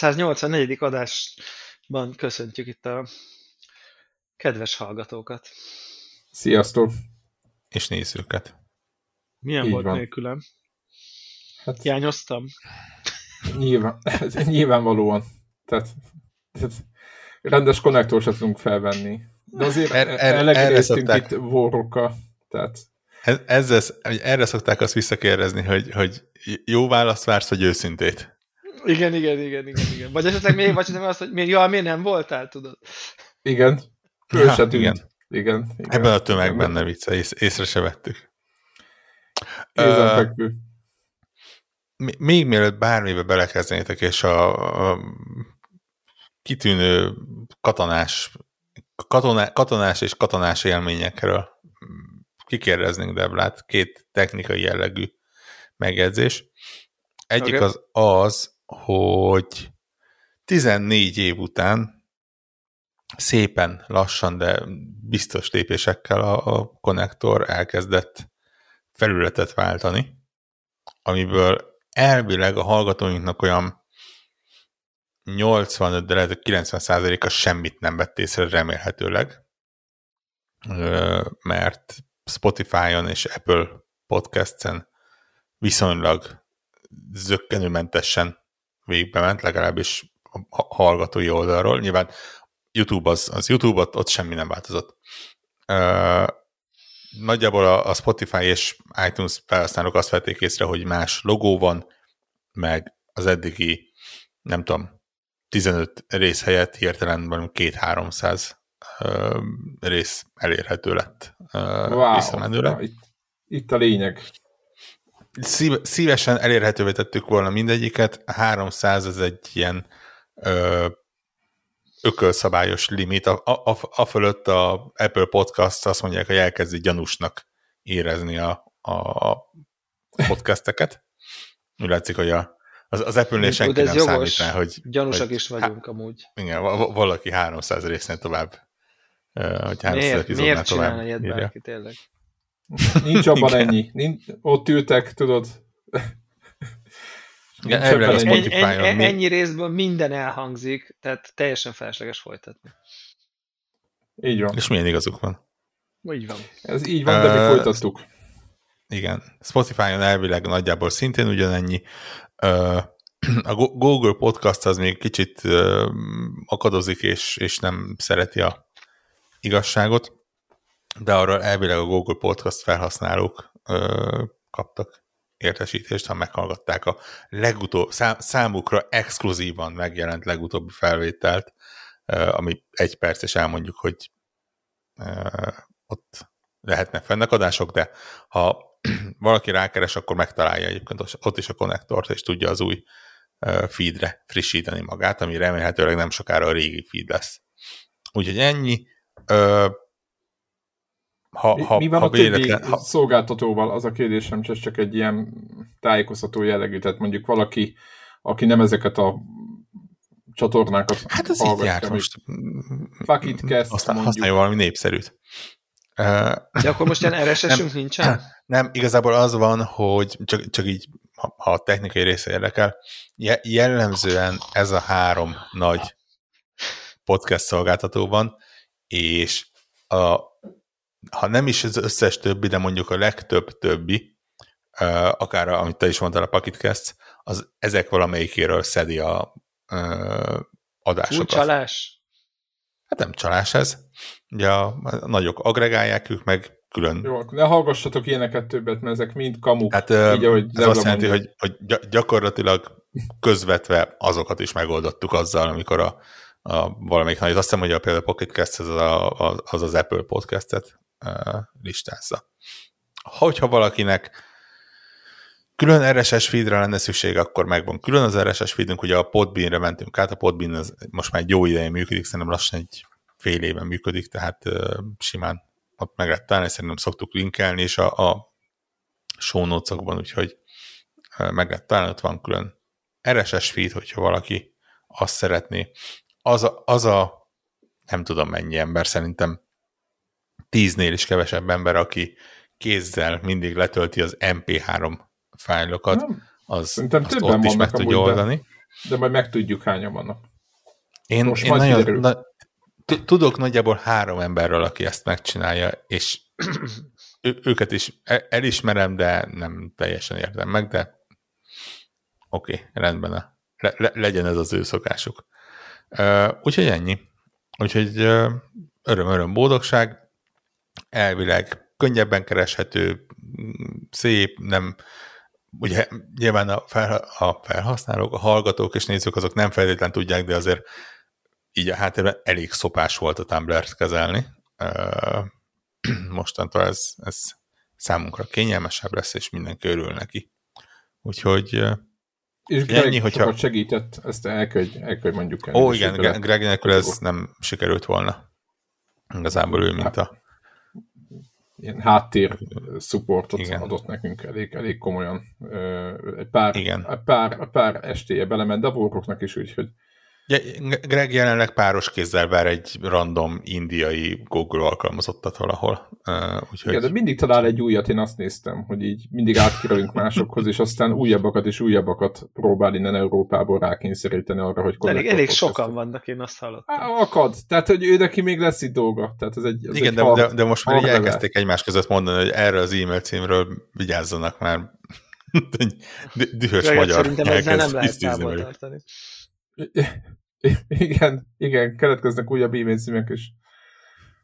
684. adásban köszöntjük itt a kedves hallgatókat. Sziasztok! És nézőket. Milyen Így volt van. nélkülem? Hát Hiányoztam? nyilván, nyilvánvalóan. Tehát, tehát rendes konnektort sem tudunk felvenni. De azért Er- er, er- er, szokták. itt vorrokkal. Tehát Ez, ezzel, hogy erre szokták azt visszakérdezni, hogy, hogy jó választ vársz, vagy őszintét. Igen, igen, igen, igen, igen. Vagy esetleg még, vagy esetleg azt, hogy miért, ja, miért nem voltál, tudod? igen, föl Ja, se tűnt. igen. Igen. igen. Ebben a tömegben ne vicce, ész, észre se vettük. Ö, Kézenfekvő. mi- még mielőtt bármibe belekezdenétek, és a, a kitűnő katonás, katona, katonás és katonás élményekről kikérdeznénk Deblát, két technikai jellegű megjegyzés. Egyik Oké. az az, hogy 14 év után szépen lassan, de biztos lépésekkel a, a konnektor elkezdett felületet váltani, amiből elvileg a hallgatóinknak olyan 85, de lehet, hogy 90 százaléka semmit nem vett észre remélhetőleg, mert Spotify-on és Apple Podcast-en viszonylag zöggenőmentesen végbe ment, legalábbis a hallgatói oldalról. Nyilván YouTube az, az YouTube, ott, ott semmi nem változott. Nagyjából a, a Spotify és iTunes felhasználók azt vették észre, hogy más logó van, meg az eddigi, nem tudom, 15 rész helyett hirtelen valami 2-300 ö, rész elérhető lett Wow. visszamenőleg. Itt, itt a lényeg. Szív, szívesen elérhetővé tettük volna mindegyiket, a 300 az egy ilyen ö, ökölszabályos limit, a, a, a, fölött a Apple Podcast azt mondják, hogy elkezdi gyanúsnak érezni a, a, podcasteket. Úgy látszik, hogy a, az, az Apple-nél senki ez nem jogos. számít rá, hogy, Gyanúsak hogy- is vagyunk amúgy. igen, va- va- valaki 300 résznél tovább, hogy 300 Miért, epizódnál miért tovább ilyet bárki, tényleg? Nincs abban Igen. ennyi. Nincs, ott ültek, tudod. Igen, elvileg Ennyi, ennyi, ennyi részből minden elhangzik, tehát teljesen felesleges folytatni. Így van. És milyen igazuk van. Úgy van. Ez így van, de mi folytattuk. Igen. Spotify-on elvileg nagyjából szintén ugyanennyi. A Go- Google Podcast az még kicsit akadozik, és, és nem szereti a igazságot, de arra elvileg a Google Podcast felhasználók ö, kaptak értesítést, ha meghallgatták a legutóbb, szám, számukra exkluzívan megjelent legutóbbi felvételt, ö, ami egy perc, és elmondjuk, hogy ö, ott lehetnek fennakadások, de ha valaki rákeres, akkor megtalálja egyébként ott- is a konnektort, és tudja az új feedre frissíteni magát, ami remélhetőleg nem sokára a régi feed lesz. Úgyhogy ennyi. Ha, Mi, ha, mi van ha a többi véletlen, ha, szolgáltatóval? Az a kérdésem, csak csak egy ilyen tájékoztató jellegű. Tehát mondjuk valaki, aki nem ezeket a csatornákat hát az így járt most. Fuck it, Cast, Használ, mondjuk. használja valami népszerűt. De akkor most ilyen RSS-ünk nincsen? Nem, igazából az van, hogy csak, csak így, ha, ha a technikai része érdekel, je- jellemzően ez a három nagy podcast szolgáltató van, és a, ha nem is az összes többi, de mondjuk a legtöbb többi, akár a, amit te is mondtál, a PacketCast, az ezek valamelyikéről szedi a ö, adásokat. csalás? Hát nem csalás ez. Ugye a, a nagyok agregálják, ők meg külön Jó, ne hallgassatok ilyeneket többet, mert ezek mind kamuk. Hát Így, ahogy ez azt jelenti, hogy, hogy gy- gyakorlatilag közvetve azokat is megoldottuk azzal, amikor a, a valamelyik nagy, azt hiszem, hogy a például Pocket Cast az a, az, az Apple podcastet listázza. Hogyha valakinek külön RSS feedre lenne szükség, akkor megvan külön az RSS feedünk, ugye a Podbeanre mentünk át, a Podbean az most már egy jó ideje működik, szerintem lassan egy fél éve működik, tehát uh, simán ott meg lehet találni, szerintem szoktuk linkelni, és a, a show notes-okban, úgyhogy ö, meg lehet találni, ott van külön RSS feed, hogyha valaki azt szeretné. Az a, az a nem tudom mennyi ember, szerintem tíznél is kevesebb ember, aki kézzel mindig letölti az MP3 fájlokat, az Szerintem azt ott is meg tudja amúgy, de- oldani. De majd megtudjuk, hányan vannak. Én, Most én nagyon, na, tu- tudok nagyjából három emberről, aki ezt megcsinálja, és ő, őket is e- elismerem, de nem teljesen értem meg, de oké, okay, rendben, le, le, legyen ez az ő szokásuk. Uh, úgyhogy ennyi. Úgyhogy uh, öröm-öröm boldogság, elvileg könnyebben kereshető, szép, nem, ugye nyilván a, fel, a felhasználók, a hallgatók és nézők azok nem feltétlenül tudják, de azért így a háttérben elég szopás volt a Tumblr-t kezelni. Mostantól ez, ez számunkra kényelmesebb lesz, és mindenki örül neki. Úgyhogy, És Greg Ennyi, hogyha- segített, ezt el kell, el kell, mondjuk el. ó igen, Greg nélkül ez nem sikerült volna. Igazából ő, mint a... Ilyen háttér supportot Igen. adott nekünk elég, elég komolyan. Egy pár, Igen. egy pár, egy pár estéje belement, de a is úgy, hogy Greg jelenleg páros kézzel vár egy random indiai Google alkalmazottat valahol. Uh, úgyhogy... Igen, de mindig talál egy újat, én azt néztem, hogy így mindig átkerülünk másokhoz, és aztán újabbakat és újabbakat próbál innen Európából rákényszeríteni arra, hogy Elég, elég sokan vannak, én azt hallottam. Á, Akad. Tehát, hogy ő neki még lesz itt dolga. Tehát ez egy, ez Igen, egy de, hard, de, de most már elkezdték egymás között mondani, hogy erre az e-mail címről vigyázzanak már. Dühös Greg, magyar Szerintem ezzel nem lehet távol tartani. Igen, igen, keletkeznek újabb e-mail címek is.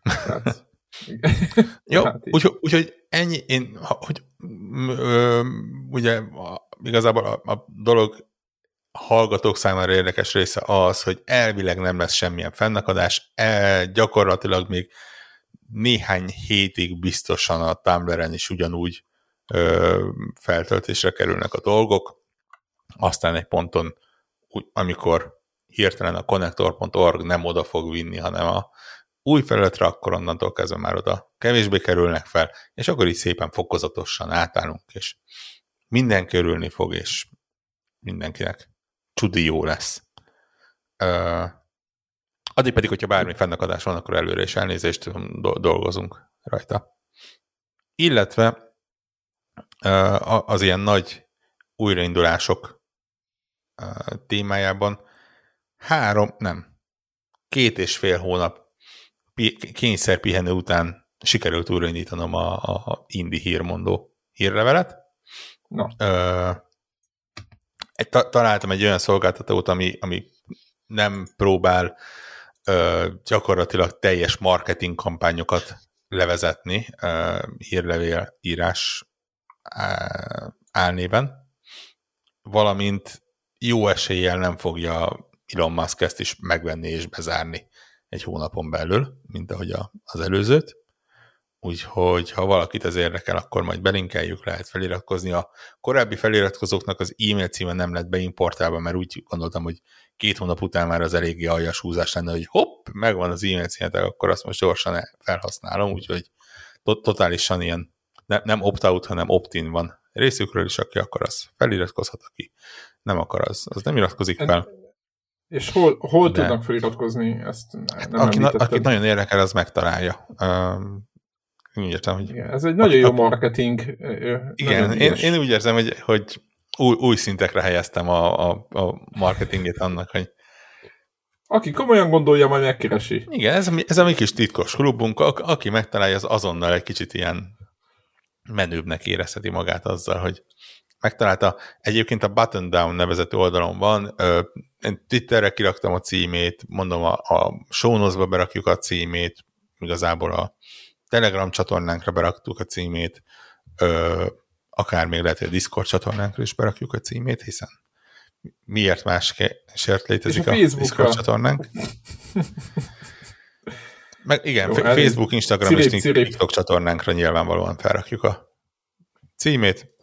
Tehát, Jó, Hát úgyhogy, úgyhogy ennyi, én, hogy ö, ugye a, igazából a, a dolog hallgatók számára érdekes része az, hogy elvileg nem lesz semmilyen fennakadás, e, gyakorlatilag még néhány hétig biztosan a Tumblr-en is ugyanúgy ö, feltöltésre kerülnek a dolgok, aztán egy ponton, úgy, amikor hirtelen a connector.org nem oda fog vinni, hanem a új felületre, akkor onnantól kezdve már oda kevésbé kerülnek fel, és akkor így szépen fokozatosan átállunk, és mindenki örülni fog, és mindenkinek csudi jó lesz. Ö, addig pedig, hogyha bármi fennakadás van, akkor előre is elnézést do- dolgozunk rajta. Illetve az ilyen nagy újraindulások témájában három, nem, két és fél hónap kényszer pihenő után sikerült újraindítanom a, a Indi hírmondó hírlevelet. Na. Ö, ta, találtam egy olyan szolgáltatót, ami, ami nem próbál ö, gyakorlatilag teljes marketing kampányokat levezetni ö, hírlevél írás á, álnéven, valamint jó eséllyel nem fogja Elon Musk ezt is megvenni és bezárni egy hónapon belül, mint ahogy a, az előzőt. Úgyhogy ha valakit ez érdekel, akkor majd belinkeljük, lehet feliratkozni. A korábbi feliratkozóknak az e-mail címe nem lett beimportálva, mert úgy gondoltam, hogy két hónap után már az eléggé aljas húzás lenne, hogy hopp, megvan az e-mail címetek, akkor azt most gyorsan el- felhasználom, úgyhogy to- totálisan ilyen ne, nem opt-out, hanem opt-in van részükről is, aki akar, az feliratkozhat, aki nem akar, az, az nem iratkozik fel. És hol, hol De- tudnak feliratkozni? Ezt nem aki, na, akit nagyon érdekel, az megtalálja. Um, úgy értem, hogy Igen, ez egy nagyon jó Aki- marketing. igen, én, ügyes. én úgy érzem, hogy, hogy új, új szintekre helyeztem a, a, a marketingét annak, hogy Aki komolyan gondolja, majd megkeresi. igen, ez, a ez a mi kis titkos klubunk, a, aki megtalálja, az azonnal egy kicsit ilyen menőbbnek érezheti magát azzal, hogy megtalálta. Egyébként a Button Down nevezető oldalon van, én Twitterre kiraktam a címét, mondom, a, a show berakjuk a címét, igazából a Telegram csatornánkra beraktuk a címét, ö, akár még lehet, hogy a Discord csatornánkra is berakjuk a címét, hiszen miért másért létezik És a a. Discord csatornánk. Meg igen, Jó, elég. Facebook, Instagram Cirip, és cirip. TikTok csatornánkra nyilvánvalóan felrakjuk a címét,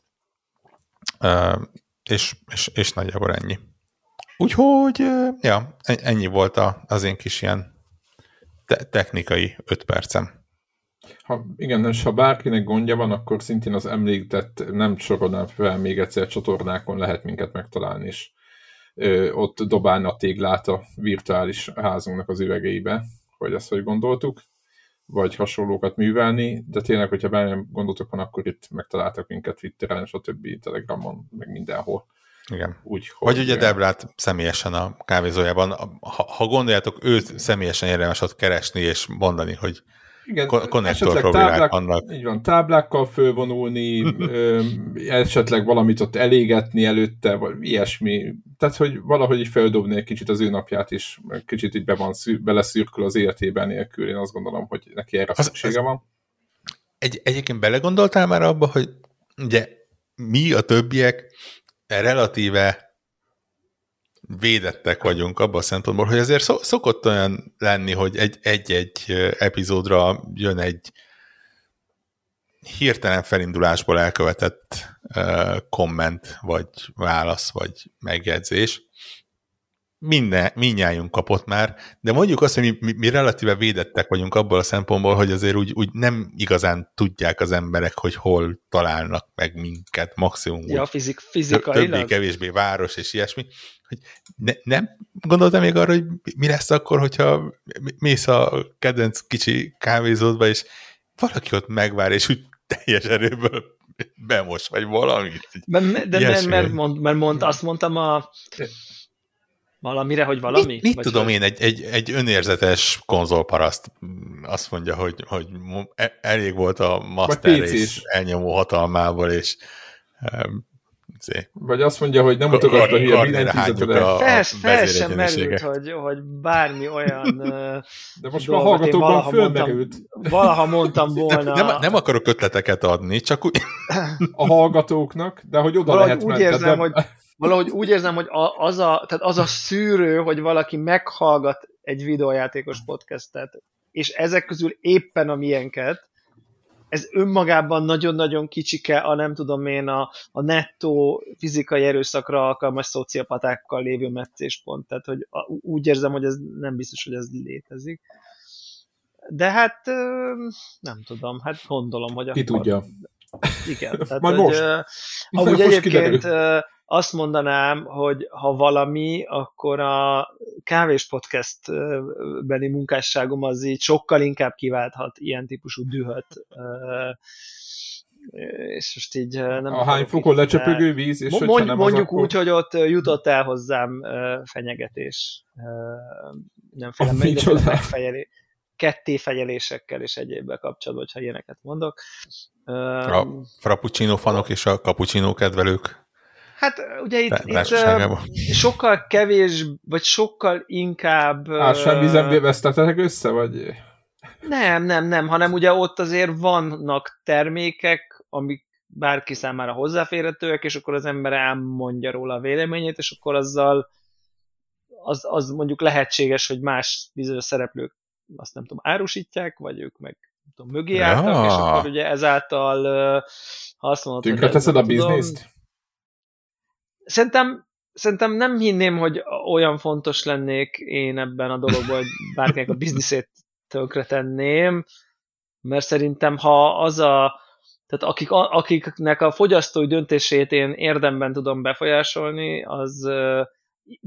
és, és, és nagyjából ennyi. Úgyhogy, ja, en- ennyi volt az én kis ilyen te- technikai öt percem. Ha, igen, és ha bárkinek gondja van, akkor szintén az említett, nem sorolnám fel még egyszer csatornákon lehet minket megtalálni, és ö, ott dobálni a téglát a virtuális házunknak az üvegeibe, hogy ezt hogy gondoltuk, vagy hasonlókat művelni, de tényleg, hogyha bármilyen gondotok van, akkor itt megtaláltak minket Twitteren, stb. Telegramon, meg mindenhol. Igen. Úgy, Vagy ugye Debrát személyesen a kávézójában, ha, ha gondoljátok, őt személyesen érdemes ott keresni és mondani, hogy igen, konnektor táblák, vannak. Így van, táblákkal fölvonulni, ö, esetleg valamit ott elégetni előtte, vagy ilyesmi. Tehát, hogy valahogy így feldobni egy kicsit az ő napját is, kicsit így be van, beleszürkül az életében nélkül. Én azt gondolom, hogy neki erre az, szüksége van. Egy, egyébként belegondoltál már abba, hogy ugye mi a többiek relatíve védettek vagyunk abban a szempontból, hogy azért szokott olyan lenni, hogy egy-egy epizódra jön egy hirtelen felindulásból elkövetett komment, vagy válasz, vagy megjegyzés, minden, mindnyájunk kapott már, de mondjuk azt, hogy mi, mi, mi relatíve védettek vagyunk abból a szempontból, hogy azért úgy, úgy nem igazán tudják az emberek, hogy hol találnak meg minket, maximum ja, fizik, fizikailag. Többé-kevésbé város és ilyesmi. Hogy ne, nem gondoltam még arra, hogy mi lesz akkor, hogyha mész a kedvenc kicsi kávézódba, és valaki ott megvár, és úgy teljes erőből bemos, vagy valami. De, de mert, mert, mond, mert mond, azt mondtam a Valamire, hogy valami? Mit, mit tudom hogy... én, egy, egy, egy önérzetes konzolparaszt azt mondja, hogy, hogy e- elég volt a master és elnyomó hatalmából, és um, vagy azt mondja, hogy nem hogy a billentyűzetre. A, fel, fel sem merült, hogy, hogy bármi olyan De most már hallgatókban fölmerült. Valaha mondtam volna. Nem, nem akarok ötleteket adni, csak úgy... A hallgatóknak, de hogy oda Valahogy lehet úgy érzem, de... hogy valahogy úgy érzem, hogy az a, tehát az a szűrő, hogy valaki meghallgat egy videójátékos podcastet, és ezek közül éppen a miénket, ez önmagában nagyon-nagyon kicsike a nem tudom én a, a nettó fizikai erőszakra alkalmas szociopatákkal lévő meccéspont. Tehát, hogy a, úgy érzem, hogy ez nem biztos, hogy ez létezik. De hát nem tudom, hát gondolom, hogy Ki akkor... tudja. Igen. Tehát, Majd hogy, most. Uh, amúgy most egyébként uh, azt mondanám, hogy ha valami, akkor a kávés podcast beni munkásságom az így sokkal inkább kiválthat ilyen típusú dühöt. És most így nem... A hány fokon lecsöpögő víz, és mond, nem Mondjuk akkor... úgy, hogy ott jutott el hozzám fenyegetés. Nem félem, megfejelé ketté fegyelésekkel és egyébben kapcsolatban, hogyha ilyeneket mondok. A frappuccino fanok és a cappuccino kedvelők Hát ugye itt, itt sokkal kevés, vagy sokkal inkább... Ássán vízen vesztetek össze, vagy... Nem, nem, nem, hanem ugye ott azért vannak termékek, amik bárki számára hozzáférhetőek, és akkor az ember elmondja róla a véleményét, és akkor azzal az, az mondjuk lehetséges, hogy más bizonyos szereplők azt nem tudom, árusítják, vagy ők meg nem tudom, mögé álltak, ja. és akkor ugye ezáltal ha azt mondod, Tönkreteszed a bizniszt? Szerintem, szerintem nem hinném, hogy olyan fontos lennék én ebben a dologban, hogy bárkinek a bizniszét tönkre tenném, mert szerintem ha az a, tehát akik, akiknek a fogyasztói döntését én érdemben tudom befolyásolni, az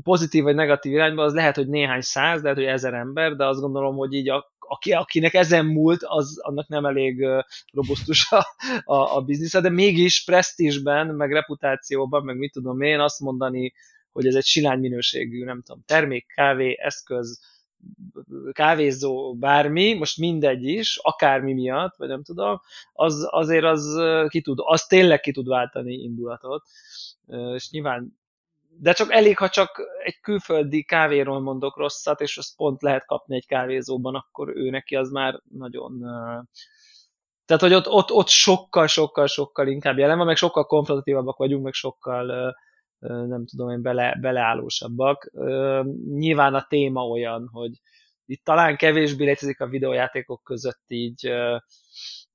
pozitív vagy negatív irányba, az lehet, hogy néhány száz, lehet, hogy ezer ember, de azt gondolom, hogy így a, aki, akinek ezen múlt, az annak nem elég robusztus a, a, a biznisze, de mégis presztízsben, meg reputációban, meg mit tudom én, azt mondani, hogy ez egy silány minőségű, nem tudom, termék, kávé, eszköz, kávézó, bármi, most mindegy is, akármi miatt, vagy nem tudom, az azért az ki tud, az tényleg ki tud váltani indulatot, és nyilván de csak elég, ha csak egy külföldi kávéról mondok rosszat, és azt pont lehet kapni egy kávézóban, akkor ő neki az már nagyon... Tehát, hogy ott, ott, ott sokkal, sokkal, sokkal inkább jelen van, meg sokkal konfrontatívabbak vagyunk, meg sokkal nem tudom én, bele, beleállósabbak. Nyilván a téma olyan, hogy itt talán kevésbé létezik a videójátékok között így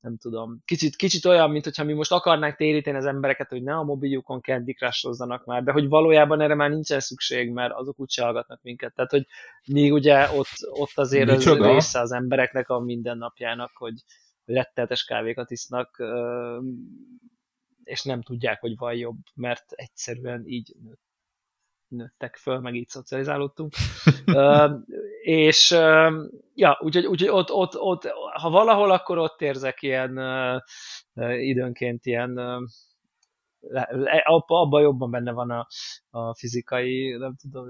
nem tudom, kicsit, kicsit olyan, mint hogyha mi most akarnánk téríteni az embereket, hogy ne a mobiljukon Candy crush már, de hogy valójában erre már nincsen szükség, mert azok úgyse hallgatnak minket. Tehát, hogy mi ugye ott, ott azért az része az embereknek a mindennapjának, hogy retteltes kávékat isznak, és nem tudják, hogy van jobb, mert egyszerűen így nőtt nőttek föl, meg így szocializálódtunk. és ja, úgyhogy, úgyhogy ott, ott, ott, ha valahol, akkor ott érzek ilyen időnként ilyen abban jobban benne van a, a fizikai, nem tudom,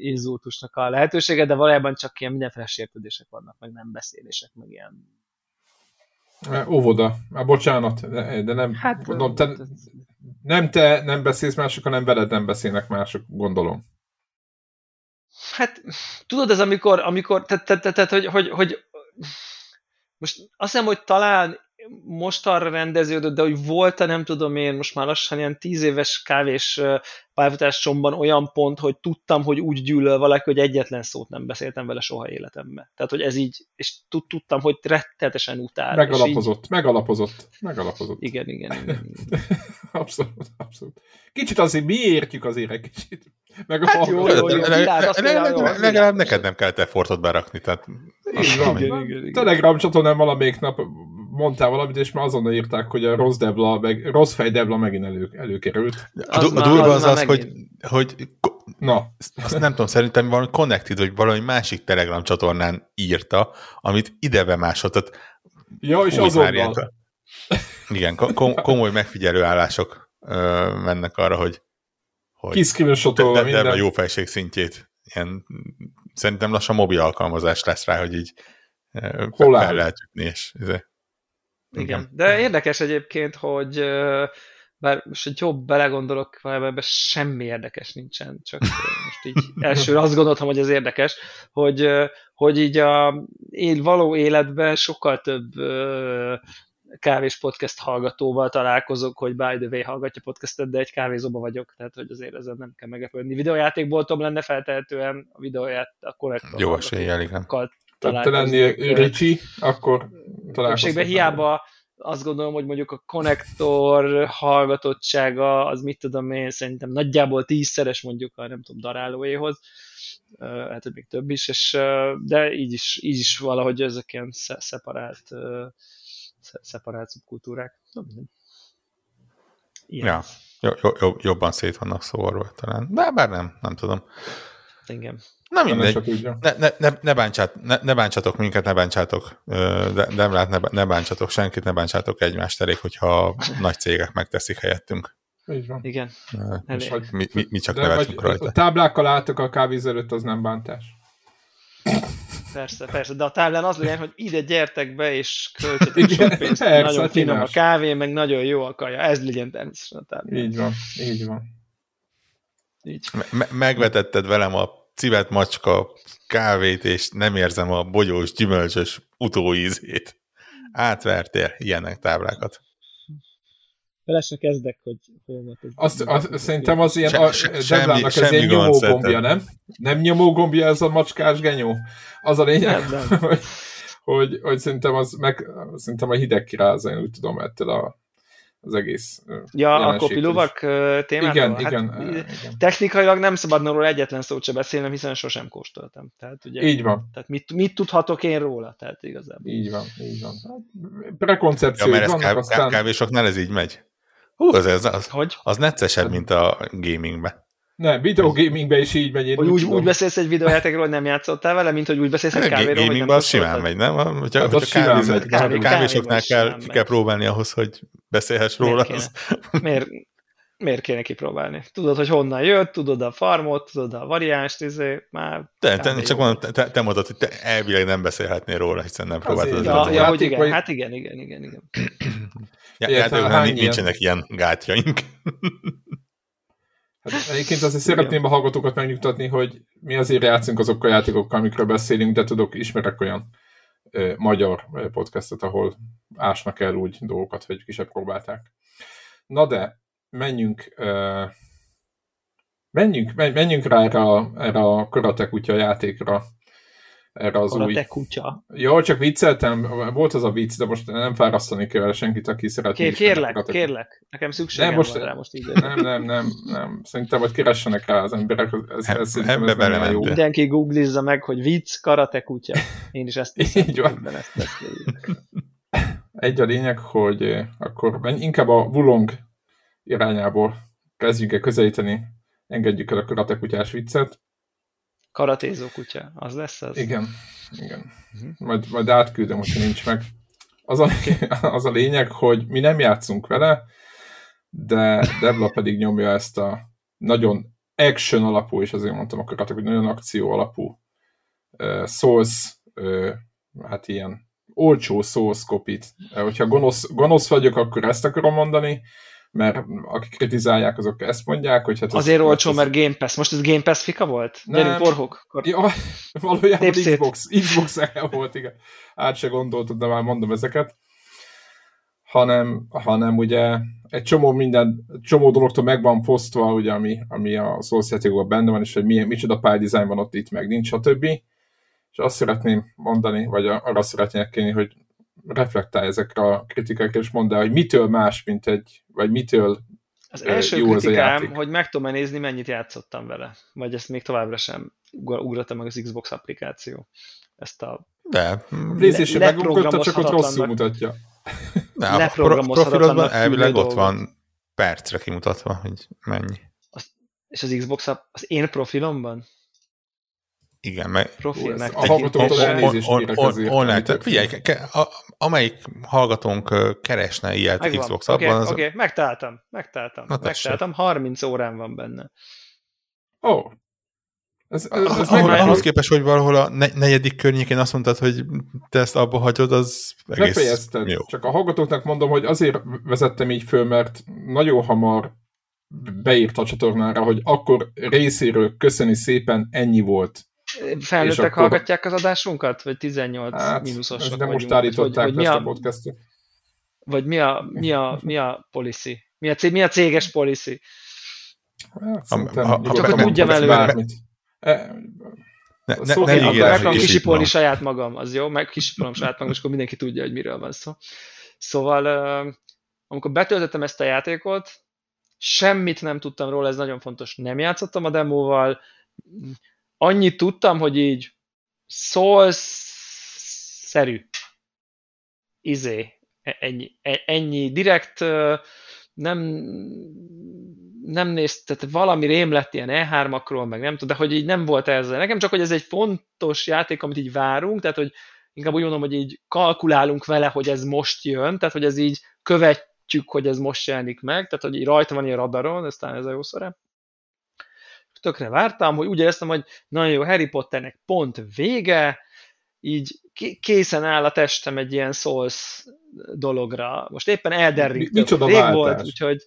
inzultusnak a lehetősége, de valójában csak ilyen mindenféle sértődések vannak, meg nem beszélések, meg ilyen Óvoda. Már bocsánat, de, nem, hát, mondom, te, nem te nem beszélsz mások, hanem veled nem beszélnek mások, gondolom. Hát, tudod, ez amikor, amikor tehát, tehát, tehát hogy, hogy, hogy most azt hiszem, hogy talán most arra rendeződött, de hogy volt-e, nem tudom én, most már lassan ilyen tíz éves kávés pályafutásomban olyan pont, hogy tudtam, hogy úgy gyűlöl valaki, hogy egyetlen szót nem beszéltem vele soha életemben. Tehát, hogy ez így, és tudtam, hogy rettetesen utál. Megalapozott, így... megalapozott, megalapozott. Igen, igen, igen. igen. abszolút, abszolút. Kicsit azért mi értjük azért egy kicsit. Meg a hát jó, jó, jó, Legalább neked nem kell effortot berakni, tehát... Telegram csatornán valamelyik nap mondtál valamit, és már azonnal írták, hogy a rossz debla, meg, rossz fej debla megint elő, előkerült. A, az a durva az az, hogy, hogy Na. Azt nem tudom, szerintem valami Connected, vagy valami másik Telegram csatornán írta, amit ide bemásoltat. Ja, és azonnal. Igen, kom- komoly megfigyelő állások mennek arra, hogy, hogy Kiszkrinsotolva minden. De a jó fejség szintjét. Ilyen, szerintem lassan mobil alkalmazás lesz rá, hogy így Hol fel lehet ütni, és izé. Igen. Igen. De érdekes egyébként, hogy bár most egy jobb belegondolok, ebben semmi érdekes nincsen, csak most így elsőre azt gondoltam, hogy ez érdekes, hogy, hogy így a én való életben sokkal több kávés podcast hallgatóval találkozok, hogy by the way hallgatja podcastet, de egy kávézóba vagyok, tehát hogy azért ezen nem kell meglepődni. Videójátékboltom lenne feltehetően a videóját a konnektor. Jó eséllyel, igen. Te lennél Ricsi, akkor találkozunk. hiába azt gondolom, hogy mondjuk a konnektor hallgatottsága, az mit tudom én, szerintem nagyjából tízszeres mondjuk a nem tudom, darálóéhoz, hát hogy még több is, és, de így is, így is valahogy ezek ilyen szeparált, szeparált szubkultúrák. Ja, jobban szét vannak szórva talán, de bár nem, nem tudom. Igen. Na mindegy. Ne, ne, ne, ne, bántsát, ne, ne bántsatok minket, ne bántsátok de, Demrát, ne, ne bántsatok senkit, ne bántsátok egymást elég, hogyha nagy cégek megteszik helyettünk. Így van. Igen. mi, mi, mi csak nevetünk rajta. A táblákkal álltok a kávéz előtt, az nem bántás. Persze, persze, de a táblán az legyen, hogy ide gyertek be, és költsetek sok pénzt, persze, nagyon finom a kávé, meg nagyon jó a kaja. Ez legyen természetesen a táblán. Így van, így van. Így. Me- megvetetted velem a civet macska kávét, és nem érzem a bogyós, gyümölcsös utóízét. Átvertél ilyenek táblákat. Vele se kezdek, hogy hol volt ez. Azt, azt, szerintem az ilyen, se, a, se, semmi, ez semmi ilyen nyomógombja, nem? Nem nyomógombja ez a macskás genyó? Az a lényeg, nem, nem. Hogy, hogy, hogy, szerintem az meg, szerintem a hideg kiráz, én úgy tudom ettől a az egész Ja, a kopilóvak témát? Igen, hát, igen, igen. Technikailag nem szabad róla egyetlen szót se beszélnem, hiszen sosem kóstoltam. Tehát, ugye, így van. Tehát mit, mit tudhatok én róla? Tehát igazából. Így van, így van. Hát, prekoncepció. Ja, mert ez káv, aztán... kávésoknál ez így megy. Hú, az, az, az, hogy? az neccesebb, mint a gamingbe. Nem, videogamingben is így megy. Hogy úgy, úgy beszélsz egy videójátékról, hogy nem játszottál vele, mint hogy úgy beszélsz egy kávéról, hogy nem az simán megy, nem? Hogyha, hát hogyha kávéz, megy. Kávé, kávésoknál kell, ki kell próbálni ahhoz, hogy beszélhess róla. Miért, miért, miért kéne kipróbálni? Tudod, hogy honnan jött, tudod a farmot, tudod a variánst, izé, már... Te, te csak mondod, te, te mondod, hogy te elvileg nem beszélhetnél róla, hiszen nem próbáltad. Ja, ja, hogy igen, hát igen, igen, igen, igen. Ja, játékoknál nincsenek ilyen gátjaink. Hát egyébként azért szeretném a hallgatókat megnyugtatni, hogy mi azért játszunk azokkal a játékokkal, amikről beszélünk, de tudok, ismerek olyan ö, magyar podcastot, ahol ásnak el úgy dolgokat, hogy kisebb próbálták. Na de, menjünk ö, menjünk, menjünk rá erre a, erre a Karate Kutya játékra, erre az új... kutya. Jó, csak vicceltem, volt az a vicc, de most nem fárasztani kell senkit, aki szeretné. Kér, kérlek, karate... kérlek, nekem szükségem nem, most, van rá most így. Nem, nem, nem, nem. Szerintem, hogy keressenek rá az emberek, ez, ez, ez, ez nem jó. Mindenki googlizza meg, hogy vicc, karate kutya. Én is ezt hiszem, így van. Ezt, ezt Egy a lényeg, hogy akkor inkább a Wulong irányából kezdjünk el közelíteni, engedjük el a karate kutyás viccet, Karatézó kutya, az lesz az? Igen, igen. Uh-huh. Majd, majd átküldöm, hogyha nincs meg. Az a, az a lényeg, hogy mi nem játszunk vele, de Debla pedig nyomja ezt a nagyon action alapú, és azért mondtam akkor, hogy nagyon akció alapú uh, Souls, uh, hát ilyen olcsó Souls kopit. Uh, hogyha gonosz, gonosz vagyok, akkor ezt akarom mondani, mert akik kritizálják, azok ezt mondják, hogy hát... Azért olcsó, mert Game Pass. Most ez Game Pass fika volt? Nem. Gyerünk, Warhawk. Akkor... Ja, valójában Xbox, Xbox volt, igen. Át se gondoltad, de már mondom ezeket. Hanem, hanem ugye egy csomó minden, csomó dologtól meg van fosztva, ugye, ami, ami a Souls benne van, és hogy milyen, micsoda pályadizájn van ott, itt meg nincs, stb. És azt szeretném mondani, vagy arra szeretnék kérni, hogy reflektálj ezekre a kritikákra, és mondd el, hogy mitől más, mint egy, vagy mitől az első jó kritikám, hogy meg tudom nézni, mennyit játszottam vele. Vagy ezt még továbbra sem ugratta meg az Xbox applikáció. Ezt a de. PlayStation le, megugratta, csak ott rosszul mutatja. De a profilodban elvileg ott van percre kimutatva, hogy mennyi. Az, és az Xbox az én profilomban? Igen, meg Profil online, figyelj, amelyik hallgatónk keresne ilyet Megvan. Xbox Oké, okay, az... okay, megtaláltam, megtaláltam, Na, megtaláltam, 30 órán van benne. Ó, oh. Ez, ez, ez ahhoz, ahhoz képest, hogy valahol a negyedik környékén azt mondtad, hogy te ezt abba hagyod, az egész Befejezted. jó. Csak a hallgatóknak mondom, hogy azért vezettem így föl, mert nagyon hamar beírt a csatornára, hogy akkor részéről köszöni szépen, ennyi volt. Felnőttek akkor... hallgatják az adásunkat? Vagy 18 hát, mínuszosok De most állították ezt a, a podcastot. Vagy mi a, mi a, mi a policy? Mi a, mi a céges policy? Hát, a, a, csak hogy tudjam előre. E, ne, ne, szó, ne ne meg akarom kisipolni saját magam, az jó? Meg kisipolom saját magam, és akkor mindenki tudja, hogy miről van szó. Szóval, amikor betöltöttem ezt a játékot, semmit nem tudtam róla, ez nagyon fontos. Nem játszottam a demóval, annyit tudtam, hogy így Souls-szerű. Izé. E, ennyi. E, ennyi. Direkt nem nem néz, tehát valami rém lett ilyen E3-akról, meg nem tudom, de hogy így nem volt ezzel. Nekem csak, hogy ez egy fontos játék, amit így várunk, tehát hogy inkább úgy mondom, hogy így kalkulálunk vele, hogy ez most jön, tehát hogy ez így követjük, hogy ez most jelenik meg, tehát hogy így rajta van ilyen radaron, ez talán ez a jó szore. Tökre vártam, hogy úgy éreztem, hogy nagyon jó, Harry Potternek pont vége, így készen áll a testem egy ilyen Souls dologra. Most éppen Elden Ring rég volt, úgyhogy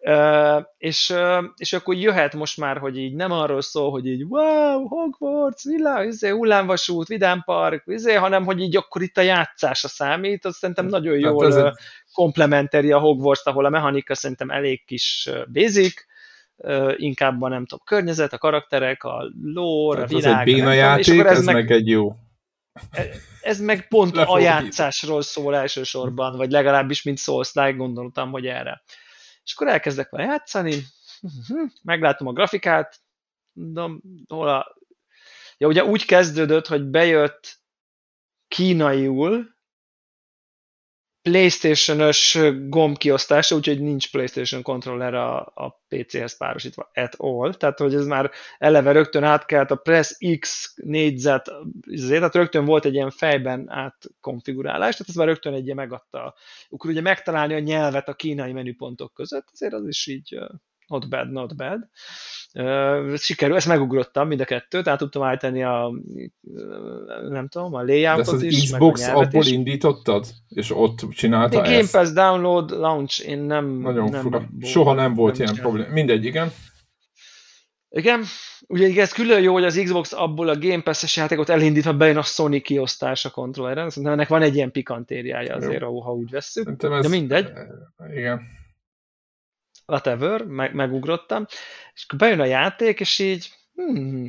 Uh, és, uh, és akkor jöhet most már, hogy így nem arról szól, hogy így wow, Hogwarts, villám, izé, hullámvasút, vidámpark, izé, hanem hogy így akkor itt a játszása számít, az szerintem nagyon jól hát egy... komplementeri a Hogwarts, ahol a mechanika szerintem elég kis basic, inkább a nem tudom, környezet, a karakterek, a lore, Tehát a világ. Ez egy béna játék, ez, ez meg, meg egy jó. E, ez meg pont a játszásról szól elsősorban, vagy legalábbis mint Souls-like gondoltam, hogy erre. És akkor elkezdek vele játszani, meglátom a grafikát, mondom, hol a... Ja, ugye úgy kezdődött, hogy bejött kínaiul, PlayStation-ös gombkiosztása, úgyhogy nincs PlayStation controller a, a PC-hez párosítva at all, tehát hogy ez már eleve rögtön átkelt a Press X négyzet, tehát rögtön volt egy ilyen fejben átkonfigurálás, tehát ez már rögtön egy ilyen megadta, akkor ugye megtalálni a nyelvet a kínai menüpontok között, azért az is így not bad, not bad. Sikerül, ezt megugrottam mind a kettőt, át tudtam állítani a nem tudom, a layoutot is. Xbox abból is. indítottad? És ott csinálta Game ezt? Pass Download Launch, én nem... Nagyon nem fura. Soha nem volt nem ilyen probléma. Mindegy, igen. Igen, ugye ez külön jó, hogy az Xbox abból a Game Pass-es játékot elindítva bejön a Sony kiosztás a kontrolleren, szerintem ennek van egy ilyen pikantériája azért, jó. ha úgy vesszük. De mindegy. Igen whatever, meg, megugrottam, és akkor bejön a játék, és így hmm,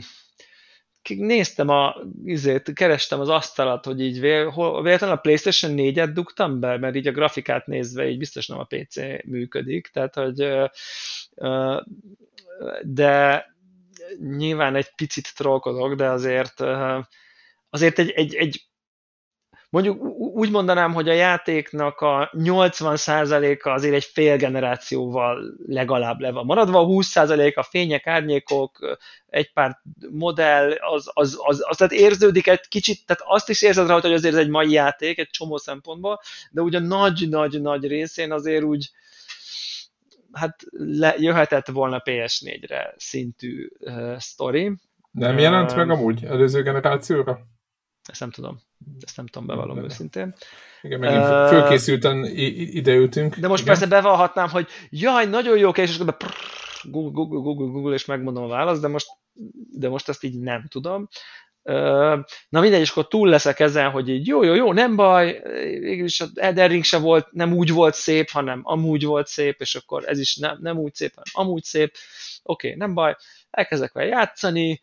néztem a, izét, kerestem az asztalat, hogy így véletlenül a PlayStation 4-et dugtam be, mert így a grafikát nézve így biztos nem a PC működik, tehát hogy de nyilván egy picit trollkodok, de azért azért egy, egy, egy mondjuk úgy mondanám, hogy a játéknak a 80%-a azért egy fél generációval legalább le van maradva, a 20% a fények, árnyékok, egy pár modell, az, az, az, az tehát érződik egy kicsit, tehát azt is érzed rá, hogy azért ez egy mai játék, egy csomó szempontból, de ugye nagy-nagy-nagy részén azért úgy hát le, jöhetett volna PS4-re szintű uh, sztori. Nem jelent meg amúgy előző generációra? Ezt nem tudom. Ezt nem tudom, bevallom nem. őszintén. Igen, megint uh, fölkészülten ideültünk. De most Igen. persze bevallhatnám, hogy jaj, nagyon jó és akkor Google, Google, Google, Google, és megmondom a választ, de most, de most ezt így nem tudom. Na mindegy, és akkor túl leszek ezen, hogy így jó, jó, jó, nem baj, végülis az Elden Ring se volt, nem úgy volt szép, hanem amúgy volt szép, és akkor ez is nem, nem úgy szép, hanem amúgy szép. Oké, okay, nem baj, elkezdek vele játszani,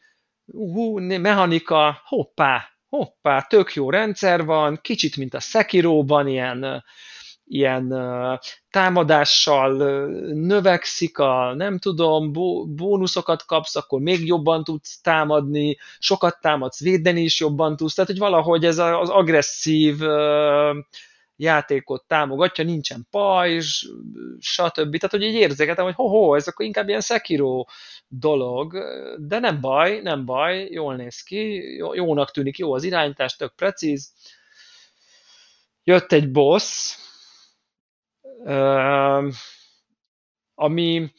hú, mechanika, hoppá, hoppá, tök jó rendszer van, kicsit, mint a Sekiroban, ilyen ilyen támadással növekszik a, nem tudom, bónuszokat kapsz, akkor még jobban tudsz támadni, sokat támadsz, védeni is jobban tudsz, tehát hogy valahogy ez az agresszív játékot támogatja, nincsen pajzs, stb. Tehát, hogy így érzékeltem, hogy ho-ho, ez akkor inkább ilyen Sekiro dolog, de nem baj, nem baj, jól néz ki, jónak tűnik, jó az irányítás, tök precíz. Jött egy boss, ami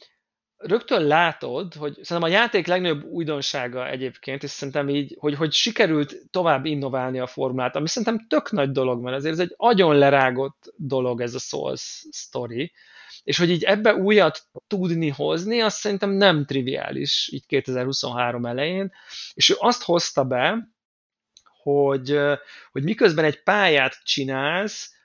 rögtön látod, hogy szerintem a játék legnagyobb újdonsága egyébként, és szerintem így, hogy, hogy sikerült tovább innoválni a formulát, ami szerintem tök nagy dolog, mert azért ez egy agyon lerágott dolog ez a Souls story, és hogy így ebbe újat tudni hozni, azt szerintem nem triviális így 2023 elején, és ő azt hozta be, hogy, hogy miközben egy pályát csinálsz,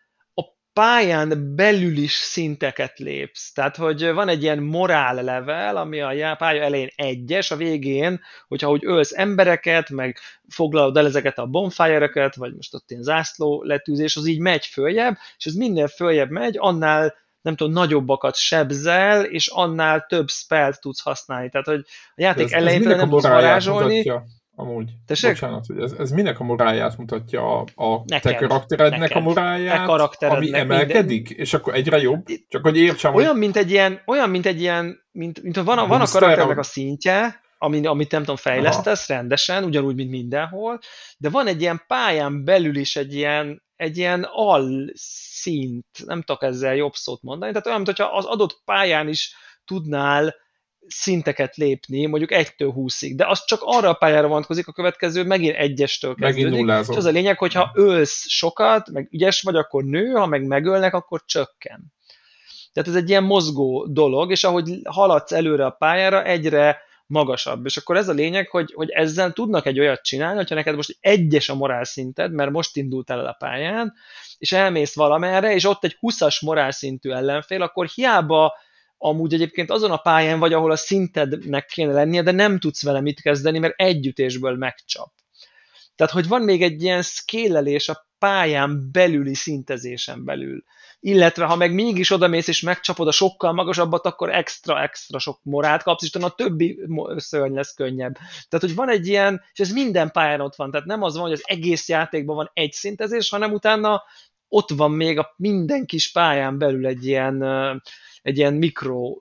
pályán belül is szinteket lépsz. Tehát, hogy van egy ilyen morál level, ami a pálya elején egyes, a végén, hogyha úgy ölsz embereket, meg foglalod el ezeket a bonfire vagy most ott ilyen zászló letűzés, az így megy följebb, és ez minél följebb megy, annál nem tudom, nagyobbakat sebzel, és annál több spellt tudsz használni. Tehát, hogy a játék elején nem tudsz varázsolni. Mutatja amúgy. Tessék? Bocsánat, hogy ez, ez minek a morálját mutatja a, a neked, te karakterednek neked, a morálját, te karakterednek, ami emelkedik, minden... és akkor egyre jobb? Csak hogy értsem, olyan, hogy... mint egy ilyen, olyan, mint egy ilyen, mint, mint van, a, van a karakternek a szintje, amit, amit nem tudom, fejlesztesz Aha. rendesen, ugyanúgy, mint mindenhol, de van egy ilyen pályán belül is egy ilyen, egy ilyen al szint, nem tudok ezzel jobb szót mondani, tehát olyan, mintha az adott pályán is tudnál szinteket lépni, mondjuk 1-től 20-ig, de az csak arra a pályára vonatkozik, a következő megint egyestől kezdődik. Megint és az a lényeg, hogy ha ölsz sokat, meg ügyes vagy, akkor nő, ha meg megölnek, akkor csökken. Tehát ez egy ilyen mozgó dolog, és ahogy haladsz előre a pályára, egyre magasabb. És akkor ez a lényeg, hogy, hogy ezzel tudnak egy olyat csinálni, hogyha neked most egyes a morál szinted, mert most indultál el a pályán, és elmész valamerre, és ott egy 20-as morál szintű ellenfél, akkor hiába amúgy egyébként azon a pályán vagy, ahol a szintednek kéne lennie, de nem tudsz vele mit kezdeni, mert együttésből megcsap. Tehát, hogy van még egy ilyen szkélelés a pályán belüli szintezésen belül. Illetve, ha meg mégis odamész és megcsapod a sokkal magasabbat, akkor extra-extra sok morát kapsz, és a többi szörny lesz könnyebb. Tehát, hogy van egy ilyen, és ez minden pályán ott van, tehát nem az van, hogy az egész játékban van egy szintezés, hanem utána ott van még a minden kis pályán belül egy ilyen egy ilyen mikro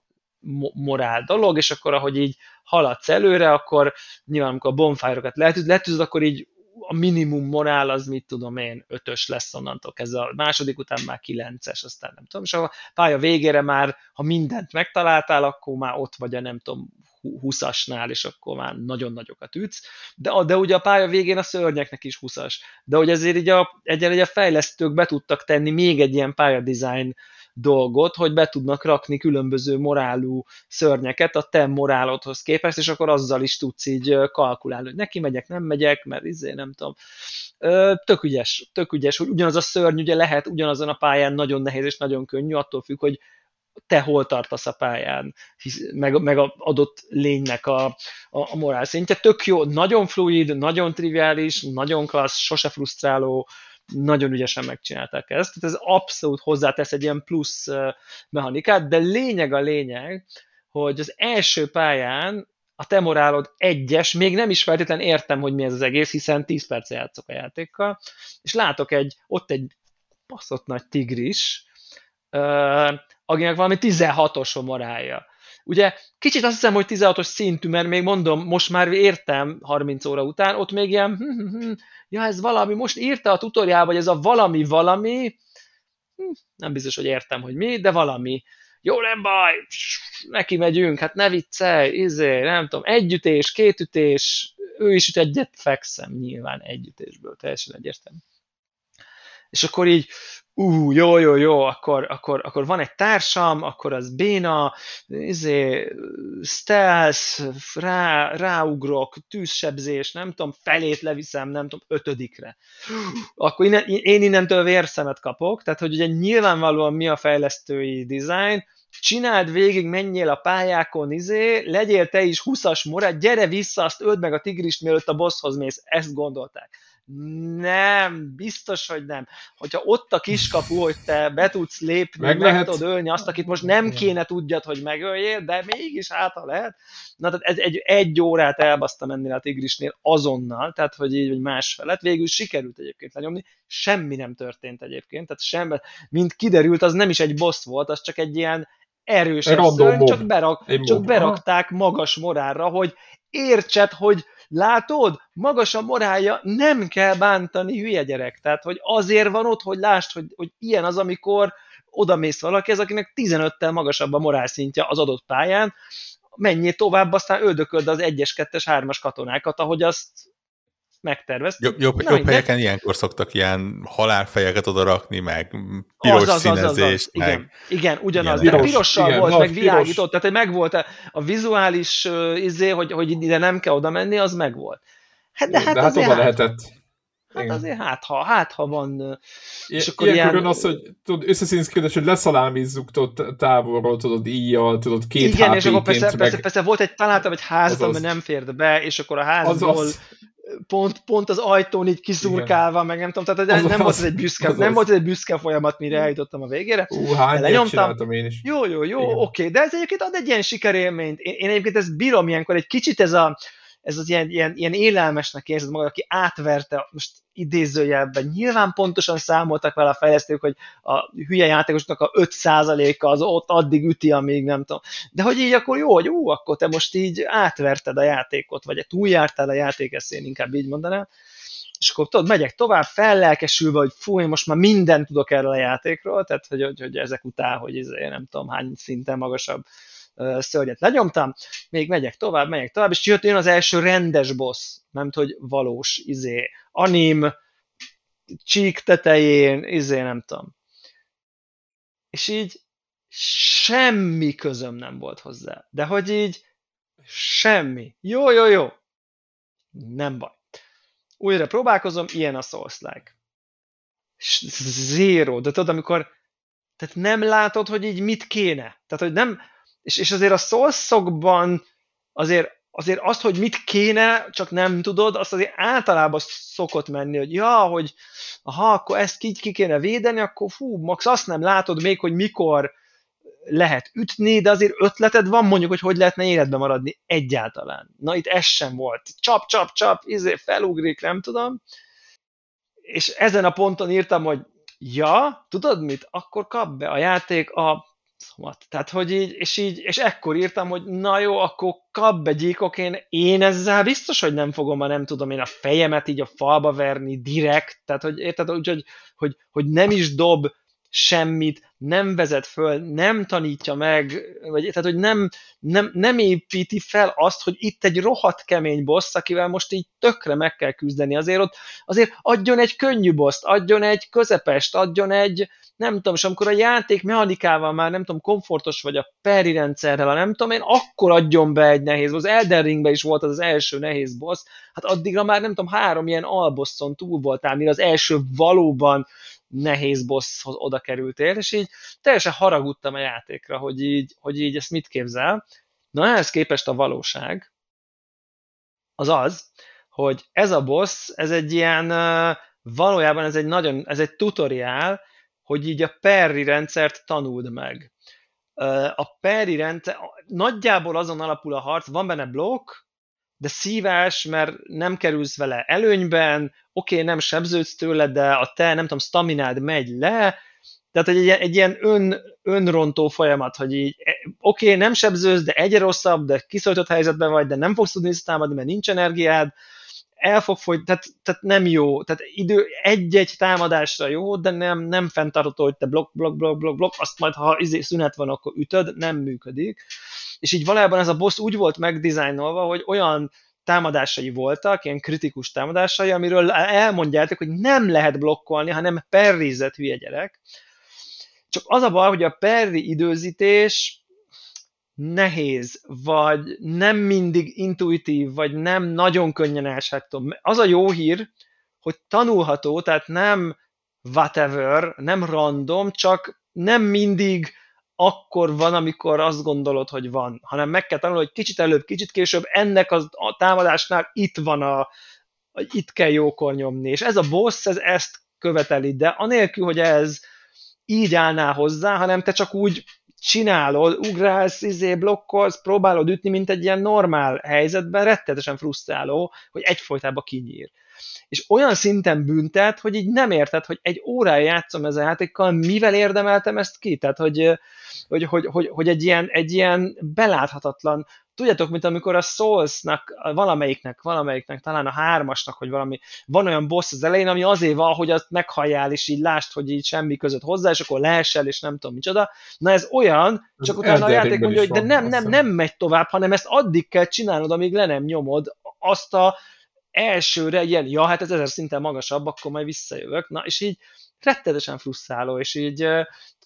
morál dolog, és akkor ahogy így haladsz előre, akkor nyilván amikor a bonfire-okat letűz, letűz, akkor így a minimum morál az mit tudom én, ötös lesz onnantól ez a második után már kilences, aztán nem tudom, és a pálya végére már, ha mindent megtaláltál, akkor már ott vagy a nem tudom, 20-asnál, és akkor már nagyon nagyokat ütsz, de, de ugye a pálya végén a szörnyeknek is 20-as, de hogy ezért így a, egyenlően a fejlesztők be tudtak tenni még egy ilyen pályadizájn dolgot, hogy be tudnak rakni különböző morálú szörnyeket a te morálodhoz képest, és akkor azzal is tudsz így kalkulálni, hogy neki megyek, nem megyek, mert izé nem tudom. Tök ügyes, tök ügyes, hogy ugyanaz a szörny ugye lehet ugyanazon a pályán nagyon nehéz és nagyon könnyű, attól függ, hogy te hol tartasz a pályán, meg, meg a adott lénynek a, a, a morál szintje. Tök jó, nagyon fluid, nagyon triviális, nagyon klassz, sose frusztráló, nagyon ügyesen megcsinálták ezt, tehát ez abszolút hozzátesz egy ilyen plusz mechanikát, de lényeg a lényeg, hogy az első pályán a te morálod egyes, még nem is feltétlen értem, hogy mi ez az egész, hiszen 10 perc játszok a játékkal, és látok egy, ott egy baszott nagy tigris, uh, akinek valami 16-os a morálja. Ugye kicsit azt hiszem, hogy 16-os szintű, mert még mondom, most már értem 30 óra után, ott még ilyen, hm, hm, hm, ja ez valami, most írta a tutoriál, vagy ez a valami valami, hm, nem biztos, hogy értem, hogy mi, de valami. jó, nem baj, neki megyünk, hát ne viccelj, izé, nem tudom, együtés, kétütés, ő is üt egyet, fekszem nyilván együttésből, teljesen egyértelmű. És akkor így, ú, jó, jó, jó, akkor, akkor, akkor van egy társam, akkor az béna, izé, stealth, rá, ráugrok, tűzsebzés, nem tudom, felét leviszem, nem tudom, ötödikre. Akkor innen, én innentől vérszemet kapok, tehát hogy ugye nyilvánvalóan mi a fejlesztői design, csináld végig, menjél a pályákon, izé, legyél te is 20-as morát, gyere vissza, azt öld meg a tigrist, mielőtt a bosshoz mész. Ezt gondolták. Nem, biztos, hogy nem. Hogyha ott a kiskapu, hogy te be tudsz lépni, meg, meg lehet. tudod ölni azt, akit most nem kéne tudjad, hogy megöljél, de mégis hát, ha lehet. Na, tehát ez egy, egy órát elbasztam ennél a tigrisnél azonnal, tehát hogy így, vagy más felett. Végül sikerült egyébként lenyomni, semmi nem történt egyébként, tehát semmi, mint kiderült, az nem is egy boss volt, az csak egy ilyen erős szörny, csak, berak, csak berakták magas morálra, hogy értsed, hogy Látod? Magas a morálja, nem kell bántani, hülye gyerek. Tehát, hogy azért van ott, hogy lásd, hogy, hogy ilyen az, amikor oda mész valaki, ez akinek 15-tel magasabb a morálszintje az adott pályán, menjél tovább, aztán öldököd az 1-es, 2-es, 3-as katonákat, ahogy azt megtervez. Jobb, jobb, Na, jobb helyeken ilyenkor szoktak ilyen halálfejeket oda rakni, meg piros az, az, színezést, az, az, az. Meg... Igen, igen, ugyanaz. Igen, de pirossal igen, volt, meg világított, piros. tehát megvolt a, a vizuális uh, izé, hogy, hogy ide nem kell oda menni, az megvolt. Hát, de, hát, de hát oda hát, lehetett. Hát Igen. azért hát ha, hát ha van... És akkor ilyen... ilyen... az, hogy tudod, összeszínzkedés, hogy leszalámizzuk tudod, távolról, tudod, íjjal, tudod, két Igen, és akkor persze, meg... persze, persze, volt egy, találtam egy házat, ami nem fért be, és akkor a házból Azaz pont, pont az ajtón így kiszurkálva, Igen. meg nem tudom, tehát az, nem, az, volt ez egy büszke, az, nem volt ez egy büszke folyamat, mire eljutottam a végére. Ú, hány lenyomtam. én is. Jó, jó, jó, oké, okay, de ez egyébként ad egy ilyen sikerélményt. Én, én egyébként ezt bírom ilyenkor, egy kicsit ez a, ez az ilyen, ilyen, ilyen élelmesnek érzed magad, aki átverte, most idézőjelben, nyilván pontosan számoltak vele a fejlesztők, hogy a hülye játékosnak a 5%-a az ott addig üti, amíg nem tudom. De hogy így akkor jó, hogy ú, akkor te most így átverted a játékot, vagy túljártál a játék, ezt én inkább így mondanám. És akkor tudod, megyek tovább, fellelkesülve, hogy fú, én most már mindent tudok erről a játékról, tehát hogy, hogy, hogy ezek után, hogy ez, én nem tudom hány szinten magasabb szörnyet lenyomtam, még megyek tovább, megyek tovább, és jött jön az első rendes boss, nem hogy valós, izé, anim, csík tetején, izé, nem tudom. És így semmi közöm nem volt hozzá. De hogy így semmi. Jó, jó, jó. Nem baj. Újra próbálkozom, ilyen a Souls-like. Zero. De tudod, amikor tehát nem látod, hogy így mit kéne. Tehát, hogy nem, és, és azért a szószokban azért, azért azt, hogy mit kéne, csak nem tudod, azt azért általában szokott menni, hogy ja, hogy ha akkor ezt ki, ki kéne védeni, akkor fú, max azt nem látod még, hogy mikor lehet ütni, de azért ötleted van mondjuk, hogy hogy lehetne életbe maradni egyáltalán. Na itt ez sem volt. Csap, csap, csap, izé felugrik, nem tudom. És ezen a ponton írtam, hogy ja, tudod mit? Akkor kap be a játék a What? Tehát, hogy így, és így, és ekkor írtam, hogy na jó, akkor kap be gyíkok, én, én ezzel biztos, hogy nem fogom, ma nem tudom én a fejemet így a falba verni direkt, tehát, hogy érted, úgy, hogy, hogy, hogy nem is dob semmit, nem vezet föl, nem tanítja meg, vagy tehát, hogy nem, nem, nem építi fel azt, hogy itt egy rohadt kemény boss, akivel most így tökre meg kell küzdeni. Azért ott, azért adjon egy könnyű boszt, adjon egy közepest, adjon egy, nem tudom, és amikor a játék mechanikával már nem tudom, komfortos vagy a peri rendszerrel, nem tudom én, akkor adjon be egy nehéz boss. Elden Ringben is volt az, az első nehéz boss, hát addigra már nem tudom, három ilyen albosszon túl voltál, mire az első valóban nehéz bosshoz oda kerültél, és így teljesen haragudtam a játékra, hogy így, hogy így ezt mit képzel. Na ehhez képest a valóság az az, hogy ez a boss, ez egy ilyen, valójában ez egy nagyon, ez egy tutoriál, hogy így a Perry rendszert tanuld meg. A Perry rendszer, nagyjából azon alapul a harc, van benne blokk, de szívás, mert nem kerülsz vele előnyben, oké, okay, nem sebződsz tőle, de a te, nem tudom, staminád megy le, tehát egy, egy ilyen ön, önrontó folyamat, hogy így, e, oké, okay, nem sebzőz, de egyre rosszabb, de kiszoltott helyzetben vagy, de nem fogsz tudni támadni, mert nincs energiád, el fog fogy, tehát, tehát nem jó, tehát idő, egy-egy támadásra jó, de nem, nem fenntartható, hogy te blok, blok, blok, blok, blok, azt majd, ha izé szünet van, akkor ütöd, nem működik. És így valójában ez a boss úgy volt megdizájnolva, hogy olyan támadásai voltak, ilyen kritikus támadásai, amiről elmondjátok, hogy nem lehet blokkolni, hanem perrizett hülye gyerek. Csak az a baj, hogy a perri időzítés nehéz, vagy nem mindig intuitív, vagy nem nagyon könnyen elsáttom. Az a jó hír, hogy tanulható, tehát nem whatever, nem random, csak nem mindig akkor van, amikor azt gondolod, hogy van, hanem meg kell tanulni, hogy kicsit előbb, kicsit később ennek a támadásnál itt van a, a itt kell jókor nyomni, és ez a boss, ez ezt követeli, de anélkül, hogy ez így állná hozzá, hanem te csak úgy csinálod, ugrálsz, izé, blokkolsz, próbálod ütni, mint egy ilyen normál helyzetben, rettetesen frusztráló, hogy egyfolytában kinyír. És olyan szinten büntet, hogy így nem érted, hogy egy órája játszom ezzel a játékkal, mivel érdemeltem ezt ki? Tehát, hogy, hogy, hogy, hogy, hogy egy, ilyen, egy ilyen beláthatatlan tudjátok, mint amikor a Souls-nak, valamelyiknek, valamelyiknek, talán a hármasnak, hogy valami, van olyan boss az elején, ami azért van, hogy azt meghalljál, és így lást, hogy így semmi között hozzá, és akkor leesel, és nem tudom micsoda. Na ez olyan, csak az utána a játék mondja, hogy de nem, nem, nem megy tovább, hanem ezt addig kell csinálnod, amíg le nem nyomod azt a elsőre ilyen, ja, hát ez ezer szinten magasabb, akkor majd visszajövök. Na, és így rettetesen frusztráló, és így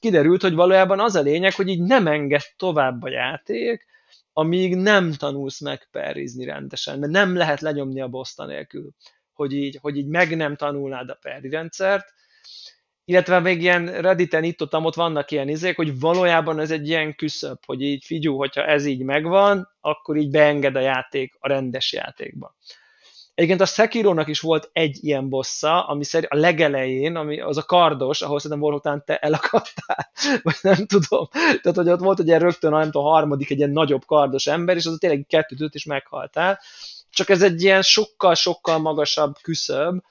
kiderült, hogy valójában az a lényeg, hogy így nem enged tovább a játék, amíg nem tanulsz meg perrizni rendesen, mert nem lehet lenyomni a boss nélkül, hogy így, hogy így meg nem tanulnád a perri rendszert, illetve még ilyen Redditen itt ott, ott vannak ilyen izék, hogy valójában ez egy ilyen küszöb, hogy így figyú, hogyha ez így megvan, akkor így beenged a játék a rendes játékba. Egyébként a Sekirónak is volt egy ilyen bossa, ami szerint a legelején, ami az a kardos, ahol szerintem után te elakadtál, vagy nem tudom. Tehát, hogy ott volt egy ilyen rögtön, nem tudom, a harmadik egy ilyen nagyobb kardos ember, és az tényleg kettőt is meghaltál. Csak ez egy ilyen sokkal-sokkal magasabb küszöb,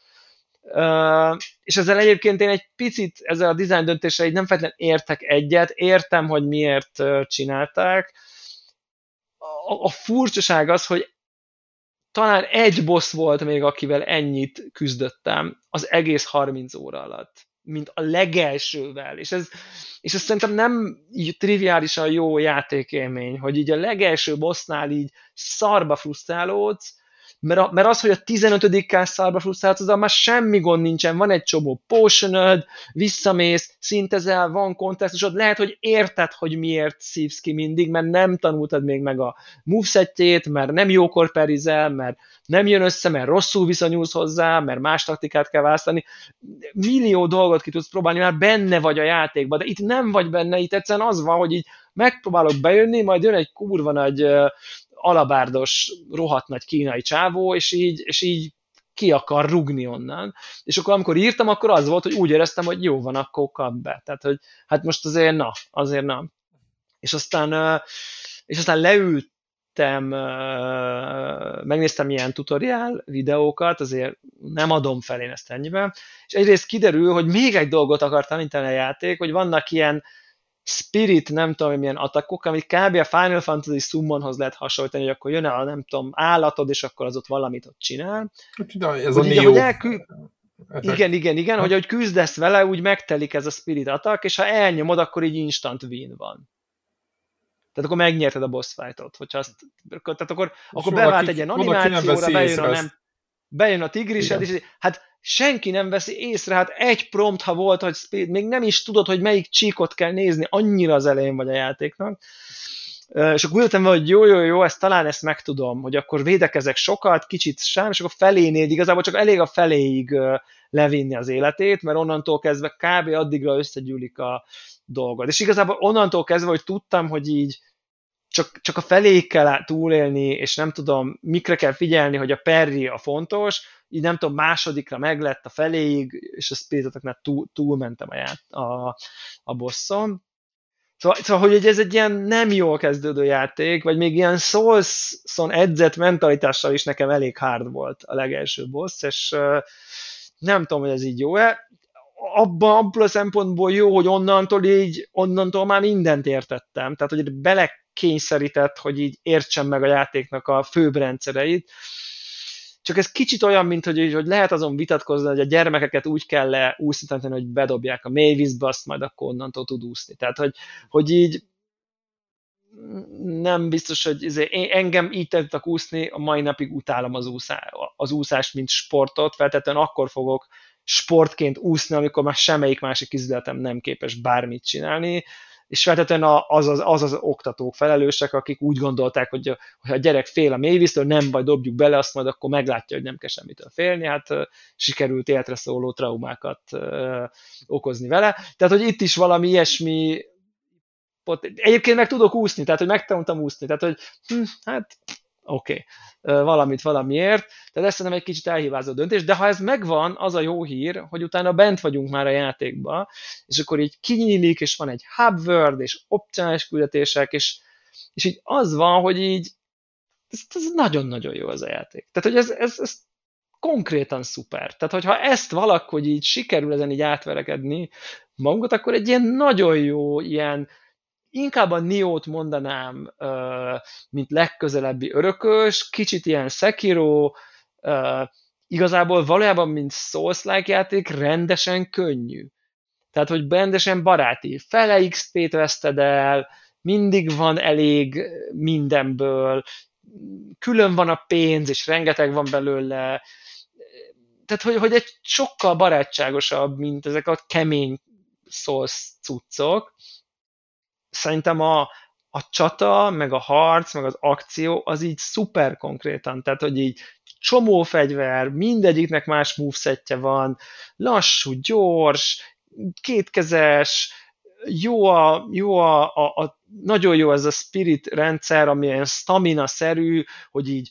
és ezzel egyébként én egy picit ezzel a design döntéssel így nem feltétlenül értek egyet, értem, hogy miért csinálták. A furcsaság az, hogy talán egy boss volt még, akivel ennyit küzdöttem az egész 30 óra alatt, mint a legelsővel, és ez, és ez szerintem nem így triviálisan jó játékélmény, hogy így a legelső bossnál így szarba frusztrálódsz, mert, a, mert az, hogy a 15. kászálba frusztrálsz, az már semmi gond nincsen, van egy csomó potionöd, visszamész, szintezel, van kontextusod, lehet, hogy érted, hogy miért szívsz ki mindig, mert nem tanultad még meg a movesetjét, mert nem jókor perizel, mert nem jön össze, mert rosszul viszonyulsz hozzá, mert más taktikát kell választani. Millió dolgot ki tudsz próbálni, már benne vagy a játékban, de itt nem vagy benne, itt egyszerűen az van, hogy így megpróbálok bejönni, majd jön egy kurva nagy alabárdos, rohadt nagy kínai csávó, és így, és így ki akar rugni onnan. És akkor amikor írtam, akkor az volt, hogy úgy éreztem, hogy jó van, akkor kap be. Tehát, hogy hát most azért na, azért nem. És aztán, és aztán leültem, megnéztem ilyen tutoriál videókat, azért nem adom fel én ezt ennyiben, és egyrészt kiderül, hogy még egy dolgot akar tanítani a játék, hogy vannak ilyen Spirit, nem tudom, milyen atakok, amit kb. a Final Fantasy Summonhoz lehet hasonlítani, hogy akkor jön el, nem tudom, állatod, és akkor az ott valamit ott csinál. De ez hogy a így, elkü... Igen, igen, igen, hogy ahogy küzdesz vele, úgy megtelik ez a Spirit atak, és ha elnyomod, akkor így instant win van. Tehát akkor megnyerted a boss fight-ot, hogyha azt, tehát akkor, akkor bevált egy ilyen animációra, bejön a, nem, bejön a tigrised, és hát senki nem veszi észre, hát egy prompt, ha volt, hogy speed, még nem is tudod, hogy melyik csíkot kell nézni, annyira az elején vagy a játéknak. És akkor ültem vele, hogy jó, jó, jó, ezt talán ezt megtudom, hogy akkor védekezek sokat, kicsit sem, és akkor felénél igazából csak elég a feléig levinni az életét, mert onnantól kezdve kb. addigra összegyűlik a dolgod. És igazából onnantól kezdve, hogy tudtam, hogy így csak, csak a feléig kell túlélni, és nem tudom, mikre kell figyelni, hogy a perri a fontos, így nem tudom, másodikra meglett a feléig, és a spiritoknál túl, túlmentem a, ját, a, a bosszon. Szóval, szóval, hogy ez egy ilyen nem jól kezdődő játék, vagy még ilyen Souls-on edzett mentalitással is nekem elég hard volt a legelső boss, és nem tudom, hogy ez így jó-e. Abban, abban a szempontból jó, hogy onnantól így, onnantól már mindent értettem. Tehát, hogy belekényszerített, hogy így értsem meg a játéknak a főbb rendszereit. Csak ez kicsit olyan, mint hogy, hogy lehet azon vitatkozni, hogy a gyermekeket úgy kell leúszítani, hogy bedobják a mélyvízbe, azt majd akkor onnantól tud úszni. Tehát, hogy, hogy így nem biztos, hogy izé, engem így tettek úszni, a mai napig utálom az, úszá, az úszást, mint sportot, feltétlenül akkor fogok sportként úszni, amikor már semmelyik másik izületem nem képes bármit csinálni, és feltétlenül az az, az az oktatók felelősek, akik úgy gondolták, hogy, hogy a gyerek fél a mélyvíztől, nem baj, dobjuk bele, azt majd akkor meglátja, hogy nem kell semmitől félni, hát sikerült életre szóló traumákat okozni vele. Tehát, hogy itt is valami ilyesmi Egyébként meg tudok úszni, tehát hogy megtanultam úszni, tehát hogy hm, hát oké, okay. valamit valamiért, tehát ez szerintem egy kicsit elhívázó döntés, de ha ez megvan, az a jó hír, hogy utána bent vagyunk már a játékba, és akkor így kinyílik, és van egy hub word, és opcionális küldetések, és, és így az van, hogy így ez nagyon-nagyon jó az a játék. Tehát, hogy ez, ez, ez konkrétan szuper. Tehát, hogyha ezt valahogy így sikerül ezen így átverekedni magunkat, akkor egy ilyen nagyon jó, ilyen inkább a Niót mondanám, mint legközelebbi örökös, kicsit ilyen Sekiro, igazából valójában, mint Souls-like játék, rendesen könnyű. Tehát, hogy rendesen baráti. Fele XP-t veszted el, mindig van elég mindenből, külön van a pénz, és rengeteg van belőle. Tehát, hogy, hogy egy sokkal barátságosabb, mint ezek a kemény Souls cuccok szerintem a, a csata, meg a harc, meg az akció, az így szuper konkrétan, tehát hogy így csomó fegyver, mindegyiknek más movesetje van, lassú, gyors, kétkezes, jó a, jó a, a, a, nagyon jó ez a spirit rendszer, ami ilyen stamina-szerű, hogy így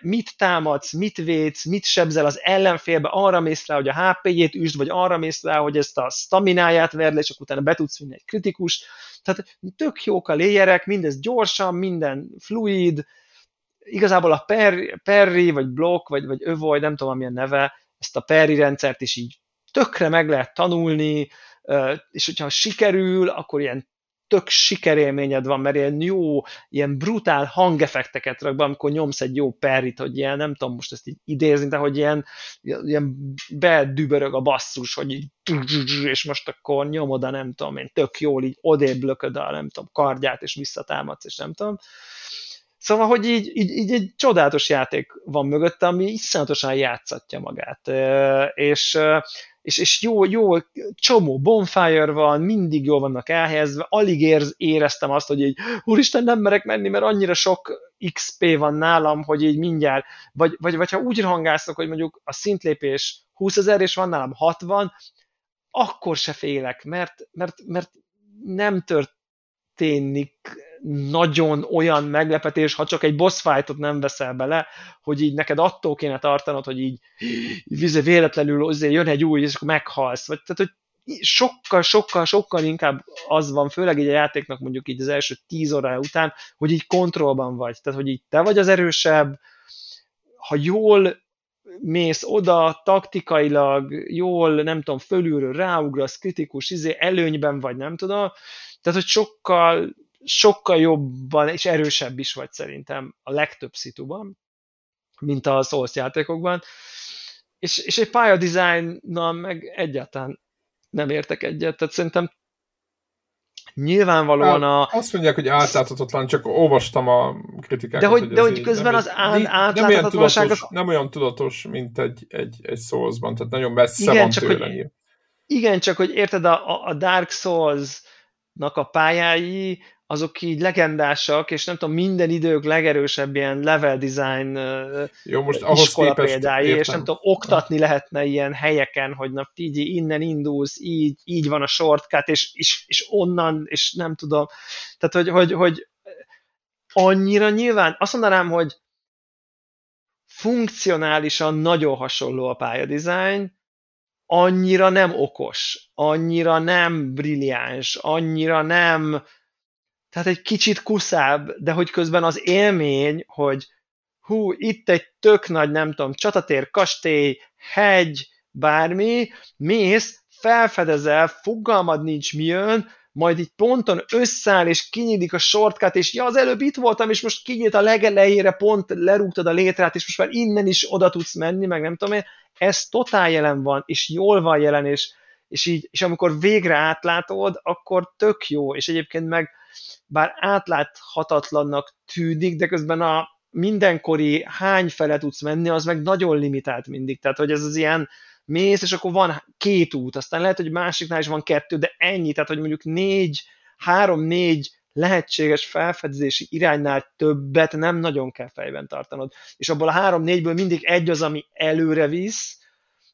mit támadsz, mit védsz, mit sebzel az ellenfélbe, arra mész rá, hogy a HP-jét üsd, vagy arra mész rá, hogy ezt a stamináját verd le, akkor utána be tudsz vinni egy kritikus. Tehát tök jók a léjerek, mindez gyorsan, minden fluid, igazából a per, vagy block, vagy, vagy avoid, nem tudom, milyen neve, ezt a perri rendszert is így tökre meg lehet tanulni, és hogyha sikerül, akkor ilyen tök sikerélményed van, mert ilyen jó, ilyen brutál hangeffekteket rak be, amikor nyomsz egy jó perrit, hogy ilyen, nem tudom most ezt így idézni, de hogy ilyen, ilyen bedübörög a basszus, hogy így és most akkor nyomod a nem tudom én, tök jól így odébb lököd a nem tudom, kardját, és visszatámadsz, és nem tudom. Szóval, hogy így, így, így egy csodálatos játék van mögötte, ami iszonyatosan játszatja magát. És és, és jó, jó, csomó bonfire van, mindig jól vannak elhelyezve, alig érz, éreztem azt, hogy így, úristen, nem merek menni, mert annyira sok XP van nálam, hogy így mindjárt, vagy, vagy, vagy ha úgy rangászok, hogy mondjuk a szintlépés 20 ezer, és van nálam 60, akkor se félek, mert, mert, mert nem történik nagyon olyan meglepetés, ha csak egy boss fightot nem veszel bele, hogy így neked attól kéne tartanod, hogy így vize véletlenül azért jön egy új, és akkor meghalsz. Vagy, tehát, hogy sokkal, sokkal, sokkal inkább az van, főleg így a játéknak mondjuk így az első tíz órája után, hogy így kontrollban vagy. Tehát, hogy így te vagy az erősebb, ha jól mész oda, taktikailag, jól, nem tudom, fölülről ráugrasz, kritikus, izé, előnyben vagy, nem tudom. Tehát, hogy sokkal sokkal jobban és erősebb is vagy szerintem a legtöbb szituban, mint a Souls játékokban, és, és egy pályadizájnnal meg egyáltalán nem értek egyet, tehát szerintem nyilvánvalóan a... Azt mondják, hogy átláthatatlan, csak olvastam a kritikákat. De hogy, hogy, de hogy közben az át, átláthatatlanság... Nem, nem olyan tudatos, mint egy, egy, egy Souls-ban, tehát nagyon messze igen, van csak tőle. Hogy, igen, csak hogy érted, a, a Dark Souls-nak a pályái, azok így legendásak, és nem tudom, minden idők legerősebb ilyen level design Jó, most ahhoz iskola példái, értem. és nem tudom, oktatni lehetne ilyen helyeken, hogy na figyelj, innen indulsz, így, így van a shortcut, és, és, és onnan, és nem tudom. Tehát, hogy, hogy, hogy annyira nyilván, azt mondanám, hogy funkcionálisan nagyon hasonló a pályadizájn, annyira nem okos, annyira nem brilliáns, annyira nem tehát egy kicsit kuszább, de hogy közben az élmény, hogy hú, itt egy tök nagy, nem tudom, csatatér, kastély, hegy, bármi, mész, felfedezel, fogalmad nincs mi jön, majd így ponton összeáll, és kinyílik a shortcut, és ja, az előbb itt voltam, és most kinyílt a legelejére, pont lerúgtad a létrát, és most már innen is oda tudsz menni, meg nem tudom én, ez totál jelen van, és jól van jelen, és, és, így, és amikor végre átlátod, akkor tök jó, és egyébként meg bár átláthatatlannak tűnik, de közben a mindenkori hány fele tudsz menni, az meg nagyon limitált mindig, tehát hogy ez az ilyen, mész, és akkor van két út, aztán lehet, hogy másiknál is van kettő, de ennyi, tehát hogy mondjuk négy, három-négy lehetséges felfedezési iránynál többet nem nagyon kell fejben tartanod. És abból a három-négyből mindig egy az, ami előre visz,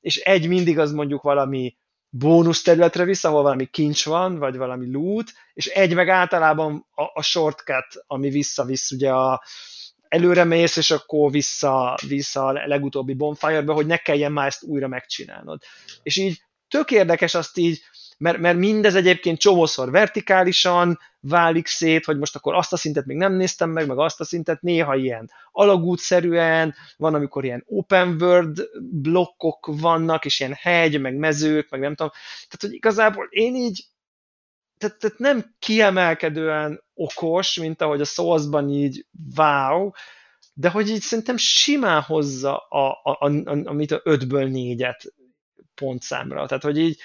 és egy mindig az mondjuk valami bónusz területre visz, ahol valami kincs van, vagy valami loot, és egy meg általában a, a shortcut, ami visszavisz ugye a, előre mész, és akkor vissza, vissza a legutóbbi bonfire-be, hogy ne kelljen már ezt újra megcsinálnod. És így tök érdekes azt így, mert, mert mindez egyébként csomószor vertikálisan válik szét, hogy most akkor azt a szintet még nem néztem meg, meg azt a szintet, néha ilyen alagútszerűen, van, amikor ilyen open world blokkok vannak, és ilyen hegy, meg mezők, meg nem tudom. Tehát, hogy igazából én így tehát, tehát nem kiemelkedően okos, mint ahogy a Souls-ban így wow, de hogy így szerintem simán hozza a, a, a, a, amit a 5-ből 4-et pontszámra. Tehát, hogy így,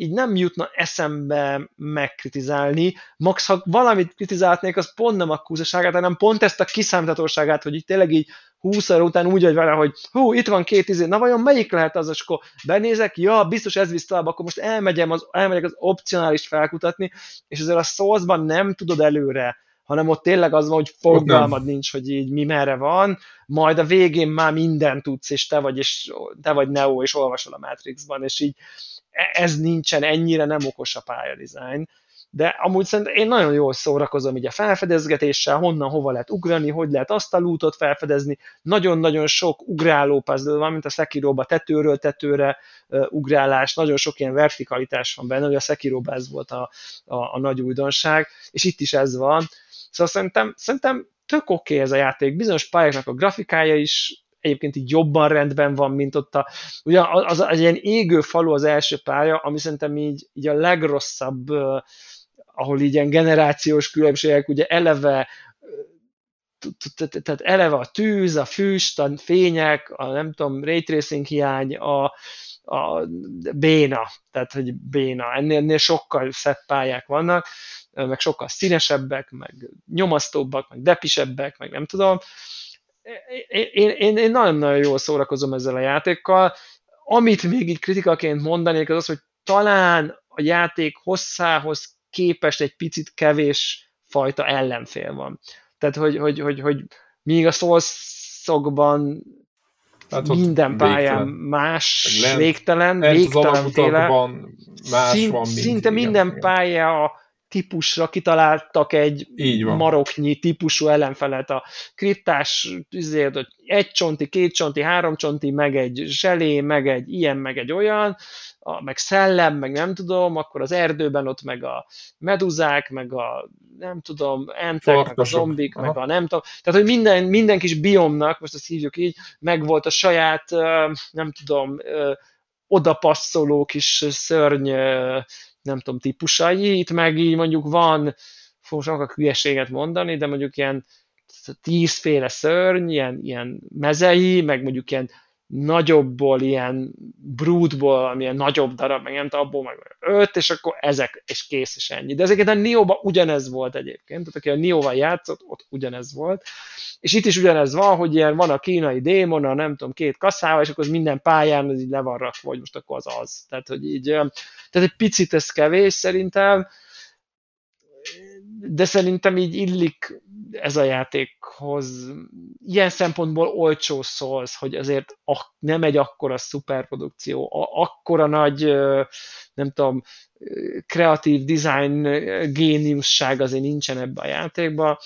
így nem jutna eszembe megkritizálni. Max, ha valamit kritizálnék, az pont nem a kúzaságát, hanem pont ezt a kiszámíthatóságát, hogy így tényleg így 20 óra után úgy vagy vele, hogy hú, itt van két izé, na vajon melyik lehet az, és akkor benézek, ja, biztos ez visz tovább, akkor most elmegyem az, elmegyek az opcionális felkutatni, és ezzel a szózban nem tudod előre, hanem ott tényleg az van, hogy fogalmad nincs, hogy így mi merre van, majd a végén már mindent tudsz, és te vagy, és te vagy Neo, és olvasol a Matrixban, és így e- ez nincsen, ennyire nem okos a pályadizájn de amúgy szerintem én nagyon jól szórakozom így a felfedezgetéssel, honnan, hova lehet ugrani, hogy lehet azt a lútot felfedezni. Nagyon-nagyon sok ugráló puzzle van, mint a Sekiroba tetőről tetőre uh, ugrálás, nagyon sok ilyen vertikalitás van benne, hogy a Sekiroba ez volt a, a, a nagy újdonság, és itt is ez van. Szóval szerintem, szerintem tök oké okay ez a játék. Bizonyos pályáknak a grafikája is egyébként így jobban rendben van, mint ott a, ugye az, az, az ilyen égő falu az első pálya, ami szerintem így, így a legrosszabb ahol így ilyen generációs különbségek, ugye eleve tehát eleve a tűz, a füst, a fények, a nem tudom, ray tracing hiány, a, a béna, tehát hogy béna. Ennél, ennél sokkal szebb pályák vannak, meg sokkal színesebbek, meg nyomasztóbbak, meg depisebbek, meg nem tudom. Én, én, én nagyon-nagyon jól szórakozom ezzel a játékkal. Amit még így kritikaként mondanék, az az, hogy talán a játék hosszához képest egy picit kevés fajta ellenfél van. Tehát, hogy, hogy, hogy, hogy míg a szolszokban hát minden pályán végtelen. más, lent, végtelen, lent végtelenféle, más szín, van szinte igen, minden igen. pálya típusra kitaláltak egy maroknyi típusú ellenfelet. A kriptás hogy egy csonti, két csonti, három csonti, meg egy zselé, meg egy ilyen, meg egy olyan, a, meg szellem, meg nem tudom, akkor az erdőben ott meg a meduzák, meg a nem tudom, entek, meg a zombik, Aha. meg a nem tudom. Tehát, hogy minden, minden kis biomnak, most ezt hívjuk így, meg volt a saját, nem tudom, oda passzoló kis szörny, nem tudom, típusai. Itt meg így mondjuk van, fogok a hülyeséget mondani, de mondjuk ilyen tízféle szörny, ilyen, ilyen mezei, meg mondjuk ilyen nagyobbból, ilyen brútból, amilyen nagyobb darab, meg nem tudom, abból meg öt, és akkor ezek, és kész, és ennyi. De ezeket a Nioba ugyanez volt egyébként, tehát aki a Nioval játszott, ott ugyanez volt. És itt is ugyanez van, hogy ilyen van a kínai démon, a nem tudom, két kasszával, és akkor az minden pályán az így le van rakva, hogy most akkor az az. Tehát, hogy így, tehát egy picit ez kevés szerintem, de szerintem így illik ez a játékhoz. Ilyen szempontból olcsó szólsz, hogy azért nem egy akkora szuperprodukció, akkora nagy, nem tudom, kreatív design géniusság azért nincsen ebbe a játékba,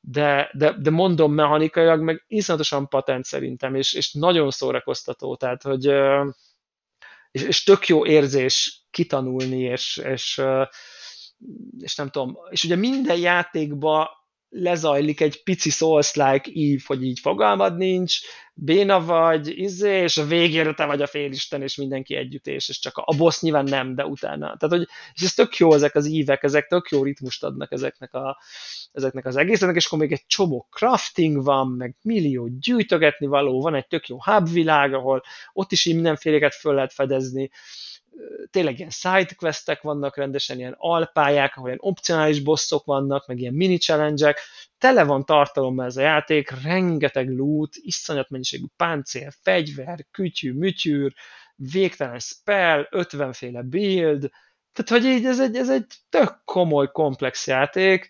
de, de, de mondom mechanikailag meg iszonyatosan patent szerintem, és, és nagyon szórakoztató, tehát hogy és, és tök jó érzés kitanulni, és, és és nem tudom, és ugye minden játékba lezajlik egy pici Souls-like ív, hogy így fogalmad nincs, béna vagy, izé, és a végére te vagy a félisten, és mindenki együttés, és csak a, a boss nyilván nem, de utána. Tehát, hogy, és ez tök jó, ezek az ívek, ezek tök jó ritmust adnak ezeknek, a, ezeknek az egészeknek, és akkor még egy csomó crafting van, meg millió gyűjtögetni való, van egy tök jó hub világ, ahol ott is így mindenféleket föl lehet fedezni, tényleg ilyen sidequestek vannak rendesen, ilyen alpályák, ahol ilyen opcionális bosszok vannak, meg ilyen mini challenge tele van tartalommal ez a játék, rengeteg loot, iszonyat mennyiségű páncél, fegyver, kütyű, műtyűr, végtelen spell, 50 féle build, tehát hogy így ez egy, ez egy tök komoly, komplex játék.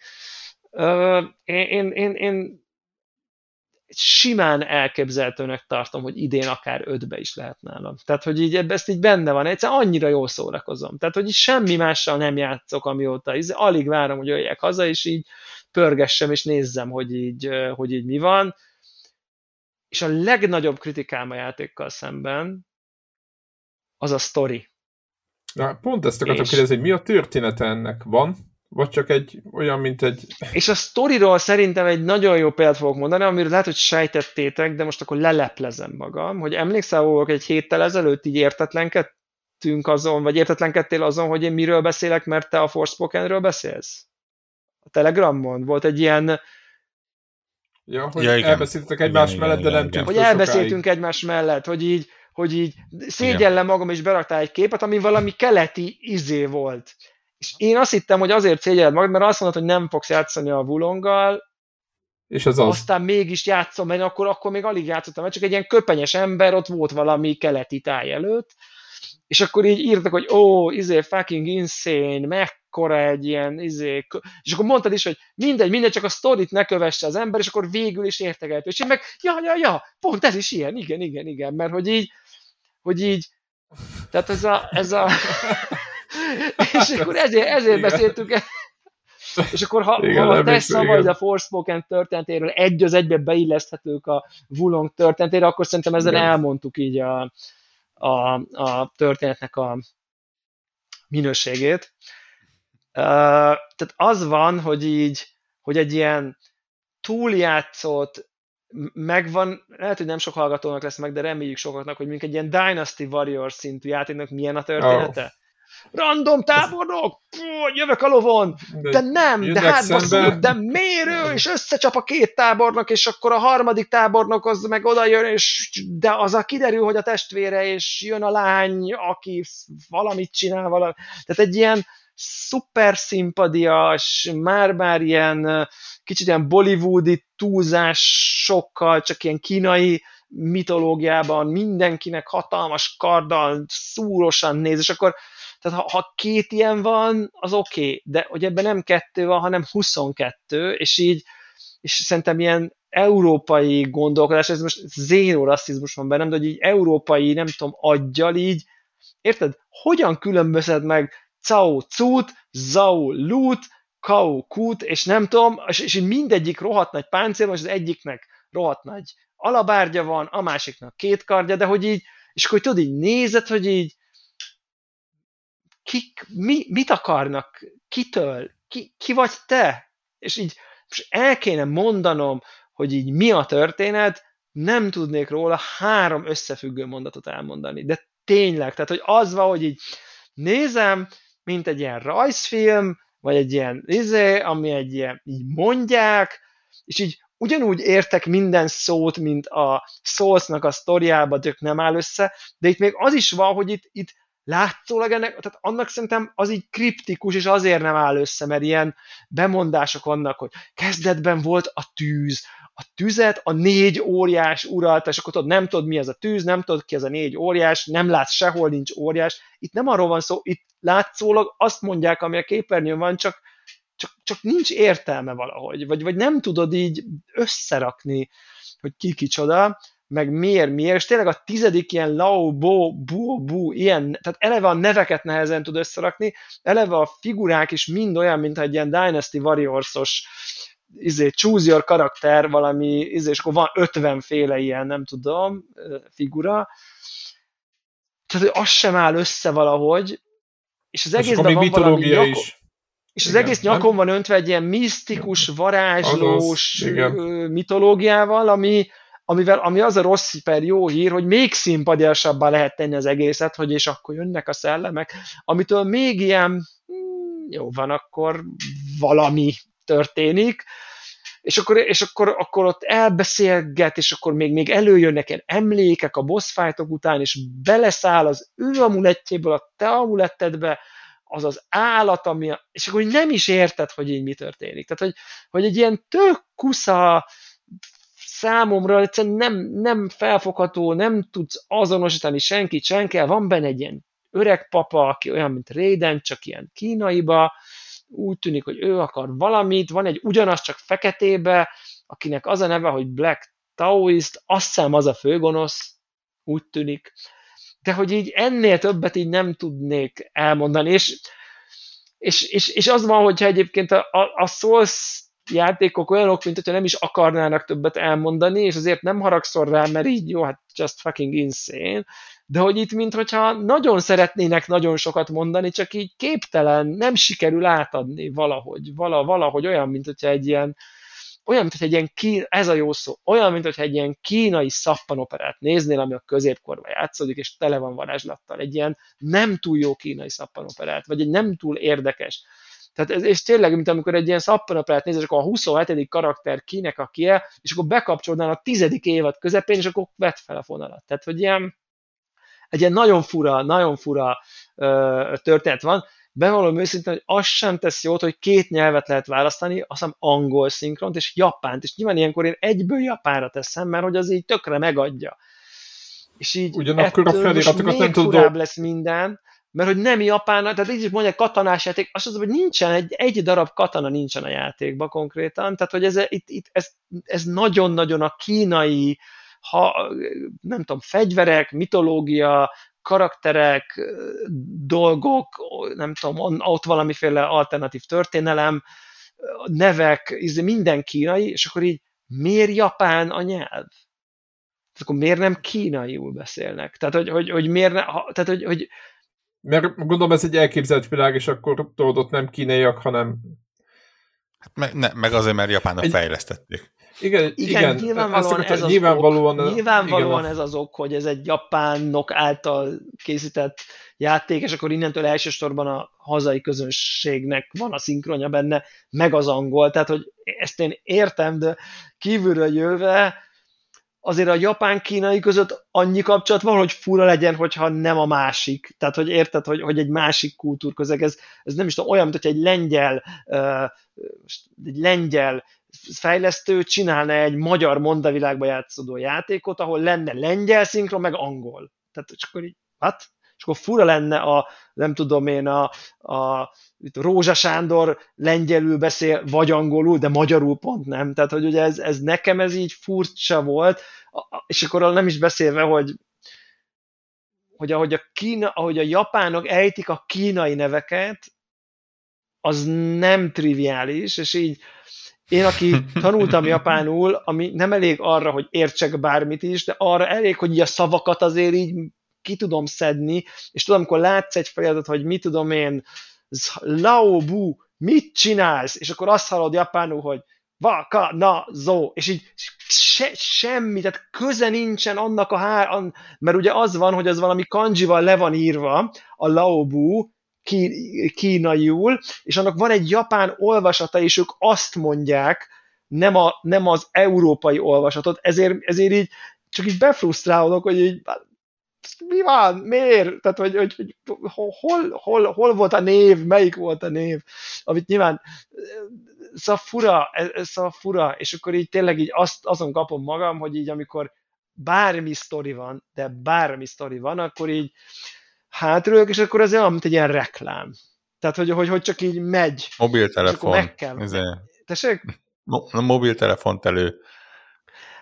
Én, én, én, én simán elképzelhetőnek tartom, hogy idén akár ötbe is lehet nálam. Tehát, hogy így ebbe ezt így benne van, egyszerűen annyira jól szórakozom. Tehát, hogy így semmi mással nem játszok, amióta így, alig várom, hogy jöjjek haza, és így pörgessem, és nézzem, hogy így, hogy így mi van. És a legnagyobb kritikám a játékkal szemben az a story. Na, pont ezt akartam és... kérdezni, hogy mi a története ennek? Van? Vagy csak egy olyan, mint egy... És a sztoriról szerintem egy nagyon jó példát fogok mondani, amiről lehet, hogy sejtettétek, de most akkor leleplezem magam, hogy emlékszel, hogy egy héttel ezelőtt így értetlenkedtünk azon, vagy értetlenkedtél azon, hogy én miről beszélek, mert te a Forspokenről beszélsz? A Telegramon? Volt egy ilyen... Ja, hogy ja, elbeszéltek egymás igen, mellett, igen, de nem tűnt Hogy elbeszéltünk sokáig. egymás mellett, hogy így, hogy így szégyellem magam, és beraktál egy képet, ami valami keleti izé volt és én azt hittem, hogy azért szégyelled magad, mert azt mondod, hogy nem fogsz játszani a Vulonggal, és az az. Aztán mégis játszom, mert akkor, akkor még alig játszottam, mert csak egy ilyen köpenyes ember, ott volt valami keleti táj előtt, és akkor így írtak, hogy ó, oh, izé, fucking insane, mekkora egy ilyen, izé, és akkor mondtad is, hogy mindegy, mindegy, csak a sztorit ne kövesse az ember, és akkor végül is értekelhető. És én meg, ja, ja, ja, pont ez is ilyen, igen, igen, igen, mert hogy így, hogy így, tehát ez a, ez a és akkor ezért, ezért beszéltük el. És akkor ha, igen, ha a te szavaid a Forspoken történetéről egy az egybe beilleszthetők a Wulong történetére, akkor szerintem ezzel igen. elmondtuk így a, a, a történetnek a minőségét. Uh, tehát az van, hogy így, hogy egy ilyen túljátszott, megvan, lehet, hogy nem sok hallgatónak lesz meg, de reméljük sokaknak, hogy mondjuk egy ilyen Dynasty Warriors szintű játéknak milyen a története. Oh random tábornok, jövök a lovon, de nem, de hát basszul, de mérő, és összecsap a két tábornok, és akkor a harmadik tábornok az meg oda jön, és de az a kiderül, hogy a testvére, és jön a lány, aki valamit csinál, valami. Tehát egy ilyen szuper szimpadias, már-már ilyen kicsit ilyen bollywoodi túlzásokkal, csak ilyen kínai mitológiában mindenkinek hatalmas karddal szúrosan néz, és akkor tehát ha, ha két ilyen van, az oké, okay, de hogy ebben nem kettő van, hanem 22, és így, és szerintem ilyen európai gondolkodás, ez most zéró rasszizmus van bennem, de hogy így európai, nem tudom, aggyal így, érted? Hogyan különbözed meg Cao Cut, Zhao Lut, Kao Kut, és nem tudom, és, és mindegyik rohadt nagy páncél, most az egyiknek rohadt nagy alabárgya van, a másiknak két kardja, de hogy így, és akkor tudod, így nézed, hogy így, kik, mi, mit akarnak, kitől, ki, ki vagy te? És így most el kéne mondanom, hogy így mi a történet, nem tudnék róla három összefüggő mondatot elmondani. De tényleg, tehát hogy az van, hogy így nézem, mint egy ilyen rajzfilm, vagy egy ilyen izé, ami egy ilyen, így mondják, és így ugyanúgy értek minden szót, mint a Soulsnak a sztoriába, tök nem áll össze, de itt még az is van, hogy itt, itt látszólag ennek, tehát annak szerintem az így kriptikus, és azért nem áll össze, mert ilyen bemondások vannak, hogy kezdetben volt a tűz, a tüzet a négy óriás uralta, és akkor tudod, nem tudod, mi az a tűz, nem tudod, ki az a négy óriás, nem látsz sehol, nincs óriás. Itt nem arról van szó, itt látszólag azt mondják, ami a képernyőn van, csak, csak, csak nincs értelme valahogy, vagy, vagy nem tudod így összerakni, hogy ki kicsoda meg miért, miért, és tényleg a tizedik ilyen lau, bo, bu, bu, ilyen, tehát eleve a neveket nehezen tud összerakni, eleve a figurák is mind olyan, mint egy ilyen Dynasty Warriors-os izé, choose your karakter, valami, izé, és akkor van 50 féle ilyen, nem tudom, figura, tehát hogy az sem áll össze valahogy, és az egészben van valami... is. és az igen, egész nyakon van öntve egy ilyen misztikus, varázslós Azaz, mitológiával, ami, amivel, ami az a rossz per jó hír, hogy még szimpadiasabbá lehet tenni az egészet, hogy és akkor jönnek a szellemek, amitől még ilyen, hmm, jó van, akkor valami történik, és akkor, és akkor, akkor ott elbeszélget, és akkor még, még előjönnek ilyen emlékek a boss fightok után, és beleszáll az ő amulettjéből a te amulettedbe, az az állat, ami, a, és akkor nem is érted, hogy így mi történik. Tehát, hogy, hogy egy ilyen tök kusza, számomra egyszerűen nem, nem felfogható, nem tudsz azonosítani senkit, senkel, van benne egy ilyen öreg papa, aki olyan, mint Raiden, csak ilyen kínaiba, úgy tűnik, hogy ő akar valamit, van egy ugyanaz, csak feketébe, akinek az a neve, hogy Black Taoist, azt hiszem az a főgonosz, úgy tűnik, de hogy így ennél többet így nem tudnék elmondani, és, és, és, és az van, hogyha egyébként a, a, a Souls játékok olyanok, mint hogyha nem is akarnának többet elmondani, és azért nem haragszol rá, mert így jó, hát just fucking insane, de hogy itt, mintha nagyon szeretnének nagyon sokat mondani, csak így képtelen, nem sikerül átadni valahogy, vala, valahogy olyan, mint hogyha egy ilyen, olyan, mint hogy egy ilyen kín, ez a jó szó, olyan, mint hogyha egy ilyen kínai szappanoperát néznél, ami a középkorban játszódik, és tele van varázslattal, egy ilyen nem túl jó kínai szappanoperát, vagy egy nem túl érdekes. Tehát ez, és tényleg, mint amikor egy ilyen szappanoperát nézel, és akkor a 27. karakter kinek a kie, és akkor bekapcsolnál a tizedik évad közepén, és akkor vett fel a fonalat. Tehát, hogy ilyen, egy ilyen nagyon fura, nagyon fura ö, történet van. Bevallom őszintén, hogy az sem tesz jót, hogy két nyelvet lehet választani, azt hiszem angol szinkront és japánt, és nyilván ilyenkor én egyből japánra teszem, mert hogy az így tökre megadja. És így Ugyanakkor a feliratokat nem tudom. lesz minden, mert hogy nem japán, tehát így is mondják katonás játék, azt mondom, hogy nincsen, egy, egy darab katana nincsen a játékban konkrétan, tehát hogy ez, itt, itt, ez, ez nagyon-nagyon a kínai, ha, nem tudom, fegyverek, mitológia, karakterek, dolgok, nem tudom, ott valamiféle alternatív történelem, nevek, izé, minden kínai, és akkor így miért japán a nyelv? akkor miért nem kínaiul beszélnek? Tehát, hogy, hogy, hogy miért ne, tehát, hogy, hogy mert gondolom ez egy elképzelt világ, és akkor tudod, ott nem kínaiak, hanem... Hát me, ne, meg azért, mert Japánnak egy... fejlesztették. Igen, igen, igen. nyilvánvalóan, ez az nyilvánvalóan, ok, nyilvánvalóan igen, ez az ok, hogy ez egy japánok által készített játék, és akkor innentől elsősorban a hazai közönségnek van a szinkronja benne, meg az angol, tehát hogy ezt én értem, de kívülről jöve azért a japán-kínai között annyi kapcsolat van, hogy fura legyen, hogyha nem a másik. Tehát, hogy érted, hogy, hogy egy másik kultúrközeg, ez, ez nem is tudom, olyan, mint hogy egy lengyel, egy lengyel fejlesztő csinálna egy magyar mondavilágba játszódó játékot, ahol lenne lengyel szinkron, meg angol. Tehát, csak akkor így, hát? És akkor fura lenne a, nem tudom én, a, a itt Rózsa Sándor lengyelül beszél, vagy angolul, de magyarul pont nem. Tehát, hogy ugye ez, ez nekem ez így furcsa volt, és akkor nem is beszélve, hogy hogy ahogy a, Kína, ahogy a japánok ejtik a kínai neveket, az nem triviális, és így én, aki tanultam japánul, ami nem elég arra, hogy értsek bármit is, de arra elég, hogy így a szavakat azért így ki tudom szedni, és tudom, amikor látsz egy feladatot, hogy mit tudom én, Lao Bu, mit csinálsz? És akkor azt hallod japánul, hogy Vaka, na, zo, és így se, semmi, tehát köze nincsen annak a hár, an, mert ugye az van, hogy az valami kanjival le van írva, a Laobu, kínaiul, és annak van egy japán olvasata, és ők azt mondják, nem, a, nem az európai olvasatot, ezért, ezért így csak így befrusztrálok, hogy így mi van, miért? Tehát, hogy, hogy, hogy hol, hol, hol volt a név, melyik volt a név, amit nyilván szóval fura, szóval fura, és akkor így tényleg így azt, azon kapom magam, hogy így amikor bármi sztori van, de bármi sztori van, akkor így hátrülök, és akkor ez olyan, mint egy ilyen reklám. Tehát, hogy, hogy, hogy csak így megy. Mobiltelefon. meg kell. Izé. Tessék? Mo- mobiltelefont elő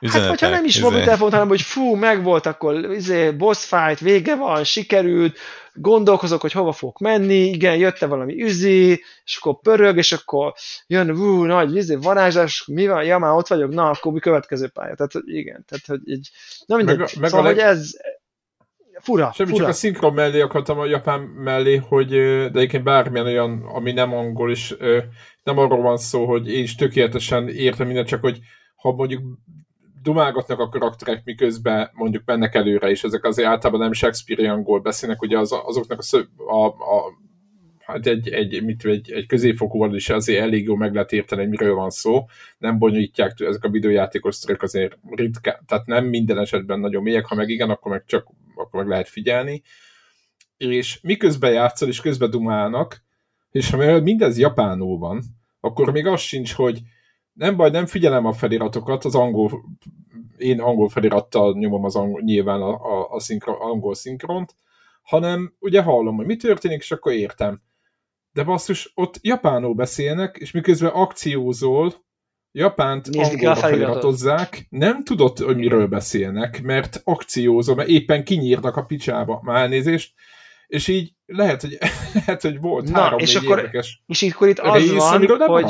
Üzenetek, hát, hogyha nem is izé. mobiltelefon, hanem hogy fú, megvolt, akkor izé, boss fight, vége van, sikerült, gondolkozok, hogy hova fogok menni, igen, jött-e valami üzi, és akkor pörög, és akkor jön, hú, nagy izé, varázsás, mi van, ja, már ott vagyok, na, akkor mi következő pálya. Tehát, hogy igen, tehát, hogy így, na mindegy. Meg, meg szóval, hogy ez fura, Semmi, fura. csak a szinkron mellé akartam a japán mellé, hogy de egyébként bármilyen olyan, ami nem angol is, nem arról van szó, hogy én is tökéletesen értem mindent, csak hogy ha mondjuk dumálgatnak a karakterek, miközben mondjuk mennek előre, és ezek azért általában nem Shakespeare angol beszélnek, ugye az, azoknak a, a, a hát egy, egy, mit, egy, egy középfokúval is azért elég jó meg lehet érteni, hogy miről van szó. Nem bonyolítják ezek a videójátékos sztorok azért ritka, tehát nem minden esetben nagyon mélyek, ha meg igen, akkor meg csak akkor meg lehet figyelni. És miközben játszol, és közben dumálnak, és ha mindez japánul van, akkor még az sincs, hogy nem baj, nem figyelem a feliratokat, az angol, én angol felirattal nyomom az angol, nyilván a, a, a szinkron, angol szinkront, hanem ugye hallom, hogy mi történik, és akkor értem. De basszus, ott japánul beszélnek, és miközben akciózol, Japánt Nézd angolra feliratozzák, nem tudod, hogy miről beszélnek, mert akciózol, mert éppen kinyírnak a picsába, már elnézést, és így lehet, hogy, lehet, hogy volt Na, három és akkor, érdekes És akkor itt az rész, van, nem hogy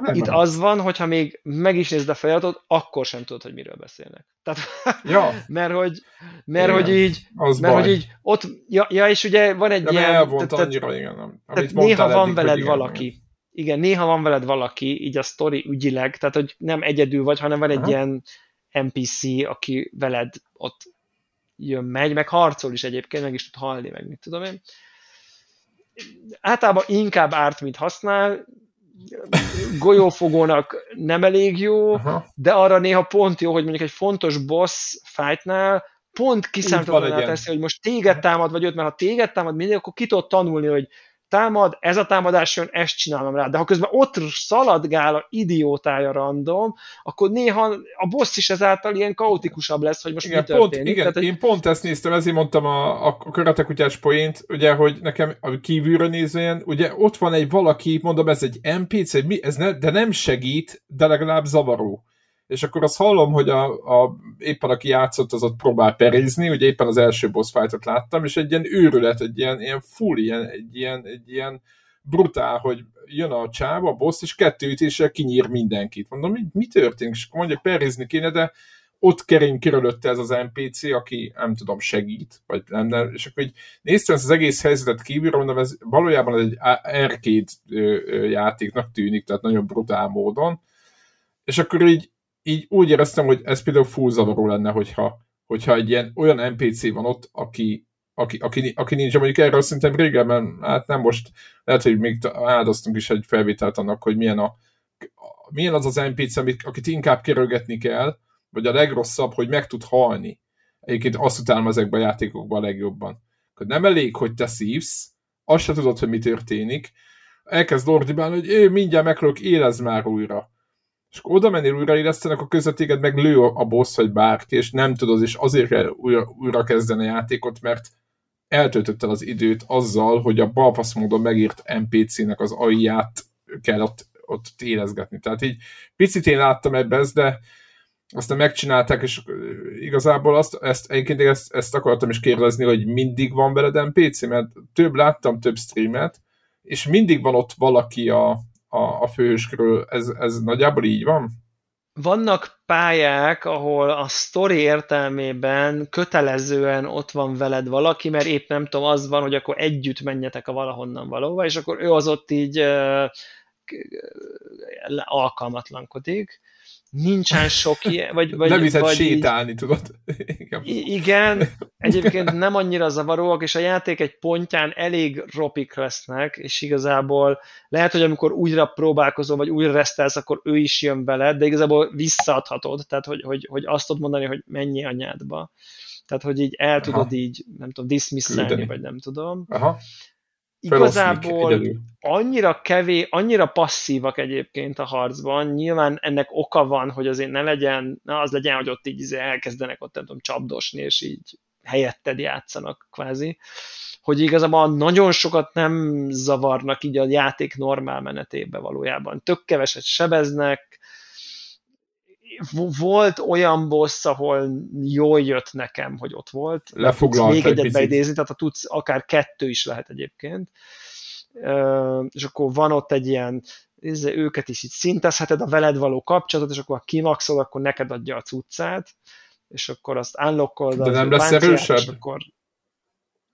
nem itt az van, hogyha még meg is nézd a feliratot, akkor sem tudod, hogy miről beszélnek. Tehát, ja. mert hogy, mert igen, hogy így, az mert baj. hogy így ott, ja, ja, és ugye van egy De ilyen... elvont tehát, annyira, igen. Nem, tehát néha van eddig, veled igen, valaki, igen. igen, néha van veled valaki, így a sztori ügyileg, tehát hogy nem egyedül vagy, hanem van egy Aha. ilyen NPC, aki veled ott jön, megy, meg harcol is egyébként, meg is tud halni, meg mit tudom én. Általában inkább árt, mint használ, golyófogónak nem elég jó, Aha. de arra néha pont jó, hogy mondjuk egy fontos boss fightnál pont kiszámítatlaná teszi, hogy most téged támad, vagy őt, mert ha téged támad mindig, akkor ki tudod tanulni, hogy támad, ez a támadás jön, ezt csinálom rá. De ha közben ott szaladgál a idiótája random, akkor néha a boss is ezáltal ilyen kaotikusabb lesz, hogy most igen, mi történik. Pont, igen, Tehát, én pont ezt néztem, ezért mondtam a, a karatekutyás poént, ugye, hogy nekem a kívülről nézően, ugye ott van egy valaki, mondom, ez egy NPC, mi, ez ne, de nem segít, de legalább zavaró és akkor azt hallom, hogy a, a, éppen aki játszott, az ott próbál perizni, ugye éppen az első boss fightot láttam, és egy ilyen őrület, egy ilyen, ilyen full, ilyen, egy ilyen, egy ilyen brutál, hogy jön a csáva, a boss, és kettő ütéssel kinyír mindenkit. Mondom, mi, mi történik? És akkor mondja, perizni kéne, de ott kering körülötte ez az NPC, aki nem tudom, segít, vagy nem, nem és akkor így néztem ezt az egész helyzetet kívülről, mondom, ez valójában egy arcade játéknak tűnik, tehát nagyon brutál módon, és akkor így így úgy éreztem, hogy ez például full zavaró lenne, hogyha, hogyha egy ilyen olyan NPC van ott, aki, aki, aki, aki nincs, mondjuk erről szerintem régebben, hát nem most, lehet, hogy még áldoztunk is egy felvételt annak, hogy milyen, a, milyen az az NPC, amit, akit inkább kerülgetni kell, vagy a legrosszabb, hogy meg tud halni. Egyébként azt utálom ezekben a játékokban a legjobban. Hogy nem elég, hogy te szívsz, azt se tudod, hogy mi történik, elkezd ordibálni, hogy ő mindjárt meglök, élez már újra és akkor oda mennél újraélesztenek, a közvetéged meg lő a boss vagy bárki, és nem tudod, és azért kell újra, újra kezdeni a játékot, mert eltöltötted az időt azzal, hogy a balfasz módon megírt NPC-nek az AI-ját kell ott, ott érezgetni. Tehát így picit én láttam ebbe ezt, de aztán megcsinálták, és igazából azt, ezt, egyébként ezt, ezt akartam is kérdezni, hogy mindig van veled NPC, mert több láttam több streamet, és mindig van ott valaki a, a, a főhőskörül. Ez, ez nagyjából így van? Vannak pályák, ahol a sztori értelmében kötelezően ott van veled valaki, mert épp nem tudom, az van, hogy akkor együtt menjetek a valahonnan valóva, és akkor ő az ott így alkalmatlankodik nincsen sok ilyen, vagy, vagy, nem viszed vagy sétálni, így, tudod? Igen. igen, egyébként nem annyira zavaróak, és a játék egy pontján elég ropik lesznek, és igazából lehet, hogy amikor újra próbálkozol, vagy újra resztelsz, akkor ő is jön veled, de igazából visszaadhatod, tehát hogy, hogy, hogy azt tudod mondani, hogy mennyi anyádba. Tehát, hogy így el tudod Aha. így, nem tudom, dismisselni, vagy nem tudom. Aha igazából annyira kevés, annyira passzívak egyébként a harcban, nyilván ennek oka van, hogy azért ne legyen, na az legyen, hogy ott így izé elkezdenek ott nem tudom csapdosni, és így helyetted játszanak kvázi, hogy igazából nagyon sokat nem zavarnak így a játék normál menetébe valójában. Tök keveset sebeznek, volt olyan boss, ahol jól jött nekem, hogy ott volt. Lefoglalt még egyet beidézni, tehát ha tudsz, akár kettő is lehet egyébként. És akkor van ott egy ilyen, őket is így szintezheted, a veled való kapcsolatot, és akkor ha kimaxol, akkor neked adja a cuccát. és akkor azt unlockolod. De nem lesz erősebb? Akkor...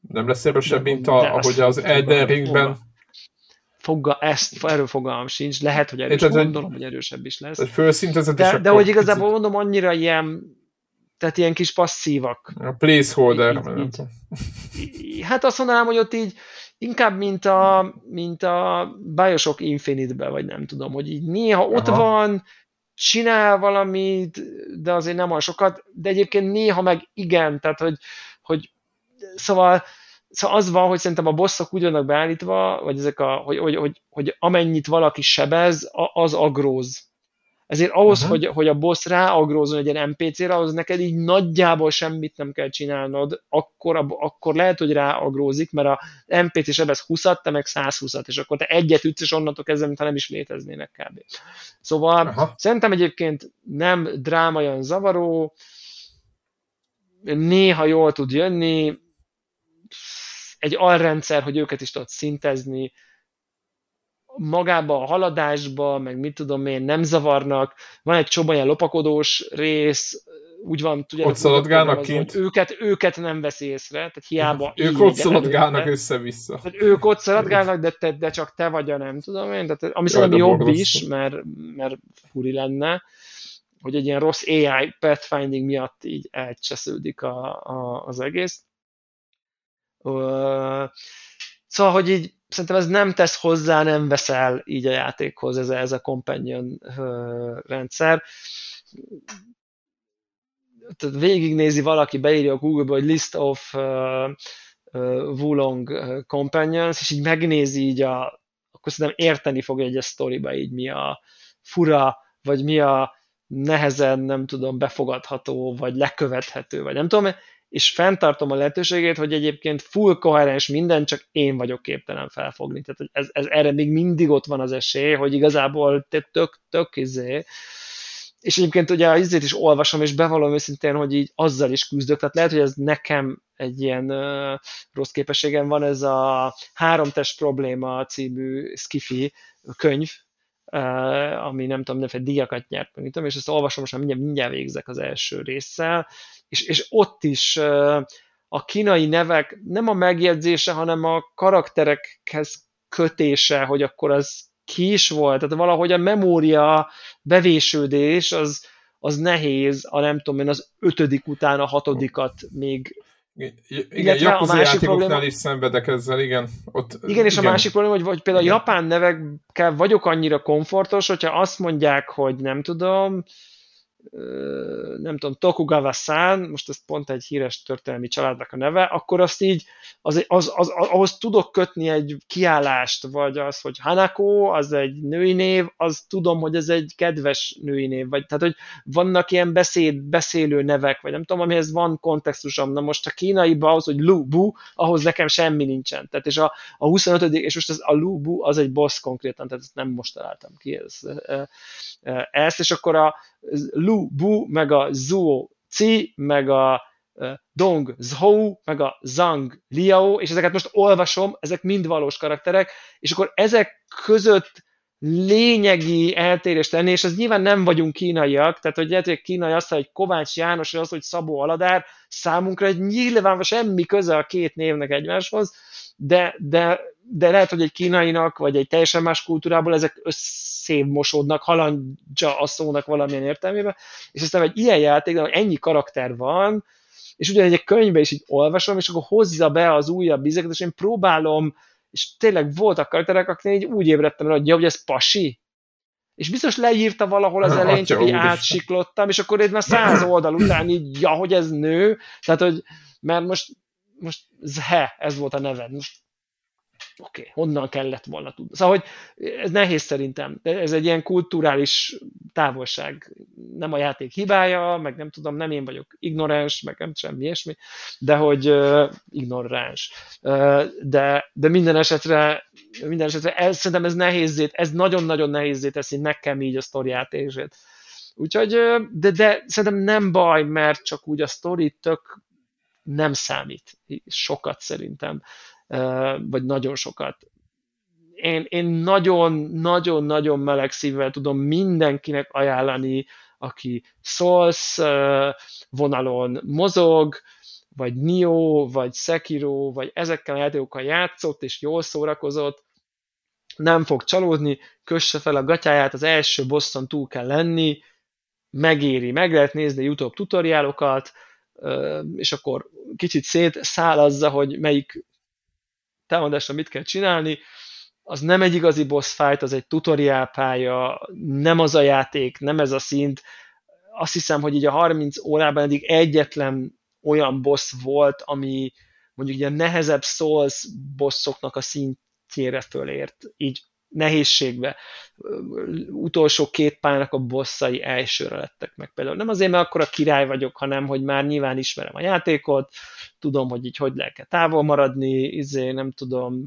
Nem lesz erősebb, mint a, ahogy az Elden Ringben Fogga, ezt, erről fogalmam sincs, lehet, hogy erősebb, gondolom, hogy erősebb is lesz. De, de hogy igazából mondom, annyira ilyen tehát ilyen kis passzívak. A placeholder. Így, így, hát azt mondanám, hogy ott így inkább, mint a, mint a Bioshock Infinite-be, vagy nem tudom, hogy így néha Aha. ott van, csinál valamit, de azért nem olyan sokat, de egyébként néha meg igen, tehát hogy, hogy szóval, szóval az van, hogy szerintem a bosszok úgy vannak beállítva, vagy ezek a, hogy, hogy, hogy, hogy amennyit valaki sebez, az agróz. Ezért ahhoz, hogy, hogy a boss ráagrózon egy ilyen NPC-re, ahhoz neked így nagyjából semmit nem kell csinálnod, akkor, akkor lehet, hogy ráagrózik, mert a NPC sebez 20-at, te meg 120-at, és akkor te egyet ütsz, és onnantól kezdve, mintha nem is léteznének kb. Szóval uh-huh. szerintem egyébként nem dráma olyan zavaró, néha jól tud jönni, egy alrendszer, hogy őket is tudod szintezni, magába a haladásba, meg mit tudom én, nem zavarnak, van egy csomó olyan lopakodós rész, úgy van, tudjátok, ott szaladgálnak kint. Őket, őket nem veszi észre, tehát hiába Ők ott szaladgálnak össze-vissza. Tehát ők ott szaladgálnak, de, te, de csak te vagy a nem tudom én, tehát, ami szerintem jobb borgosztó. is, mert, mert furi lenne, hogy egy ilyen rossz AI pathfinding miatt így elcsesződik a, a, az egész. Szóval, hogy így szerintem ez nem tesz hozzá, nem veszel így a játékhoz ez ez a companion rendszer. Tehát végignézi valaki, beírja a Google-ba, hogy list of uh, uh, Wulong companions, és így megnézi így a, akkor szerintem érteni fogja egy a sztoriba így mi a fura, vagy mi a nehezen, nem tudom, befogadható, vagy lekövethető, vagy nem tudom, és fenntartom a lehetőségét, hogy egyébként full koherens minden, csak én vagyok képtelen felfogni. Tehát ez, ez, erre még mindig ott van az esély, hogy igazából te tök, tök izé, és egyébként ugye az izét is olvasom, és bevallom őszintén, hogy így azzal is küzdök, tehát lehet, hogy ez nekem egy ilyen uh, rossz képességem van, ez a Háromtest probléma című skifi könyv, ami nem tudom, mindenféle díjakat nyert, meg, tudom, és ezt olvasom, most már mindjárt, mindjárt végzek az első résszel, és, és ott is a kínai nevek nem a megjegyzése, hanem a karakterekhez kötése, hogy akkor az ki is volt, tehát valahogy a memória bevésődés az, az nehéz, a nem tudom én, az ötödik után a hatodikat még igen, a másik probléma, is szenvedek ezzel, igen. Ott, igen, igen, és a másik probléma, hogy, hogy például a japán nevekkel vagyok annyira komfortos, hogyha azt mondják, hogy nem tudom, nem tudom, Tokugawa-san, most ez pont egy híres történelmi családnak a neve, akkor azt így, az, az, az, ahhoz tudok kötni egy kiállást, vagy az, hogy Hanako, az egy női név, az tudom, hogy ez egy kedves női név, vagy tehát, hogy vannak ilyen beszéd, beszélő nevek, vagy nem tudom, amihez van kontextusom. Na most a kínaiba ahhoz, hogy Lu, Bu, ahhoz nekem semmi nincsen. Tehát és a, a 25. és most ez a Lu, Bu, az egy boss konkrétan, tehát ezt nem most találtam ki. Ez, ezt, és akkor a Lu Bu, meg a Zuo Ci, meg a Dong Zhou, meg a Zhang Liao, és ezeket most olvasom, ezek mind valós karakterek, és akkor ezek között lényegi eltérést tenni, és ez nyilván nem vagyunk kínaiak, tehát hogy lehet, hogy kínai azt, hogy Kovács János, és az, hogy Szabó Aladár, számunkra egy nyilván semmi köze a két névnek egymáshoz, de, de, de lehet, hogy egy kínainak, vagy egy teljesen más kultúrából ezek összémosódnak, halandja a szónak valamilyen értelmében, és aztán egy ilyen hogy ennyi karakter van, és ugyan egy könyvbe is így olvasom, és akkor hozza be az újabb izeket, és én próbálom, és tényleg voltak karakterek, akik így úgy ébredtem rá, hogy, ja, hogy ez pasi, és biztos leírta valahol az elején, csak így átsiklottam, és akkor egy már száz oldal után így, ja, hogy ez nő, tehát, hogy, mert most, most Zhe, ez volt a neved, most oké, okay, honnan kellett volna tudni. Szóval, hogy ez nehéz szerintem, ez egy ilyen kulturális távolság. Nem a játék hibája, meg nem tudom, nem én vagyok ignoráns, meg nem semmi ilyesmi, de hogy uh, ignoráns. Uh, de, de minden esetre, minden esetre ez, szerintem ez nehézzét, ez nagyon-nagyon nehézzé teszi nekem így a sztori átélését. Úgyhogy, de, de szerintem nem baj, mert csak úgy a sztori tök nem számít sokat szerintem vagy nagyon sokat. Én, én nagyon-nagyon-nagyon meleg szívvel tudom mindenkinek ajánlani aki Souls vonalon mozog, vagy Nio, vagy Sekiro, vagy ezekkel a játékokkal játszott, és jól szórakozott, nem fog csalódni, kösse fel a gatyáját, az első bosszon túl kell lenni, megéri, meg lehet nézni YouTube tutoriálokat, és akkor kicsit szétszálazza, hogy melyik támadásra mit kell csinálni, az nem egy igazi boss fight, az egy tutoriál pálya, nem az a játék, nem ez a szint. Azt hiszem, hogy így a 30 órában eddig egyetlen olyan boss volt, ami mondjuk ilyen nehezebb Souls bosszoknak a szintjére fölért, így nehézségbe. Utolsó két pályának a bosszai elsőre lettek meg például. Nem azért, mert akkor a király vagyok, hanem hogy már nyilván ismerem a játékot, tudom, hogy így hogy lehet távol maradni, izé, nem tudom,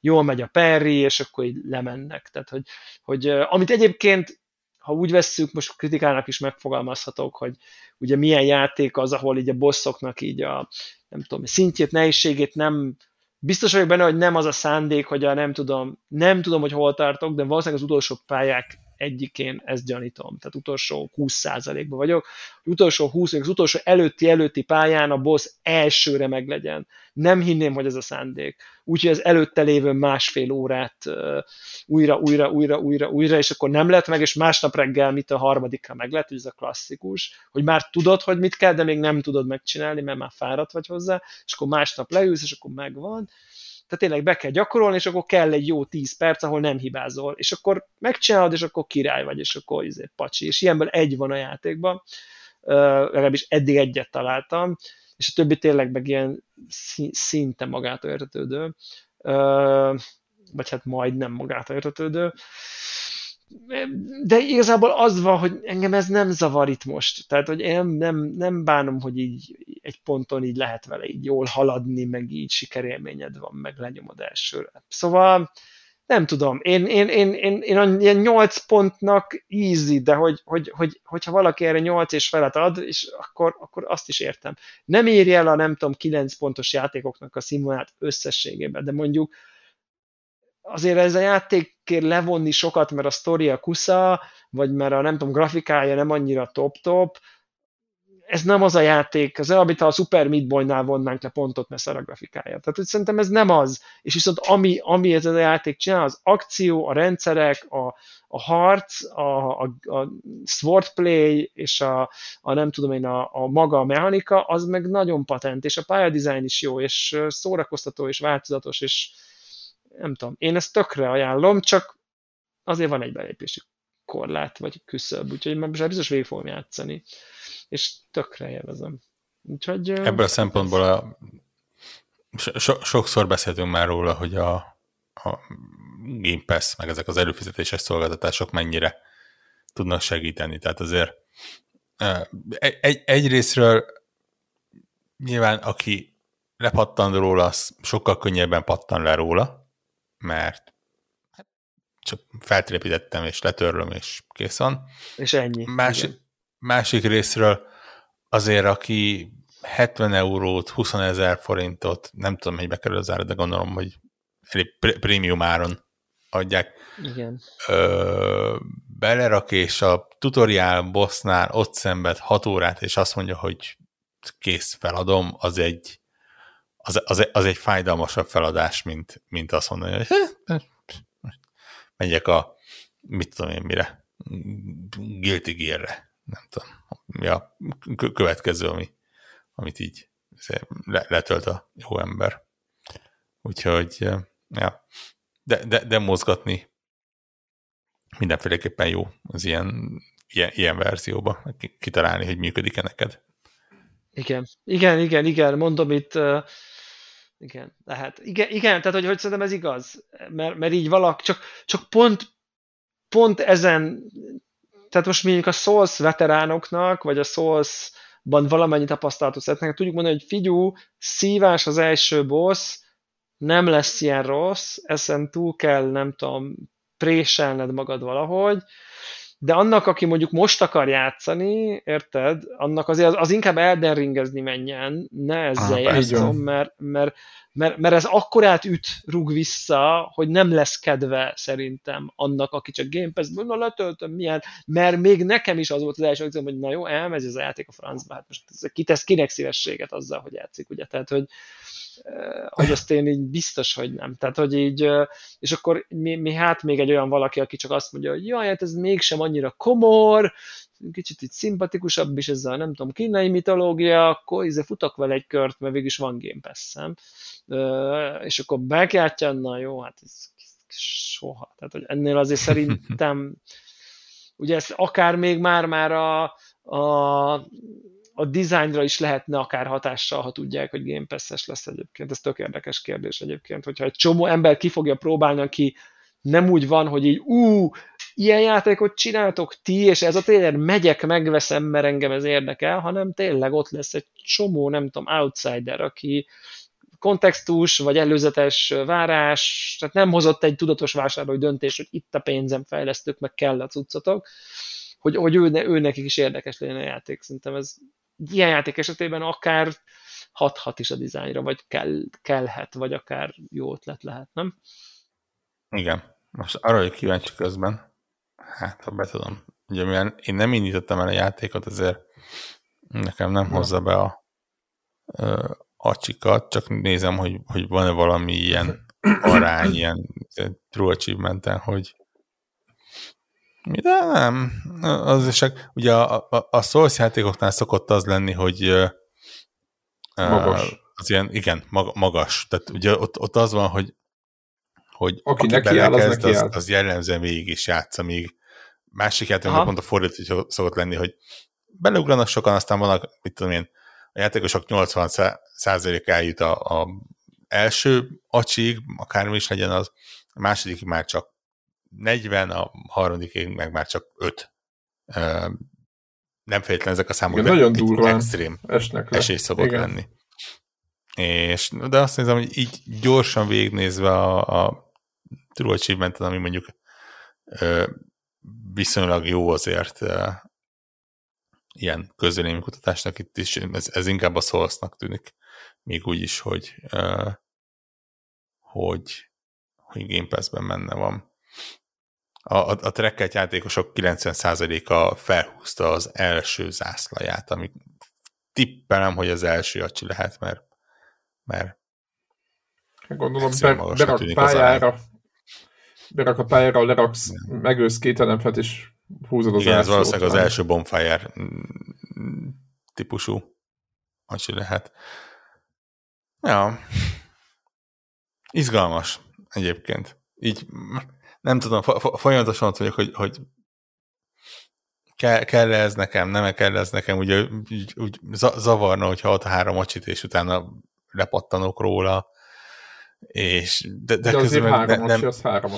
jól megy a perri, és akkor így lemennek. Tehát, hogy, hogy amit egyébként ha úgy vesszük, most kritikának is megfogalmazhatok, hogy ugye milyen játék az, ahol így a bosszoknak így a nem tudom, szintjét, nehézségét nem Biztos vagyok benne, hogy nem az a szándék, hogy a nem tudom, nem tudom, hogy hol tartok, de valószínűleg az utolsó pályák egyikén ezt gyanítom. Tehát utolsó 20%-ban vagyok. Utolsó 20, az utolsó előtti előtti pályán a boss elsőre meglegyen. Nem hinném, hogy ez a szándék. Úgyhogy az előtte lévő másfél órát újra, újra, újra, újra, újra, és akkor nem lett meg, és másnap reggel, mit a harmadikra meg lett, ez a klasszikus, hogy már tudod, hogy mit kell, de még nem tudod megcsinálni, mert már fáradt vagy hozzá, és akkor másnap leülsz, és akkor megvan tehát tényleg be kell gyakorolni, és akkor kell egy jó 10 perc, ahol nem hibázol, és akkor megcsinálod, és akkor király vagy, és akkor izé, pacsi, és ilyenből egy van a játékban, uh, legalábbis eddig egyet találtam, és a többi tényleg meg ilyen szinte magától értetődő, uh, vagy hát majdnem magától értetődő, de igazából az van, hogy engem ez nem zavar itt most. Tehát, hogy én nem, nem, bánom, hogy így egy ponton így lehet vele így jól haladni, meg így sikerélményed van, meg lenyomod elsőre. Szóval nem tudom, én, én, én, én, én ilyen 8 pontnak easy, de hogy, hogy, hogy, hogyha valaki erre 8 és felet ad, és akkor, akkor azt is értem. Nem érje el a nem tudom 9 pontos játékoknak a színvonalát összességében, de mondjuk azért ez a játékért levonni sokat, mert a sztori a kusza, vagy mert a nem tudom, grafikája nem annyira top-top, ez nem az a játék, az olyan, ha a Super Meat Boy-nál vonnánk le pontot, mert szar a grafikája. Tehát hogy szerintem ez nem az. És viszont ami, ami ez a játék csinál, az akció, a rendszerek, a, a harc, a, a, a swordplay és a, a nem tudom én, a, a maga a mechanika, az meg nagyon patent, és a pályadizájn is jó, és szórakoztató, és változatos, és, nem tudom, én ezt tökre ajánlom, csak azért van egy belépési korlát, vagy küszöbb, úgyhogy már biztos végig fogom játszani, és tökre élvezem. Úgyhogy, Ebből a szempontból a, so, sokszor beszéltünk már róla, hogy a, a Game Pass, meg ezek az előfizetéses szolgáltatások mennyire tudnak segíteni. Tehát azért egy, egyrésztről nyilván aki lepattan róla, az sokkal könnyebben pattan le róla, mert hát, csak feltrépítettem, és letörlöm, és kész van. És ennyi. Másik, másik részről azért, aki 70 eurót, 20 ezer forintot, nem tudom, hogy bekerül az ára, de gondolom, hogy elég prémium áron adják. Igen. Ö, belerak, és a tutoriál bossnál ott szenved 6 órát, és azt mondja, hogy kész feladom, az egy az, az, az egy fájdalmasabb feladás, mint, mint azt mondani, hogy megyek a, mit tudom én mire, Guilty Gear-re, nem tudom, mi a következő, ami, amit így le, letölt a jó ember. Úgyhogy, ja, de, de, de mozgatni mindenféleképpen jó az ilyen, ilyen, ilyen verzióba, kitalálni, hogy működik-e neked. Igen, igen, igen, igen, mondom itt, igen, lehet. Igen, igen tehát hogy, hogy szerintem ez igaz, mert, mert így valak, csak, csak pont, pont ezen, tehát most mondjuk a Souls veteránoknak, vagy a Souls-ban valamennyi tapasztalatot szeretnek, tudjuk mondani, hogy figyú, szívás az első boss, nem lesz ilyen rossz, ezen túl kell, nem tudom, préselned magad valahogy, de annak, aki mondjuk most akar játszani, érted, annak azért az, az inkább Elden Ringezni menjen, ne ezzel ah, játszom, mert, mert, mert, mert ez akkorát üt, rúg vissza, hogy nem lesz kedve szerintem annak, aki csak Game Pass-ből, na letöltöm, milyen, mert még nekem is az volt az első hogy na jó, elmegy ez a játék a francba, hát most kitesz kinek szívességet azzal, hogy játszik, ugye, tehát, hogy, hogy azt én így biztos, hogy nem. Tehát, hogy így, eh, és akkor mi, mi hát még egy olyan valaki, aki csak azt mondja, hogy jaj, hát ez mégsem annyira komor, kicsit itt szimpatikusabb is ez a, nem tudom, kínai mitológia, akkor izé futok vele egy kört, mert végig is van Game Pass-em. És akkor megjátja, na jó, hát ez soha. Tehát, hogy ennél azért szerintem, ugye ez akár még már-már a, a, a dizájnra is lehetne akár hatással, ha tudják, hogy Game Pass-es lesz egyébként. Ez tök érdekes kérdés egyébként, hogyha egy csomó ember ki fogja próbálni, aki nem úgy van, hogy így ú, ilyen játékot csináltok ti, és ez a tényleg megyek, megveszem, mert engem ez érdekel, hanem tényleg ott lesz egy csomó, nem tudom, outsider, aki kontextus, vagy előzetes várás, tehát nem hozott egy tudatos vásárlói döntés, hogy itt a pénzem fejlesztők, meg kell a cuccotok, hogy, hogy ő, ő nekik is érdekes legyen a játék. Szerintem ez ilyen játék esetében akár hathat is a dizájnra, vagy kell, kellhet, vagy akár jó ötlet lehet, nem? Igen. Most arra hogy kíváncsi közben, hát ha be tudom, ugye mivel én nem indítottam el a játékot, ezért nekem nem hozza be a ö, acsikat, csak nézem, hogy, hogy van-e valami ilyen arány, ilyen true achievement hogy de nem, az is, ugye a, a, a Souls játékoknál szokott az lenni, hogy magas. Az ilyen, igen, magas. Tehát ugye ott, ott az van, hogy hogy aki, aki neki áll, az, neki az, az jellemzően végig is játsza, míg másik játékban pont a fordító szokott lenni, hogy beleugranak sokan, aztán vannak, mit tudom én, a játékosok 80 százalék eljut a, a első acsig, akármi is legyen az, a második már csak 40, a harmadikig meg már csak 5. Nem feltétlenül ezek a számok, Igen, nagyon durván extrém esnek le. esély szokott Igen. lenni. És, de azt nézem, hogy így gyorsan végignézve a, a True achievement ami mondjuk ö, viszonylag jó azért ö, ilyen kutatásnak itt is, ez, ez inkább a Soulsnak tűnik, még úgy is, hogy ö, hogy, hogy Game Pass-ben menne van. A, a, a trekkelt játékosok 90%-a felhúzta az első zászlaját, ami tippelem, hogy az első acsi lehet, mert mert Gondolom, be, berak pályára, berak a pályára, leraksz, Igen. megősz két elemfet, és húzod az Igen, ez valószínűleg az első bonfire típusú, hogy lehet. Ja. Izgalmas egyébként. Így nem tudom, folyamatosan ott vagyok, hogy, hogy kell, kell ez nekem, nem kell ez nekem, ugye úgy, úgy zavarna, hogyha ott három acsit, és utána lepattanok róla, és de, de, de közben három ne, nem, az három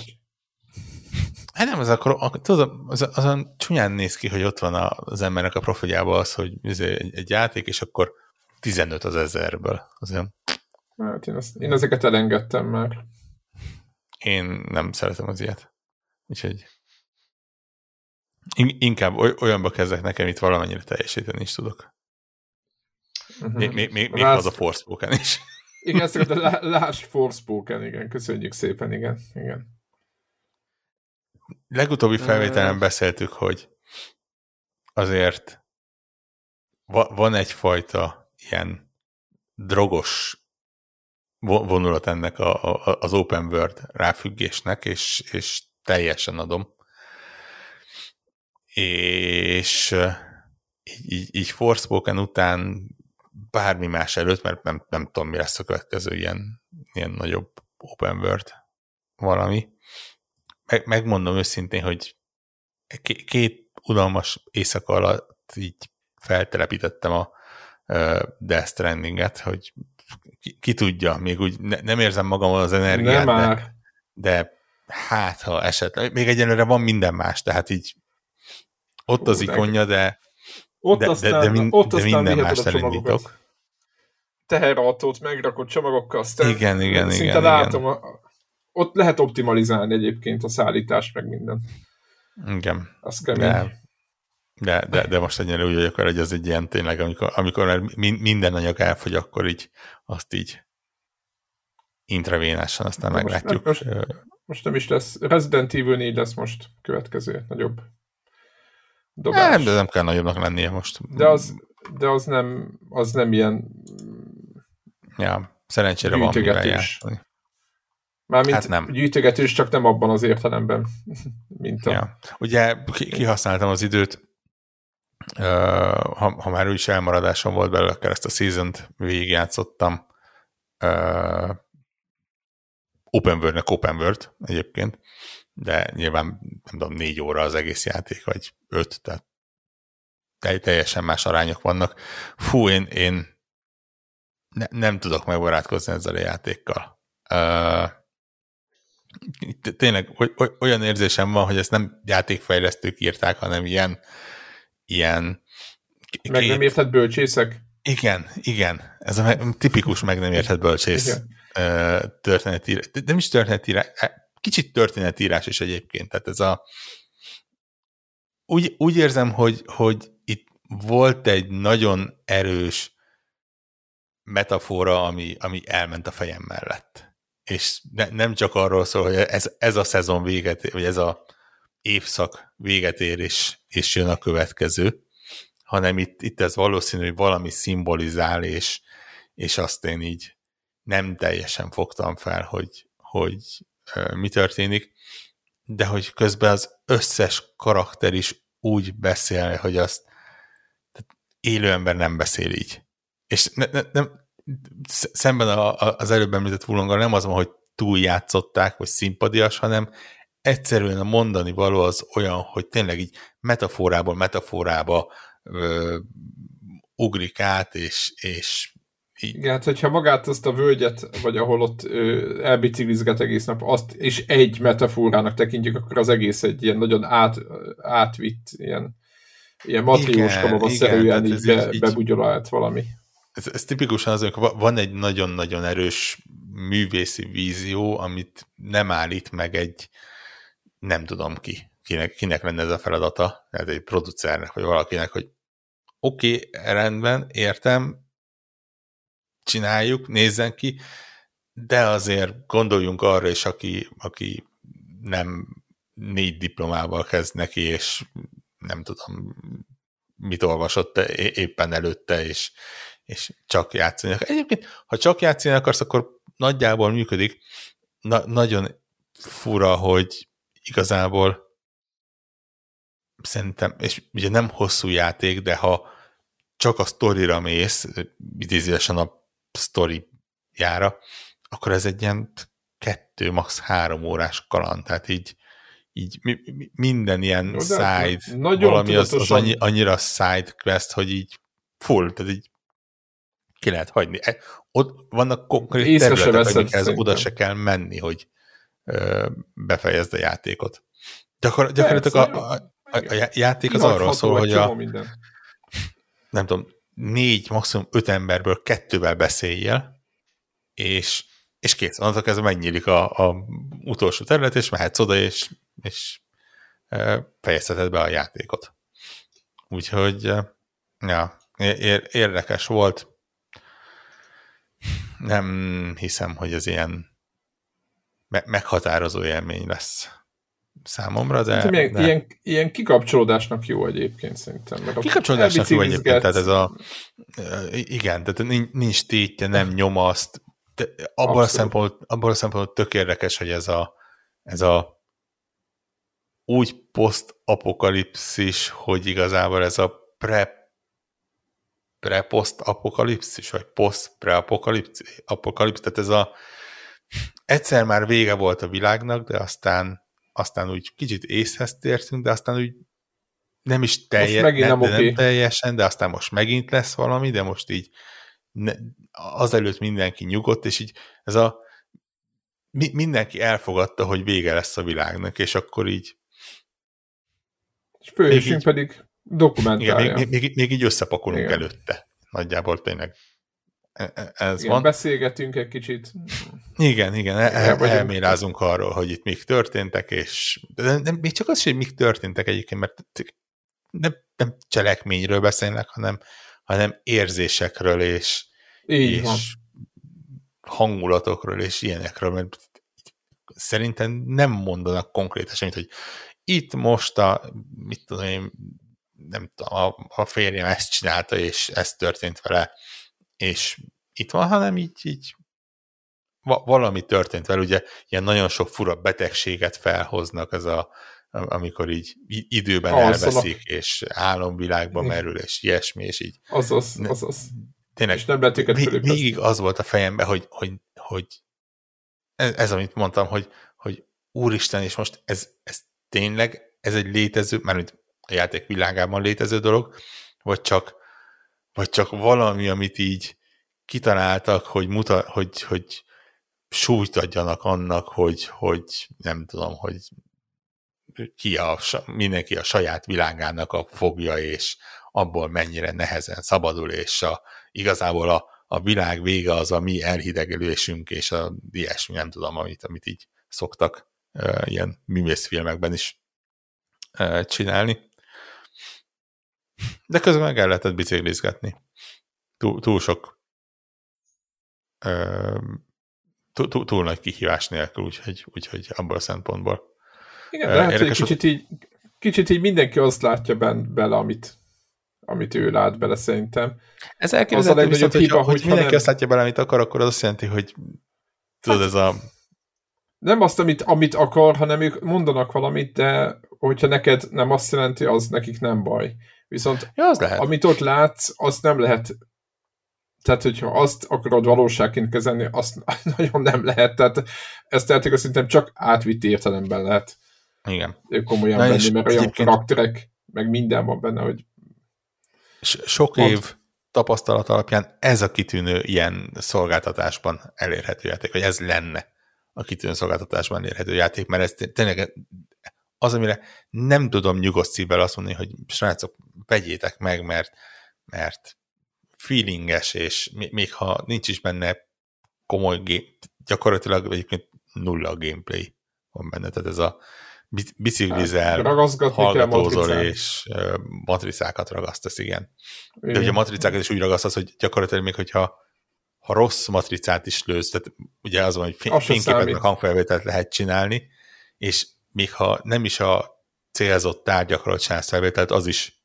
Hát nem, az akkor, tudod, az, azon csúnyán néz ki, hogy ott van az embernek a profiljában az, hogy egy, egy játék, és akkor 15 az ezerből. Azért... Hát én, ezt, én ezeket elengedtem már. Én nem szeretem az ilyet. Úgyhogy inkább olyanba kezdek nekem itt valamennyire teljesíteni is tudok. Uh-huh. Még, még, még, még az a Forspoken is. Igen, ezt a Lás Forspoken, igen. Köszönjük szépen, igen. igen. Legutóbbi felvételen beszéltük, hogy azért van egyfajta ilyen drogos vonulat ennek a, a, az open world ráfüggésnek, és, és teljesen adom. És így, így, így Forspoken után bármi más előtt, mert nem, nem tudom, mi lesz a következő ilyen, ilyen nagyobb open world valami. Meg, megmondom őszintén, hogy két unalmas éjszaka alatt így feltelepítettem a Death Stranding-et, hogy ki, ki tudja, még úgy ne, nem érzem magamon az energiát, nem de, de hát, ha esetleg, még egyenlőre van minden más, tehát így ott az ikonja, de ott de, aztán, de, de, min, ott de aztán minden más elindítok. Teherautót megrakott csomagokkal, aztán igen, igen, szinte igen, látom, igen. A, ott lehet optimalizálni egyébként a szállítást, meg minden. Igen. Az kemény. De, de, de, de most egyenlő úgy vagyok hogy az egy ilyen tényleg, amikor, amikor minden anyag elfogy, akkor így azt így intravénásan, aztán De meglátjuk. Most, most, most nem is lesz. Resident Evil 4 lesz most következő nagyobb dobás. Nem, de nem kell nagyobbnak lennie most. De az, de az nem, az nem ilyen Ja, szerencsére van mivel Gyűjtögetés. játszani. Mármint Hát nem. gyűjtögetős, csak nem abban az értelemben, mint a... Ja. Ugye ki- kihasználtam az időt, ha, ha már úgyis elmaradásom volt belőle, akkor ezt a season-t végigjátszottam. Ö, open world open world egyébként, de nyilván nem tudom, négy óra az egész játék, vagy öt, tehát tel- teljesen más arányok vannak. Fú, én, én ne, nem tudok megbarátkozni ezzel a játékkal. T- tényleg oly- oly- olyan érzésem van, hogy ezt nem játékfejlesztők írták, hanem ilyen, ilyen k- Meg nem érted bölcsészek? igen, igen. Ez a tipikus meg nem érthet bölcsész Igen. történetírás. De nem is történetírás, kicsit történetírás is egyébként. Tehát ez a úgy, úgy érzem, hogy, hogy itt volt egy nagyon erős metafora, ami, ami elment a fejem mellett. És ne, nem csak arról szól, hogy ez, ez a szezon véget, vagy ez a évszak véget ér, és, és jön a következő, hanem itt, itt ez valószínű, hogy valami szimbolizál, és, és azt én így nem teljesen fogtam fel, hogy, hogy mi történik, de hogy közben az összes karakter is úgy beszél, hogy azt tehát élő ember nem beszél így. És ne, ne, nem, sz- szemben a, a, az előbb említett Vulongal nem az van, hogy túljátszották, vagy szimpadias, hanem egyszerűen a mondani való az olyan, hogy tényleg így metaforából metaforába ö, ugrik át, és, és így, Igen, hát hogyha magát azt a völgyet, vagy ahol ott ö, elbiciklizget egész nap, azt és egy metaforának tekintjük, akkor az egész egy ilyen nagyon át, átvitt, ilyen, ilyen matrióska Igen, baba igen, szerűen tehát így, be, így- bebugyolált valami. ez, ez tipikusan az, amikor va- van egy nagyon-nagyon erős művészi vízió, amit nem állít meg egy nem tudom ki, kinek, kinek lenne ez a feladata, tehát egy producernek, vagy valakinek, hogy oké, okay, rendben, értem, csináljuk, nézzen ki, de azért gondoljunk arra is, aki, aki nem négy diplomával kezd neki, és nem tudom, mit olvasott éppen előtte, és, és csak játszani akar. Egyébként, ha csak játszani akarsz, akkor nagyjából működik. Na, nagyon fura, hogy igazából szerintem, és ugye nem hosszú játék, de ha csak a sztorira mész, idézőesen a sztorijára, akkor ez egy ilyen kettő, max. három órás kaland, tehát így, így mi, mi, minden ilyen Jó, de side, nagyon valami az, az annyi, annyira side quest, hogy így full, tehát így ki lehet hagyni. E, Ott vannak konkrét Észre területek, amikhez oda se kell menni, hogy befejezd a játékot. Gyakor, gyakorlatilag Persze, a, a, a, a játék az arról szól, hogy a, minden. nem tudom, négy, maximum öt emberből kettővel beszéljél, és, és kész. Annak ez megnyílik a, a utolsó terület, és mehetsz oda, és, és fejezheted be a játékot. Úgyhogy, ja, ér, érdekes volt. Nem hiszem, hogy ez ilyen me- meghatározó élmény lesz számomra, de, Szerintem ilyen, de ilyen, ilyen kikapcsolódásnak jó egyébként szerintem. Meg Kikapcsolódásnak jó egyébként, tehát ez a igen, tehát nincs, tétje, nem nyomaszt. De abból a, szempont, abból a szempontból tök érdekes, hogy ez a, ez a úgy post-apokalipszis, hogy igazából ez a pre pre-post-apokalipszis, vagy post-pre-apokalipszis, apokalipsz, tehát ez a egyszer már vége volt a világnak, de aztán aztán úgy kicsit észhez tértünk, de aztán úgy nem is telje, nem, nem de oké. nem teljesen, de aztán most megint lesz valami, de most így ne, azelőtt mindenki nyugodt, és így ez a mi, mindenki elfogadta, hogy vége lesz a világnak, és akkor így És főhősünk pedig igen, dokumentálja. még, még, még, még így összepakolunk Igen. előtte. Nagyjából tényleg ez Igen, van. beszélgetünk egy kicsit. Igen, igen, el, elmélázunk arról, hogy itt mik történtek, és de nem, még csak az hogy mik történtek egyébként, mert nem, nem cselekményről beszélnek, hanem, hanem érzésekről, és, Így van. és hangulatokról és ilyenekről, mert szerintem nem mondanak konkrétan semmit, hogy itt most a, mit tudom én, nem tudom, a, a férjem ezt csinálta, és ez történt vele, és itt van, hanem így, így valami történt vele, ugye ilyen nagyon sok fura betegséget felhoznak, ez a, amikor így időben Azzal elveszik, és álomvilágba merül, és ilyesmi, és így. Azaz, azaz. Tényleg, és nem még, végig az volt a fejemben, hogy, hogy, hogy ez, ez, amit mondtam, hogy, hogy úristen, és most ez, ez tényleg, ez egy létező, mármint a játék világában létező dolog, vagy csak, vagy csak valami, amit így kitaláltak, hogy, muta, hogy, hogy súlyt adjanak annak, hogy, hogy nem tudom, hogy ki a, mindenki a saját világának a fogja, és abból mennyire nehezen szabadul, és a, igazából a, a világ vége az a mi elhidegelésünk, és a ilyesmi, nem tudom, amit, amit így szoktak uh, ilyen művészfilmekben is uh, csinálni. De közben meg el lehetett biciklizgetni. Túl, túl sok uh, túl, túl, túl nagy kihívás nélkül, úgyhogy, úgyhogy abból a szempontból. Igen, de hát egy kicsit, így, kicsit így mindenki azt látja ben, bele, amit, amit ő lát bele szerintem. Ez elképzelhető, viszont, hiba, hogy, hogy mindenki nem... azt látja bele, amit akar, akkor az azt jelenti, hogy tudod, hát, ez a... Nem azt, amit, amit akar, hanem ők mondanak valamit, de hogyha neked nem azt jelenti, az nekik nem baj. Viszont ja, az lehet. amit ott látsz, azt nem lehet tehát, hogyha azt akarod valóságként kezelni, azt nagyon nem lehet. Tehát ezt játékot szerintem csak átvitt értelemben lehet Igen. komolyan Na venni, mert olyan karakterek, meg minden van benne, hogy sok év tapasztalat alapján ez a kitűnő ilyen szolgáltatásban elérhető játék, vagy ez lenne a kitűnő szolgáltatásban elérhető játék, mert ez tényleg az, amire nem tudom nyugodt szívvel azt mondani, hogy srácok, vegyétek meg, mert, mert feelinges, és még ha nincs is benne komoly game, gyakorlatilag egyébként nulla a gameplay van benne, tehát ez a biciklizel, hát, hallgatózol, és uh, matricákat ragasztasz, igen. igen. De ugye a matricákat is úgy ragasztasz, hogy gyakorlatilag még hogyha ha rossz matricát is lősz, tehát ugye az van, hogy fény, fényképet meg hangfelvételt lehet csinálni, és még ha nem is a célzott tárgyakról csinálsz felvételt, az is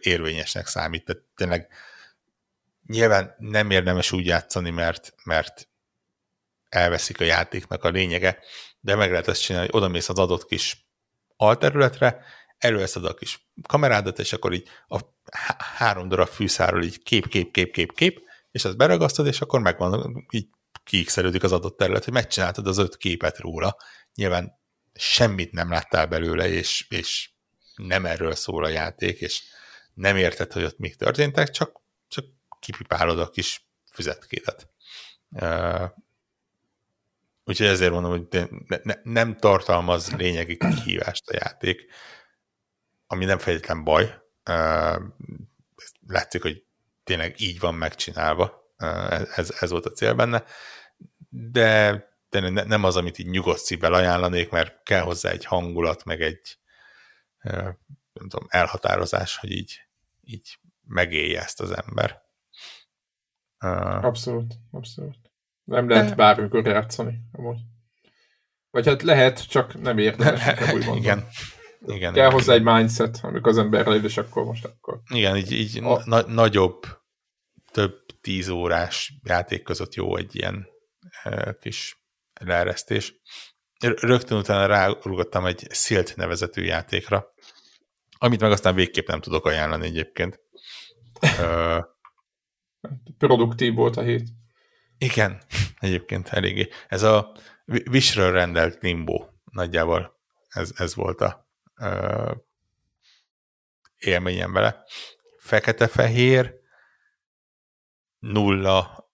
érvényesnek számít. Tehát tényleg Nyilván nem érdemes úgy játszani, mert, mert elveszik a játéknak a lényege, de meg lehet ezt csinálni, hogy odamész az adott kis alterületre, előveszed a kis kamerádat, és akkor így a három darab fűszáról így kép, kép, kép, kép, kép, és azt beragasztod, és akkor megvan, így kiixelődik az adott terület, hogy megcsináltad az öt képet róla. Nyilván semmit nem láttál belőle, és, és nem erről szól a játék, és nem érted, hogy ott mik történtek, csak kipipálod a kis füzetkédet. Úgyhogy ezért mondom, hogy ne, ne, nem tartalmaz lényegi kihívást a játék, ami nem feltétlen baj. Látszik, hogy tényleg így van megcsinálva. Ez, ez volt a cél benne. De tényleg nem az, amit így nyugodt szívvel ajánlanék, mert kell hozzá egy hangulat, meg egy nem tudom, elhatározás, hogy így, így megélje ezt az ember. Uh, abszolút, abszolút. Nem lehet de... bármikor játszani, amúgy. Vagy hát lehet, csak nem érdemes. igen. Igen, Kell igen, hozzá egy mindset, amikor az ember rájön, és akkor most akkor. Igen, így, így a... na- nagyobb, több tíz órás játék között jó egy ilyen e, kis leeresztés. Rögtön utána rárugottam egy Silt nevezetű játékra, amit meg aztán végképp nem tudok ajánlani egyébként. produktív volt a hét. Igen, egyébként eléggé. Ez a Visről rendelt limbo nagyjából ez, ez volt a ö, élményem vele. Fekete-fehér, nulla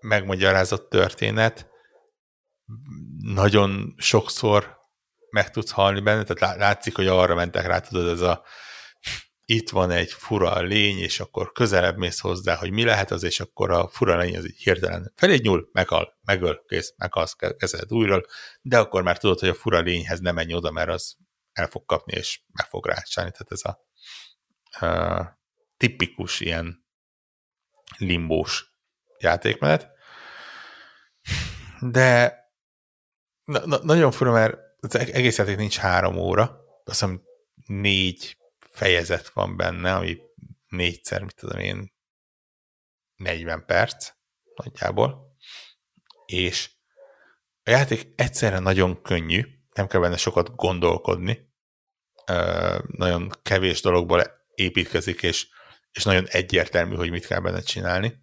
megmagyarázott történet, nagyon sokszor meg tudsz halni benne, tehát látszik, hogy arra mentek rá, tudod, ez a itt van egy fura lény, és akkor közelebb mész hozzá, hogy mi lehet az, és akkor a fura lény az így hirtelen felé nyúl, meghal, megöl, kész, meghalsz, kezded újra, de akkor már tudod, hogy a fura lényhez nem menj oda, mert az el fog kapni, és meg fog rácsáni. Tehát ez a uh, tipikus ilyen limbós játékmenet. De na, na, nagyon fura, mert az eg- egész játék nincs három óra, azt hiszem négy fejezet van benne, ami négyszer, mit tudom én, 40 perc nagyjából, és a játék egyszerre nagyon könnyű, nem kell benne sokat gondolkodni, nagyon kevés dologból építkezik, és, és nagyon egyértelmű, hogy mit kell benne csinálni,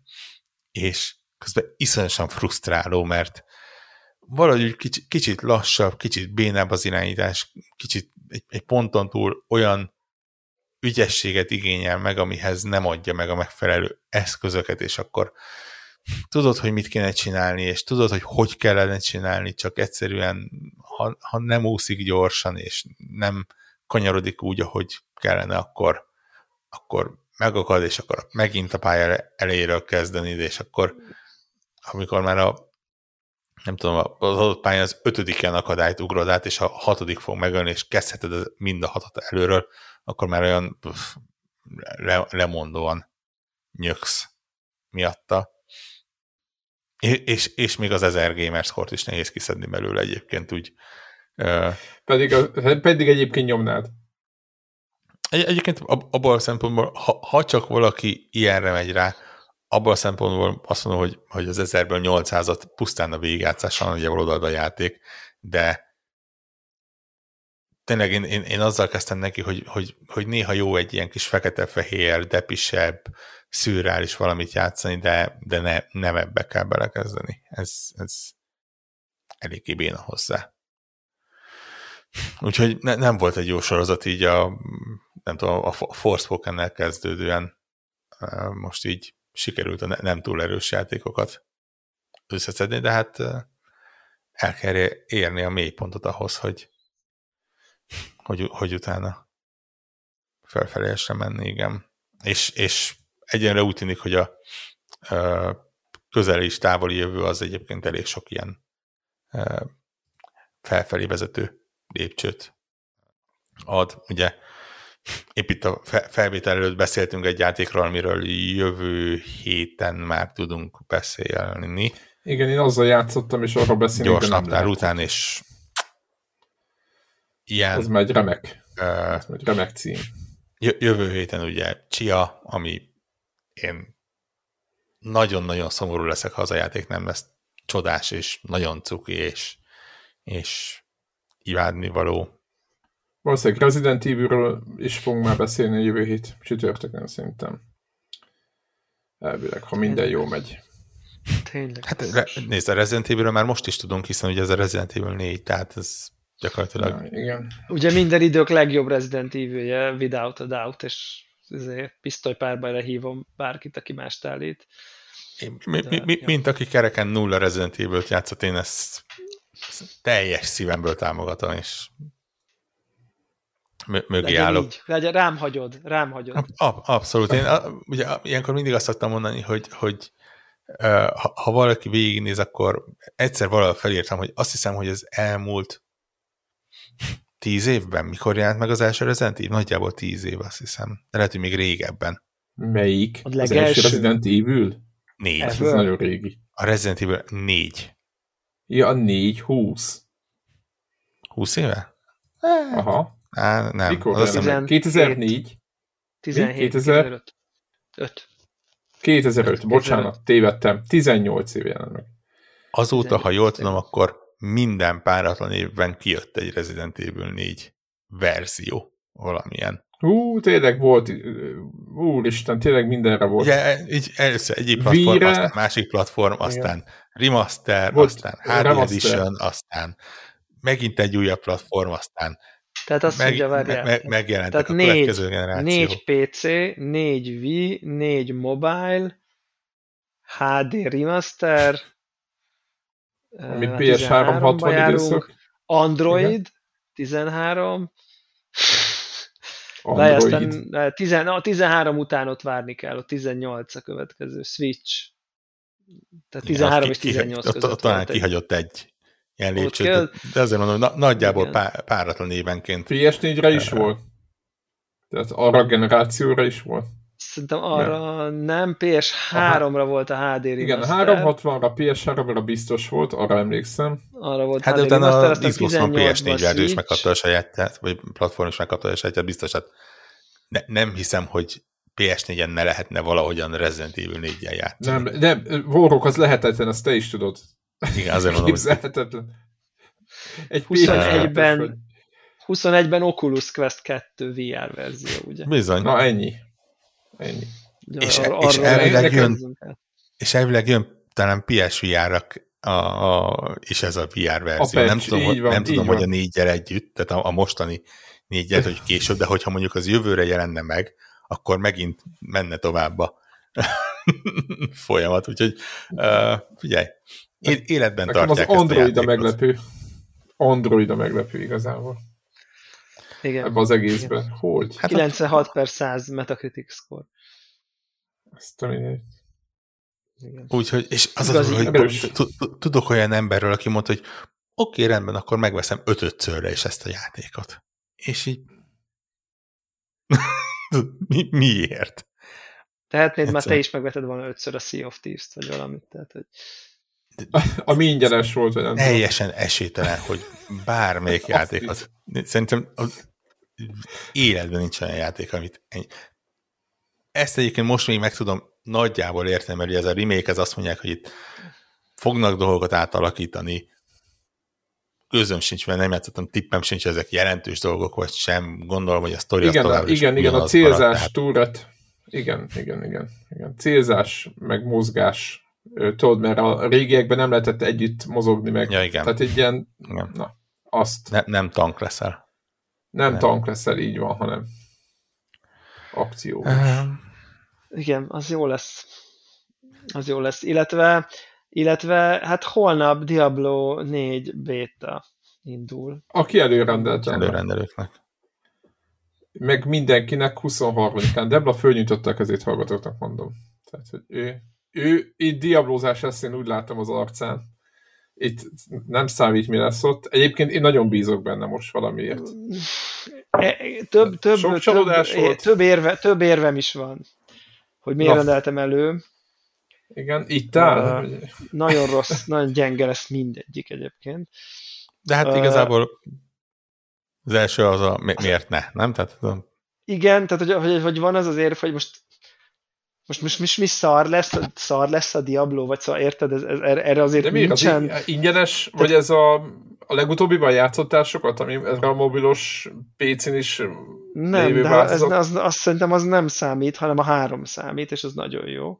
és közben iszonyosan frusztráló, mert valahogy kicsit, kicsit lassabb, kicsit bénább az irányítás, kicsit egy, egy ponton túl olyan ügyességet igényel meg, amihez nem adja meg a megfelelő eszközöket, és akkor tudod, hogy mit kéne csinálni, és tudod, hogy hogy kellene csinálni, csak egyszerűen, ha, ha nem úszik gyorsan, és nem kanyarodik úgy, ahogy kellene, akkor, akkor megakad, és akkor megint a pálya elejéről kezdeni, és akkor amikor már a nem tudom, az adott pályán az ötödiken akadályt ugrod át, és a hatodik fog megölni, és kezdheted mind a hatot előről, akkor már olyan pff, le, lemondóan nyöksz miatta. És, és, és még az 1000 Gamers Court is nehéz kiszedni belőle egyébként úgy. Pedig, a, pedig egyébként nyomnád. Egy, egyébként abból a szempontból, ha, ha csak valaki ilyenre megy rá, abból a szempontból azt mondom, hogy, hogy az 1000-ből 800-at pusztán a végigjátszással nagyjából odaad a játék, de tényleg én, én, én azzal kezdtem neki, hogy, hogy, hogy néha jó egy ilyen kis fekete-fehér, depisebb, szürreális valamit játszani, de, de ne, nem ebbe kell belekezdeni. Ez, ez eléggé béna hozzá. Úgyhogy ne, nem volt egy jó sorozat így a, nem tudom, a Forspoken-nel kezdődően most így sikerült a nem túl erős játékokat összeszedni, de hát el kell érni a mélypontot ahhoz, hogy, hogy, hogy utána felfelé menni, igen. És, és egyenre úgy tűnik, hogy a, közeli és távoli jövő az egyébként elég sok ilyen felfelé vezető lépcsőt ad. Ugye épp itt a felvétel előtt beszéltünk egy játékról, amiről jövő héten már tudunk beszélni. Igen, én azzal játszottam, és arra beszélni, Gyors naptár után, és ilyen... Az megy remek. Uh, az megy remek cím. Jövő héten ugye Chia, ami én nagyon-nagyon szomorú leszek, ha az a játék nem lesz csodás, és nagyon cuki, és, és imádni való Valószínűleg Resident Evil-ről is fogunk már beszélni a jövő hét csütörtökön szerintem. Elvileg, ha minden jó megy. Tényleg. Hát re, nézd, a Resident Evil-ről már most is tudunk, hiszen ugye ez a Resident Evil 4, tehát ez gyakorlatilag... Ja, igen. Ugye minden idők legjobb Resident Evil-je, without a doubt, és ezért pisztolypárbajra hívom bárkit, aki mást állít. Én, mi, mi, mi. Mint aki kereken nulla Resident Evil-t játszott, én ezt teljes szívemből támogatom, és mögé Legyen állok. Így. Legyen, rám hagyod, rám hagyod. Ab, abszolút. Én ugye, ilyenkor mindig azt szoktam mondani, hogy, hogy ha, ha valaki végignéz, akkor egyszer valahol felírtam, hogy azt hiszem, hogy ez elmúlt tíz évben, mikor jelent meg az első Resident Evil? Nagyjából tíz év, azt hiszem. De lehet, hogy még régebben. Melyik? A az első Resident Evil? Négy. Ez nagyon régi. A Resident Evil négy. Ja, négy, húsz. Húsz éve? Aha. Á, nem. Mikor? Az 17, 2004? 17, 2005. 5. 2005, bocsánat, tévedtem. 18 év jelent meg. Azóta, ha jól tudom, akkor minden páratlan évben kijött egy Resident Evil 4 verzió valamilyen. Hú, tényleg volt, úristen, tényleg mindenre volt. Ugye, így először egyik platform, Vire, aztán másik platform, aztán igen. remaster, volt aztán HD remaster. Edition, aztán megint egy újabb platform, aztán tehát azt meg, mondja, várjál. Me, me, megjelentek Tehát a négy, következő generáció. Négy PC, négy Wii, négy mobile, HD remaster, Amit PS3 60 időszak. Android, Igen. 13, Android. Aztán a 13 után ott várni kell, a 18 a következő, Switch. Tehát 13 Igen, és 18 ki, között. Ott, ott talán kihagyott egy ilyen lépcsőt, kell... de azért mondom, na, nagyjából pá, páratlan évenként. PS4-re is volt? Tehát arra a generációra is volt? Szerintem arra nem, nem PS3-ra volt a HD Igen, a 360-ra, PS3-ra biztos volt, arra emlékszem. Arra volt hát HD utána a Xbox-on PS4 verzió is megkapta a sajátját, vagy platform is megkapta a sajátját, biztos, hát ne, nem hiszem, hogy PS4-en ne lehetne valahogyan Resident Evil 4-jel játszani. Nem, nem, Warhawk az lehetetlen, azt te is tudod. Igen, azért mondom, hogy... Egy 21-ben 21-ben Oculus Quest 2 VR verzió, ugye? Bizony. Na ennyi. Ennyi. Ja, és, ar- és, elvileg jön, és elvileg jön talán PSVR-ra a, a, is ez a VR verzió. A patch, nem tudom, van, nem tudom hogy a négyel együtt, tehát a, a mostani négyel, hogy később, de hogyha mondjuk az jövőre jelenne meg, akkor megint menne tovább a folyamat. Úgyhogy uh, figyelj, életben Nekem tartják az Android a, a meglepő. Android a meglepő igazából. Igen. Ebben az egészben. Igen. Hogy? Hát 96 per 100 Metacritic score. Ezt a Úgyhogy, és az az, hogy tudok olyan emberről, aki mondta, hogy oké, okay, rendben, akkor megveszem ötötszörre is ezt a játékot. És így Mi, miért? Tehetnéd, már te is megveted volna ötször a Sea of Thieves-t, vagy valamit. Tehát, hogy... Ami ingyenes volt, vagy nem Teljesen esélytelen, hogy bármelyik játékot. Szerintem az életben nincs olyan játék, amit ennyi. Ezt egyébként most még meg tudom nagyjából érteni, mert ez a remake, ez azt mondják, hogy itt fognak dolgokat átalakítani, közöm sincs, mert nem játszottam, tippem sincs, ezek jelentős dolgok, vagy sem. Gondolom, hogy a sztori igen, az Igen, igen, a célzás maradt, túrat, igen, igen, igen, igen. Célzás, meg mozgás, tudod, mert a régiekben nem lehetett együtt mozogni meg. Ja, igen. Tehát egy ilyen, igen. na, azt. Ne, nem tank leszel. Nem, nem tank leszel, így van, hanem akció. Uh, igen, az jó lesz. Az jó lesz. Illetve illetve hát holnap Diablo 4 beta indul. Aki előrendelte. Előrendelőknek. Meg mindenkinek 23-án. Debla fölnyújtotta a kezét hallgatóknak, mondom. Tehát, hogy ő, ő itt diablózás lesz, én úgy látom az arcán. Itt nem számít, mi lesz ott. Egyébként én nagyon bízok benne most valamiért. E, több, több, Sok több, volt. több, érve, több érvem is van, hogy miért Na. rendeltem elő. Igen, itt áll. Uh, nagyon rossz, nagyon gyenge lesz mindegyik egyébként. De hát uh, igazából az első az a mi, miért ne, nem? Tehát, igen, tehát hogy, hogy, hogy van az az érv, hogy most most, most, most mi szar lesz, szar lesz a Diablo, vagy szóval érted, ez, ez, erre azért De nincsen... Az ingyenes, Tehát... vagy ez a, a legutóbbiban játszottál sokat, ami ez a mobilos PC-n is Nem, de ez, az, azt szerintem az nem számít, hanem a három számít, és az nagyon jó.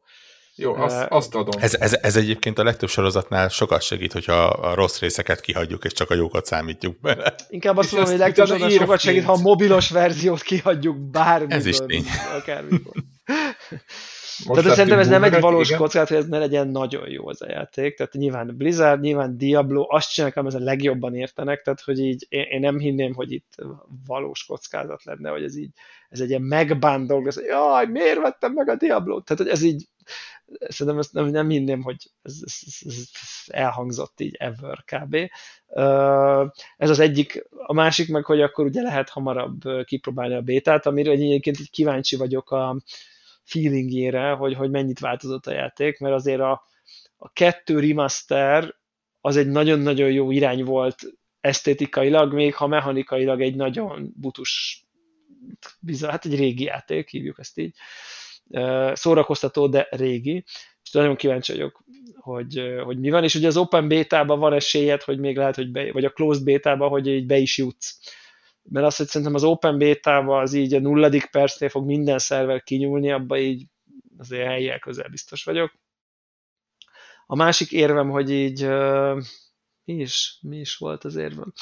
Jó, azt, azt adom. Ez, ez, ez egyébként a legtöbb sorozatnál sokat segít, hogyha a rossz részeket kihagyjuk, és csak a jókat számítjuk bele. Inkább azt mondom, hogy legtöbb sorozat sokat segít, ha a mobilos verziót kihagyjuk bármiből. Ez is tény. Akármiből. Most Tehát szerintem ez nem egy valós kockázat, hogy ez ne legyen nagyon jó az a játék. Tehát nyilván Blizzard, nyilván Diablo, azt csinálják, ez a legjobban értenek, tehát hogy így én, én nem hinném, hogy itt valós kockázat lenne, hogy ez így, ez egy ilyen megbánt dolog, ez, jaj, miért vettem meg a Diablo-t? Tehát, hogy ez így szerintem ezt nem, nem hinném, hogy ez, ez, ez elhangzott így ever kb. Ez az egyik, a másik meg, hogy akkor ugye lehet hamarabb kipróbálni a bétát, amire egyébként így kíváncsi vagyok a feelingjére, hogy, hogy mennyit változott a játék, mert azért a, a kettő remaster az egy nagyon-nagyon jó irány volt esztétikailag, még ha mechanikailag egy nagyon butus, bizony, hát egy régi játék, hívjuk ezt így szórakoztató, de régi, és nagyon kíváncsi vagyok, hogy, hogy mi van, és ugye az Open Beta-ban van esélyed, hogy még lehet, hogy be, vagy a Closed Beta-ban, hogy így be is jutsz. Mert azt, hogy szerintem az Open Beta-ban az így a nulladik percnél fog minden szerver kinyúlni, abba így azért helyiel közel biztos vagyok. A másik érvem, hogy így mi is, mi is volt az érvem?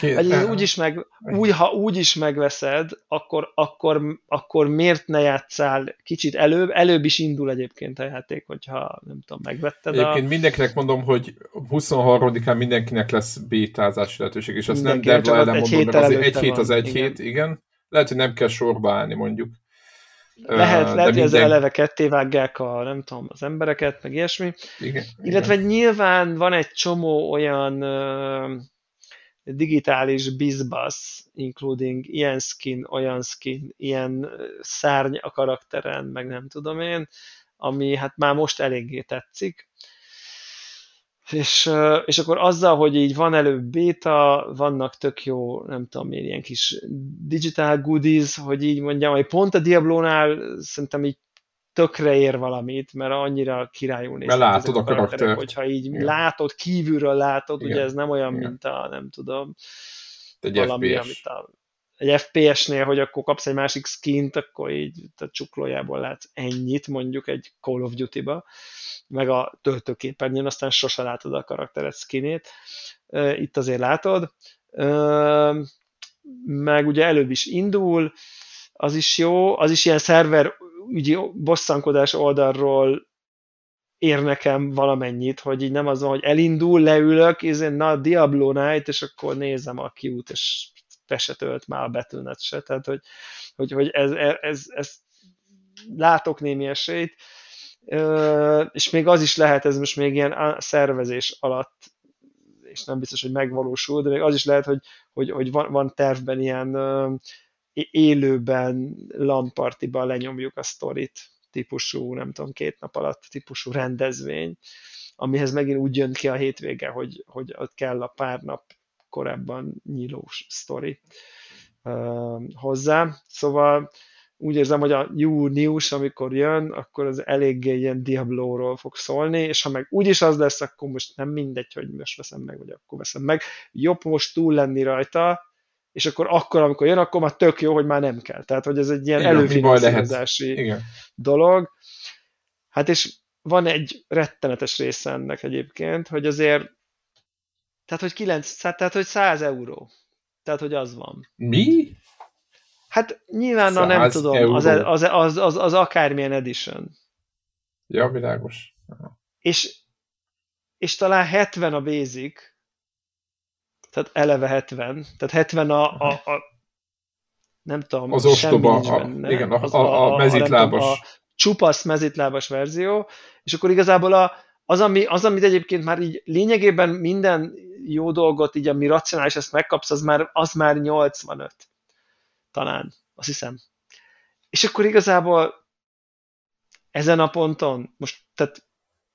Vagy úgy is meg, úgy, ha úgy is megveszed, akkor, akkor, akkor miért ne játszál kicsit előbb? Előbb is indul egyébként a játék, hogyha nem tudom, megvetted Egyébként a... mindenkinek mondom, hogy 23-án mindenkinek lesz bétázási lehetőség, és Mindenki, nem Debla ellen mondom, mert azért egy hét az egy igen. hét, igen. Lehet, hogy nem kell sorba állni mondjuk. Lehet, uh, lehet hogy minden... eleve ketté vágják a, nem tudom, az embereket, meg ilyesmi. Igen, Illetve igen. nyilván van egy csomó olyan digitális bizbasz, including ilyen skin, olyan skin, ilyen szárny a karakteren, meg nem tudom én, ami hát már most eléggé tetszik. És, és akkor azzal, hogy így van előbb beta, vannak tök jó, nem tudom én, ilyen kis digital goodies, hogy így mondjam, hogy pont a Diablo-nál szerintem így tökre ér valamit, mert annyira királyul néz. Mert látod a karakter. Hogyha így Igen. látod, kívülről látod, Igen. ugye ez nem olyan, Igen. mint a, nem tudom, egy valami, FPS. amit a, egy FPS-nél, hogy akkor kapsz egy másik skint, akkor így a csuklójából látsz ennyit, mondjuk egy Call of Duty-ba, meg a töltőképernyőn, aztán sose látod a karaktered skinét. Itt azért látod. Meg ugye előbb is indul, az is jó, az is ilyen szerver ügyi bosszankodás oldalról ér nekem valamennyit, hogy így nem az van, hogy elindul, leülök, és én na Diablo Night, és akkor nézem a kiút, és te se tölt már a Battle.net se, tehát hogy, hogy, hogy ez, ez, ez látok némi esélyt, és még az is lehet, ez most még ilyen szervezés alatt, és nem biztos, hogy megvalósul, de még az is lehet, hogy, hogy, hogy van, van tervben ilyen élőben lampartiban lenyomjuk a sztorit típusú, nem tudom, két nap alatt típusú rendezvény, amihez megint úgy jön ki a hétvége, hogy, hogy ott kell a pár nap korábban nyílós sztori uh, hozzá. Szóval úgy érzem, hogy a június, amikor jön, akkor az eléggé ilyen Diablo-ról fog szólni, és ha meg úgyis az lesz, akkor most nem mindegy, hogy most veszem meg, vagy akkor veszem meg. Jobb most túl lenni rajta, és akkor, akkor amikor jön, akkor már tök jó, hogy már nem kell. Tehát, hogy ez egy ilyen előfinanszírozási dolog. Hát és van egy rettenetes része ennek egyébként, hogy azért, tehát, hogy 9, tehát, hogy 100 euró. Tehát, hogy az van. Mi? Hát nyilván, na nem tudom, az, az, az, az, az akármilyen edition. Ja, világos. És, és talán 70 a basic, tehát eleve 70, tehát 70 a, a, a nem tudom, az ostoba, a, igen, a, az, a, a, a mezitlábas. A, a csupasz mezitlábas verzió, és akkor igazából a, az, ami, az, amit egyébként már így lényegében minden jó dolgot, így ami racionális, ezt megkapsz, az már, az már 85. Talán, azt hiszem. És akkor igazából ezen a ponton, most, tehát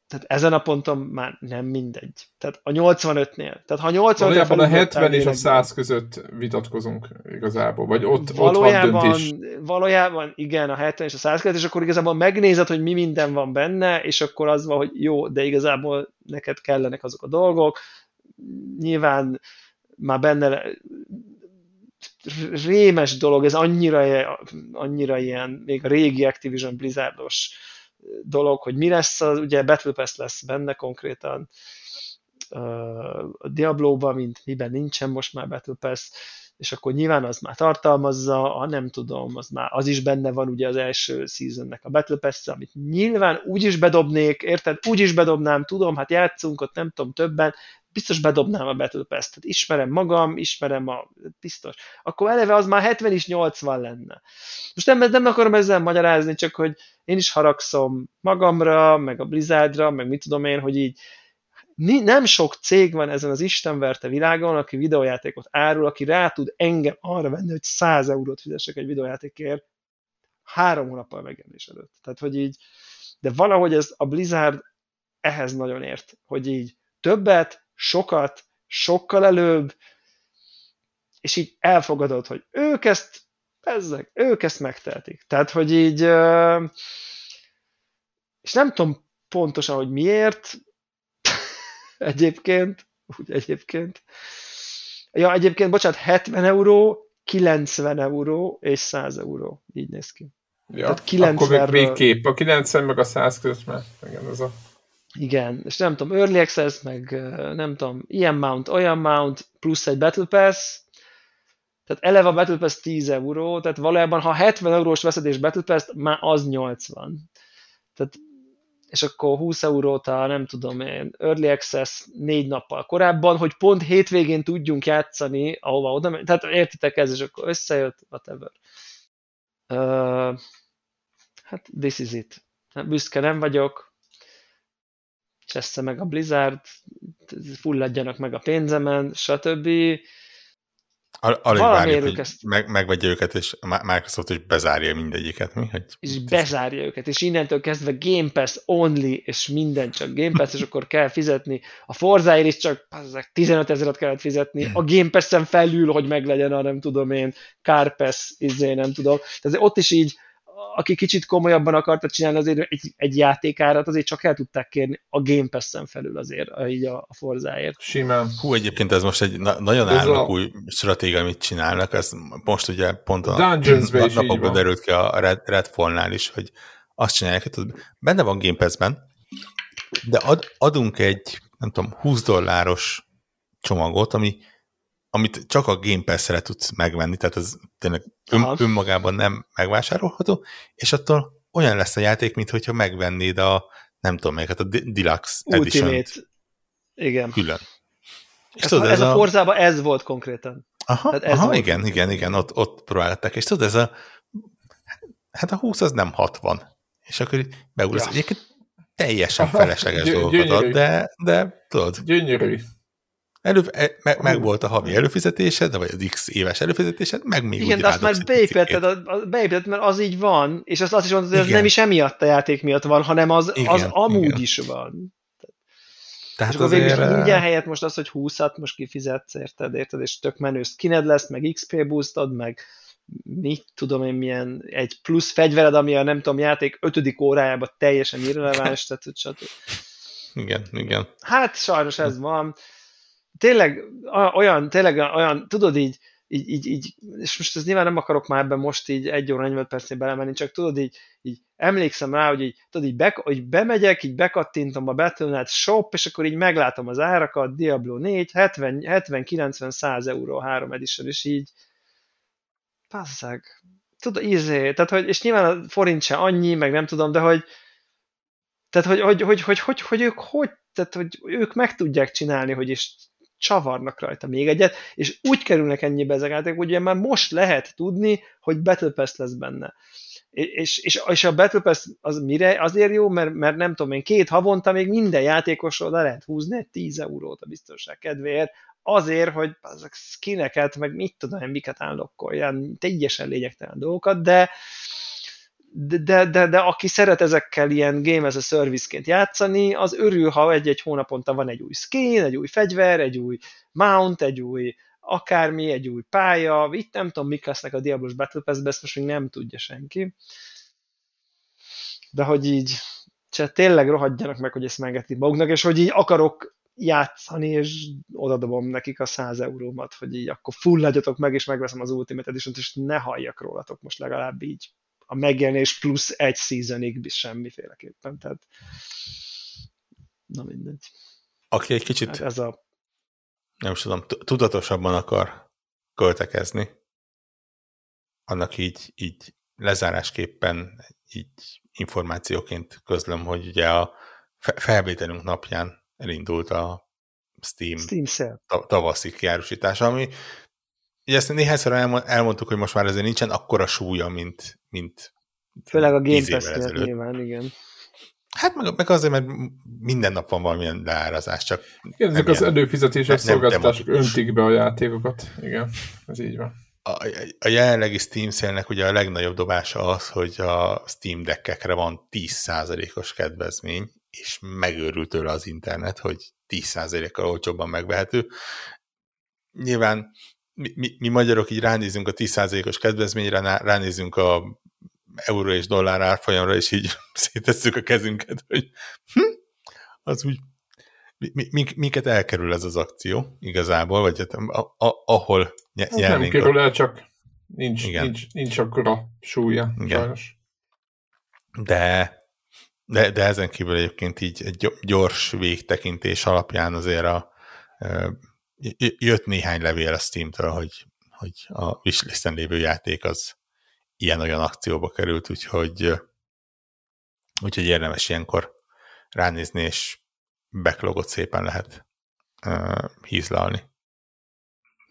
tehát ezen a ponton már nem mindegy. Tehát a 85-nél. Tehát ha 85 Valójában a 70 és a 100 között vitatkozunk igazából, vagy ott, valójában, ott van döntés. Valójában igen, a 70 és a 100 között, és akkor igazából megnézed, hogy mi minden van benne, és akkor az van, hogy jó, de igazából neked kellenek azok a dolgok. Nyilván már benne rémes dolog, ez annyira, annyira ilyen, még a régi Activision Blizzardos dolog, hogy mi lesz, az, ugye Battle Pass lesz benne konkrétan, a Diablo-ban, mint miben nincsen most már Battle Pass, és akkor nyilván az már tartalmazza, ha nem tudom, az már az is benne van ugye az első seasonnek a Battle pass amit nyilván úgy is bedobnék, érted? Úgy is bedobnám, tudom, hát játszunk ott nem tudom többen, biztos bedobnám a Battle Pass-t, ismerem magam, ismerem a, biztos. Akkor eleve az már 70 is 80 lenne. Most nem, nem akarom ezzel magyarázni, csak hogy én is haragszom magamra, meg a Blizzardra, meg mit tudom én, hogy így nem sok cég van ezen az istenverte világon, aki videójátékot árul, aki rá tud engem arra venni, hogy 100 eurót fizessek egy videójátékért három hónappal megjelenés előtt. Tehát, hogy így, de valahogy ez a Blizzard ehhez nagyon ért, hogy így többet, sokat, sokkal előbb, és így elfogadod, hogy ők ezt, ezek, ők ezt megtehetik. Tehát, hogy így, és nem tudom pontosan, hogy miért, egyébként, úgy egyébként. Ja, egyébként, bocsánat, 70 euró, 90 euró és 100 euró. Így néz ki. Ja, Tehát 90 akkor még, kép. A 90 meg a 100 között már, igen, ez a igen, és nem tudom, Early Access, meg nem tudom, ilyen mount, olyan mount, plusz egy Battle Pass, tehát eleve a Battle Pass 10 euró, tehát valójában ha 70 eurós veszed és Battle Pass, már az 80. Tehát, és akkor 20 eurót a, nem tudom én, Early Access négy nappal korábban, hogy pont hétvégén tudjunk játszani, ahova oda Tehát értitek ez, és akkor összejött, whatever. Uh, hát this is it. Büszke nem vagyok, csessze meg a Blizzard, fulladjanak meg a pénzemen, stb. Al- alig várjuk, hogy ezt... meg, megvegye őket, és Microsoft is bezárja mindegyiket. Mi? Hogy és bezárja őket, és innentől kezdve Game Pass only, és minden csak Game Pass, és akkor kell fizetni. A Forzáért is csak 15 ezeret kellett fizetni, a Game Pass-en felül, hogy meglegyen a nem tudom én, Car Pass, izé, nem tudom. Tehát ott is így aki kicsit komolyabban akarta csinálni azért egy, egy játékárat, azért csak el tudták kérni a Game Pass-en felül azért, így a, a Forzáért. Simán. Hú, egyébként ez most egy na- nagyon állnak a... új stratégia, amit csinálnak, ez most ugye pont a napokban derült ki a Red, Redfall-nál is, hogy azt csinálják, hogy benne van Game Pass-ben, de ad, adunk egy, nem tudom, 20 dolláros csomagot, ami amit csak a Game Pass-re tudsz megvenni, tehát ez tényleg ön, önmagában nem megvásárolható, és attól olyan lesz a játék, mintha megvennéd a, nem tudom melyiket, a Deluxe Ultimate. edition Igen. Külön. És ez, tudod, ez, ez a, a Forzában ez volt konkrétan. Aha, ez aha volt. igen, igen, igen, ott, ott próbálták, és tudod, ez a hát a 20 az nem 60. És akkor beuglasz, ja. egyébként teljesen felesleges dolgokat ad, de, de tudod. Gyönyörű. Elő, e, meg, meg volt a havi előfizetésed, vagy az X éves előfizetésed, meg még Igen, de azt már beépítetted, beépítetted, mert az így van, és azt, azt is mondod, hogy ez nem is emiatt a játék miatt van, hanem az, igen, az amúgy igen. is van. Tehát és akkor azért... végül ingyen helyett most az, hogy 20-at most kifizetsz, érted, érted, és tök menő skined lesz, meg XP boostod, meg mit tudom én milyen, egy plusz fegyvered, ami a nem tudom, játék ötödik órájában teljesen irreleváns, tehát stb. Igen, igen. Hát sajnos ez van tényleg olyan, tényleg olyan, tudod így, így, így, így, és most ez nyilván nem akarok már ebben most így egy óra 45 percnél belemenni, csak tudod így, így emlékszem rá, hogy így, tudod így, be, hogy bemegyek, így bekattintom a Battle.net shop, és akkor így meglátom az árakat, Diablo 4, 70, 70 90, 100 euró három edition, és így passzeg, tudod, ízé, tehát hogy, és nyilván a forint se annyi, meg nem tudom, de hogy tehát hogy, hogy, hogy, hogy, hogy, hogy ők hogy, tehát hogy ők meg tudják csinálni, hogy is csavarnak rajta még egyet, és úgy kerülnek ennyibe ezek játékok, hogy ugye már most lehet tudni, hogy Battle Pass lesz benne. És, és, és a Battle Pass az mire azért jó, mert, mert nem tudom én, két havonta még minden játékosról le lehet húzni egy 10 eurót a biztonság kedvéért, azért, hogy azok skineket, meg mit tudom én, miket állokkoljan, teljesen lényegtelen dolgokat, de, de, de, de, aki szeret ezekkel ilyen game as a service-ként játszani, az örül, ha egy-egy hónaponta van egy új skin, egy új fegyver, egy új mount, egy új akármi, egy új pálya, itt nem tudom, mik lesznek a Diablos Battle Pass-be, ezt most még nem tudja senki. De hogy így, csak tényleg rohadjanak meg, hogy ezt megeti maguknak, és hogy így akarok játszani, és odadobom nekik a 100 eurómat, hogy így akkor fulladjatok meg, és megveszem az Ultimate edition és ne halljak rólatok most legalább így a megjelenés plusz egy seasonig semmiféleképpen, tehát na mindegy. Aki egy kicsit, hát ez a... nem is tudom, tudatosabban akar költekezni, annak így, így lezárásképpen így információként közlöm, hogy ugye a felvételünk napján elindult a Steam, Steam tavaszi kiárusítása, ami Ugye ezt néhányszor elmondtuk, hogy most már ezért nincsen akkora súlya, mint, mint Főleg a Game Pass nyilván, igen. Hát meg, meg azért, mert minden nap van valamilyen leárazás, csak... Igen, ezek az előfizetéses szolgáltatások öntik be a játékokat. Igen, ez így van. A, a jelenlegi Steam szélnek ugye a legnagyobb dobása az, hogy a Steam deckekre van 10%-os kedvezmény, és megőrült tőle az internet, hogy 10%-kal olcsóbban megvehető. Nyilván mi, mi, mi magyarok így ránézünk a 10%-os kedvezményre, ránézünk a euró és dollár árfolyamra, és így szétesszük a kezünket, hogy hm, az úgy mi, mi, minket elkerül ez az akció igazából, vagy hát, a, a, ahol ny- Nem kerül el, csak nincs, Igen. nincs, nincs akkora súlya, Igen. sajnos. De, de, de ezen kívül egyébként így egy gyors végtekintés alapján azért a jött néhány levél a Steam-től, hogy, hogy a wishlisten lévő játék az ilyen-olyan akcióba került, úgyhogy, úgyhogy érdemes ilyenkor ránézni, és backlogot szépen lehet uh, hízlalni.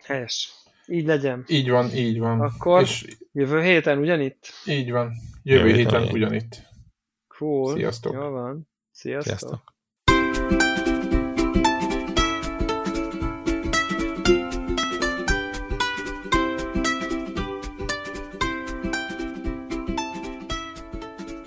Helyes. Így legyen. Így van, így van. Akkor és jövő héten ugyanitt? Így van. Jövő, jövő héten, héten ugyanitt. Cool. Sziasztok. Jó van. Sziasztok. Sziasztok.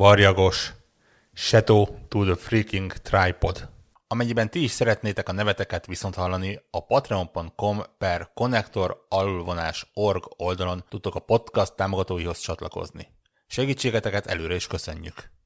Varjagos, Shadow to the Freaking Tripod. Amennyiben ti is szeretnétek a neveteket viszont hallani, a patreon.com per connector org oldalon tudtok a podcast támogatóihoz csatlakozni. Segítségeteket előre is köszönjük!